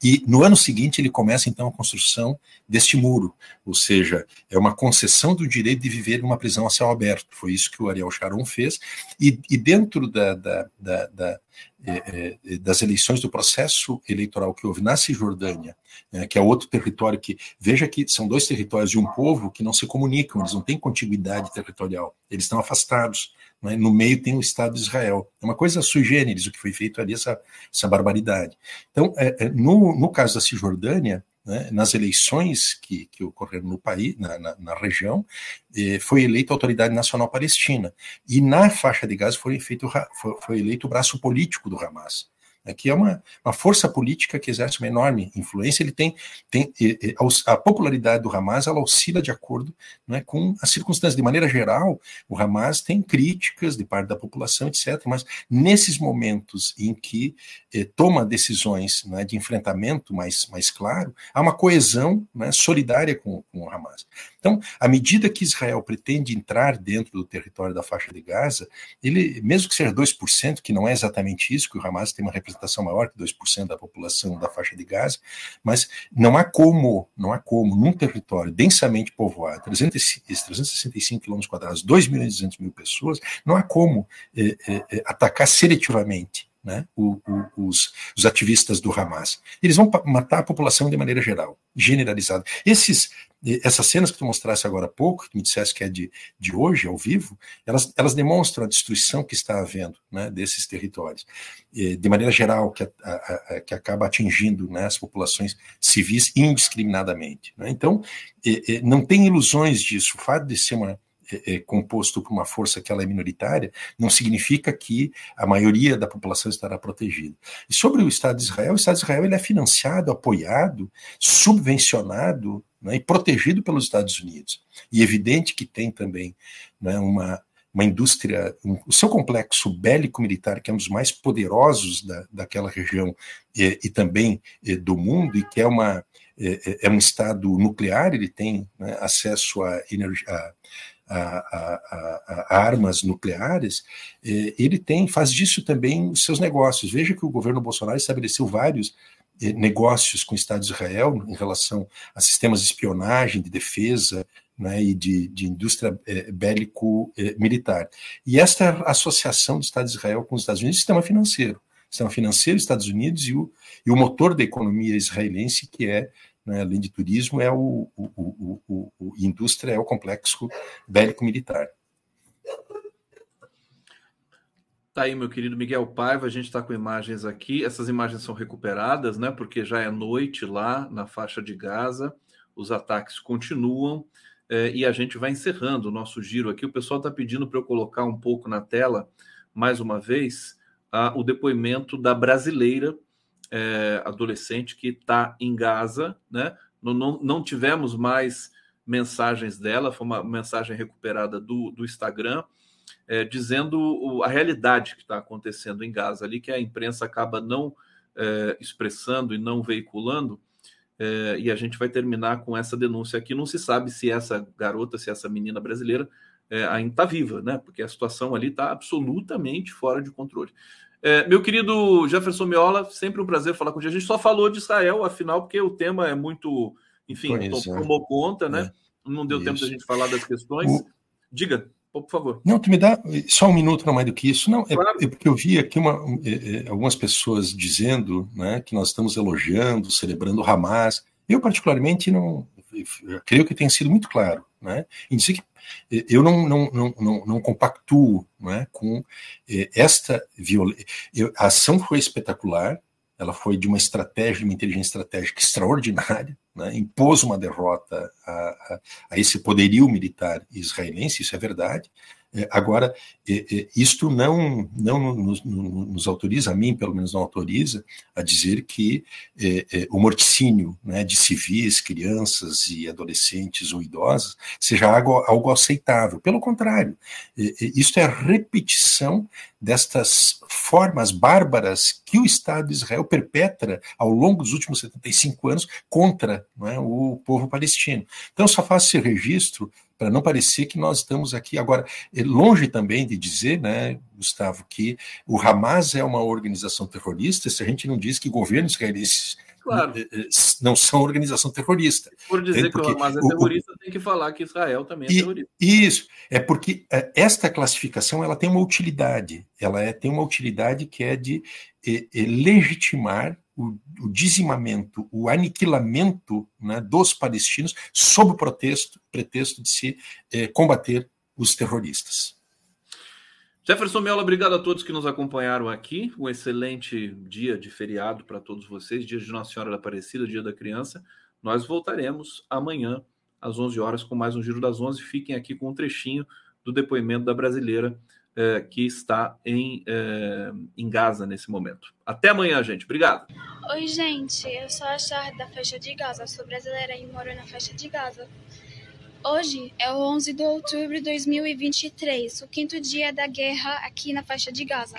e no ano seguinte ele começa então a construção deste muro, ou seja, é uma concessão do direito de viver em uma prisão a céu aberto. Foi isso que o Ariel Sharon fez, e, e dentro da, da, da é, é, das eleições do processo eleitoral que houve na Cisjordânia, é, que é outro território que, veja que são dois territórios de um povo que não se comunicam, eles não têm contiguidade territorial, eles estão afastados. Né? No meio tem o Estado de Israel. É uma coisa sui generis o que foi feito ali, essa, essa barbaridade. Então, é, é, no, no caso da Cisjordânia, né, nas eleições que, que ocorreram no país, na, na, na região, eh, foi eleita a Autoridade Nacional Palestina. E na faixa de Gaza foi, feito, foi, foi eleito o braço político do Hamas que é uma, uma força política que exerce uma enorme influência. Ele tem, tem a popularidade do Hamas ela oscila de acordo né, com as circunstâncias. De maneira geral, o Hamas tem críticas de parte da população, etc. Mas nesses momentos em que eh, toma decisões né, de enfrentamento mais, mais claro, há uma coesão né, solidária com, com o Hamas. Então, à medida que Israel pretende entrar dentro do território da faixa de Gaza, ele, mesmo que seja 2%, que não é exatamente isso, que o Hamas tem uma representação maior que 2% da população da faixa de Gaza, mas não há como, não há como, num território densamente povoado, 365 quilômetros quadrados, 2 milhões e 200 mil pessoas, não há como é, é, atacar seletivamente né, o, o, os, os, ativistas do Hamas. Eles vão matar a população de maneira geral, generalizada. Esses, essas cenas que tu mostrasse agora há pouco, que me dissesse que é de, de hoje, ao vivo, elas, elas demonstram a destruição que está havendo né, desses territórios, de maneira geral, que, a, a, que acaba atingindo né, as populações civis indiscriminadamente. Né? Então, não tem ilusões disso. O fato de ser uma composto por uma força que ela é minoritária, não significa que a maioria da população estará protegida. E sobre o Estado de Israel, o Estado de Israel ele é financiado, apoiado, subvencionado né, e protegido pelos Estados Unidos. E é evidente que tem também né, uma, uma indústria, um, o seu complexo bélico-militar, que é um dos mais poderosos da, daquela região e, e também e, do mundo, e que é uma é, é, um estado nuclear, ele tem né, acesso a, energia, a, a, a, armas nucleares, ele tem, faz disso também os seus negócios. Veja que o governo Bolsonaro estabeleceu vários negócios com o Estado de Israel em relação a sistemas de espionagem, de defesa, né, e de, de indústria eh, bélico-militar. E esta associação do Estado de Israel com os Estados Unidos, sistema financeiro. Sistema financeiro, Estados Unidos e o, e o motor da economia israelense, que é né, além de turismo, é o, o, o, o, indústria, é o complexo bélico-militar. Tá aí, meu querido Miguel Paiva, a gente está com imagens aqui. Essas imagens são recuperadas, né? Porque já é noite lá na faixa de Gaza, os ataques continuam é, e a gente vai encerrando o nosso giro aqui. O pessoal está pedindo para eu colocar um pouco na tela, mais uma vez, o depoimento da brasileira é, adolescente que está em Gaza, né? Não, não, não, tivemos mais mensagens dela, foi uma mensagem recuperada do, do Instagram, é, dizendo o, a realidade que está acontecendo em Gaza ali, que a imprensa acaba não é, expressando e não veiculando. É, e a gente vai terminar com essa denúncia aqui. Não se sabe se essa garota, se essa menina brasileira é, ainda está viva, né? Porque a situação ali está absolutamente fora de controle. É, meu querido Jefferson Miola, sempre um prazer falar com você. A gente só falou de Israel, afinal, porque o tema é muito, enfim, Pois é. tomou conta, né? Não deu tempo Isso. da gente falar das questões. Diga, por favor. Não, tu me dá só um minuto, não mais do que isso. Não, é, Claro. é porque eu vi aqui uma, é, é, algumas pessoas dizendo né, que nós estamos elogiando, celebrando o Hamas. Eu, particularmente, não creio que tem sido muito claro né, em dizer que eh, eu não, não, não, não, não compactuo né, com eh, esta violência. A ação foi espetacular, ela foi de uma estratégia, de uma inteligência estratégica extraordinária, né, impôs uma derrota a, a, a esse poderio militar israelense, isso é verdade. É, Agora, é, é, isto não, não nos, nos- autoriza, a mim pelo menos não autoriza, a dizer que o morticínio né, de civis, crianças e adolescentes ou idosos seja algo, algo aceitável. Pelo contrário, isto é a repetição destas formas bárbaras que o Estado de Israel perpetra ao longo dos últimos 75 anos contra o povo palestino. Então, só faço esse registro para não parecer que nós estamos aqui agora é longe também de dizer, né, Gustavo, que o Hamas é uma organização terrorista, se a gente não diz que governos israelenses Claro, eh, eh, não são organização terrorista. por dizer que o Hamas é o- o- terrorista, tem que falar que Israel também é E- terrorista. Isso, é porque eh, esta classificação ela tem uma utilidade, ela é, tem uma utilidade que é de eh, eh, legitimar o, o dizimamento, o aniquilamento né, dos palestinos sob o pretexto, pretexto de se eh, combater os terroristas. Jefferson Miola, obrigado a todos que nos acompanharam aqui. Um excelente dia de feriado para todos vocês, dia de Nossa Senhora da Aparecida, dia da criança. Nós voltaremos amanhã às 11 horas com mais um Giro das 11. Fiquem aqui com um trechinho do depoimento da brasileira eh, que está em, eh, em Gaza nesse momento. Até amanhã, gente. Obrigado. Oi, gente, eu sou a Char da faixa de Gaza, sou brasileira e moro na faixa de Gaza. Hoje é o 11 de outubro de 2023, o quinto dia da guerra aqui na faixa de Gaza.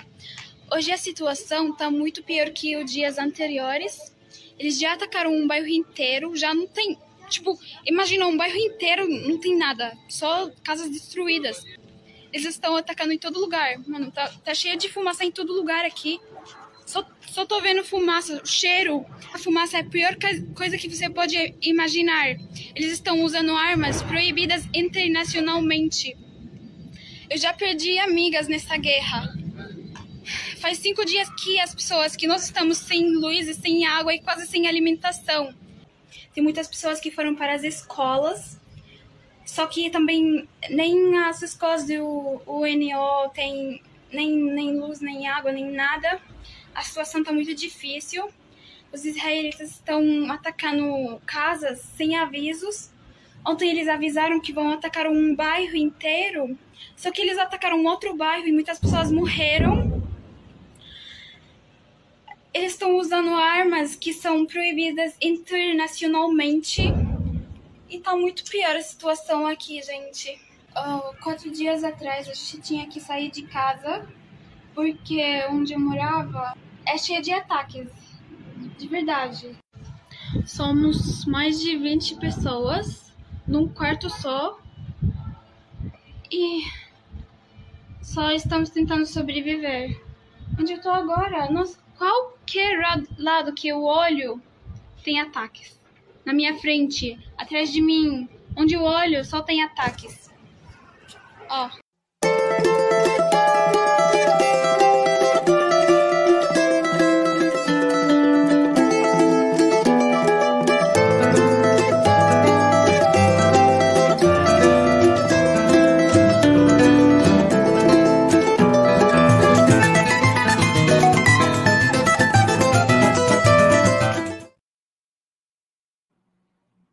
Hoje a situação está muito pior que os dias anteriores. Eles já atacaram um bairro inteiro, já não tem. Tipo, imagina um bairro inteiro, não tem nada, só casas destruídas. Eles estão atacando em todo lugar. Mano, tá, tá cheio de fumaça em todo lugar aqui. Só, só tô vendo fumaça, o cheiro. A fumaça é a pior coisa que você pode imaginar. Eles estão usando armas proibidas internacionalmente. Eu já perdi amigas nessa guerra. Faz cinco dias que as pessoas, que nós estamos sem luz e sem água e quase sem alimentação. Tem muitas pessoas que foram para as escolas, só que também nem as escolas do UNO tem nem, nem luz, nem água, nem nada. A situação está muito difícil. Os israelitas estão atacando casas sem avisos. Ontem eles avisaram que vão atacar um bairro inteiro, só que eles atacaram outro bairro e muitas pessoas morreram. Eles estão usando armas que são proibidas internacionalmente. E tá muito pior a situação aqui, gente. Ah, quatro dias atrás a gente tinha que sair de casa porque onde eu morava é cheia de ataques. De verdade. Somos mais de 20 pessoas num quarto só. E só estamos tentando sobreviver. Onde eu tô agora, nossa, qualquer lado que eu olho tem ataques. Na minha frente, atrás de mim, onde eu olho, só tem ataques. Ó,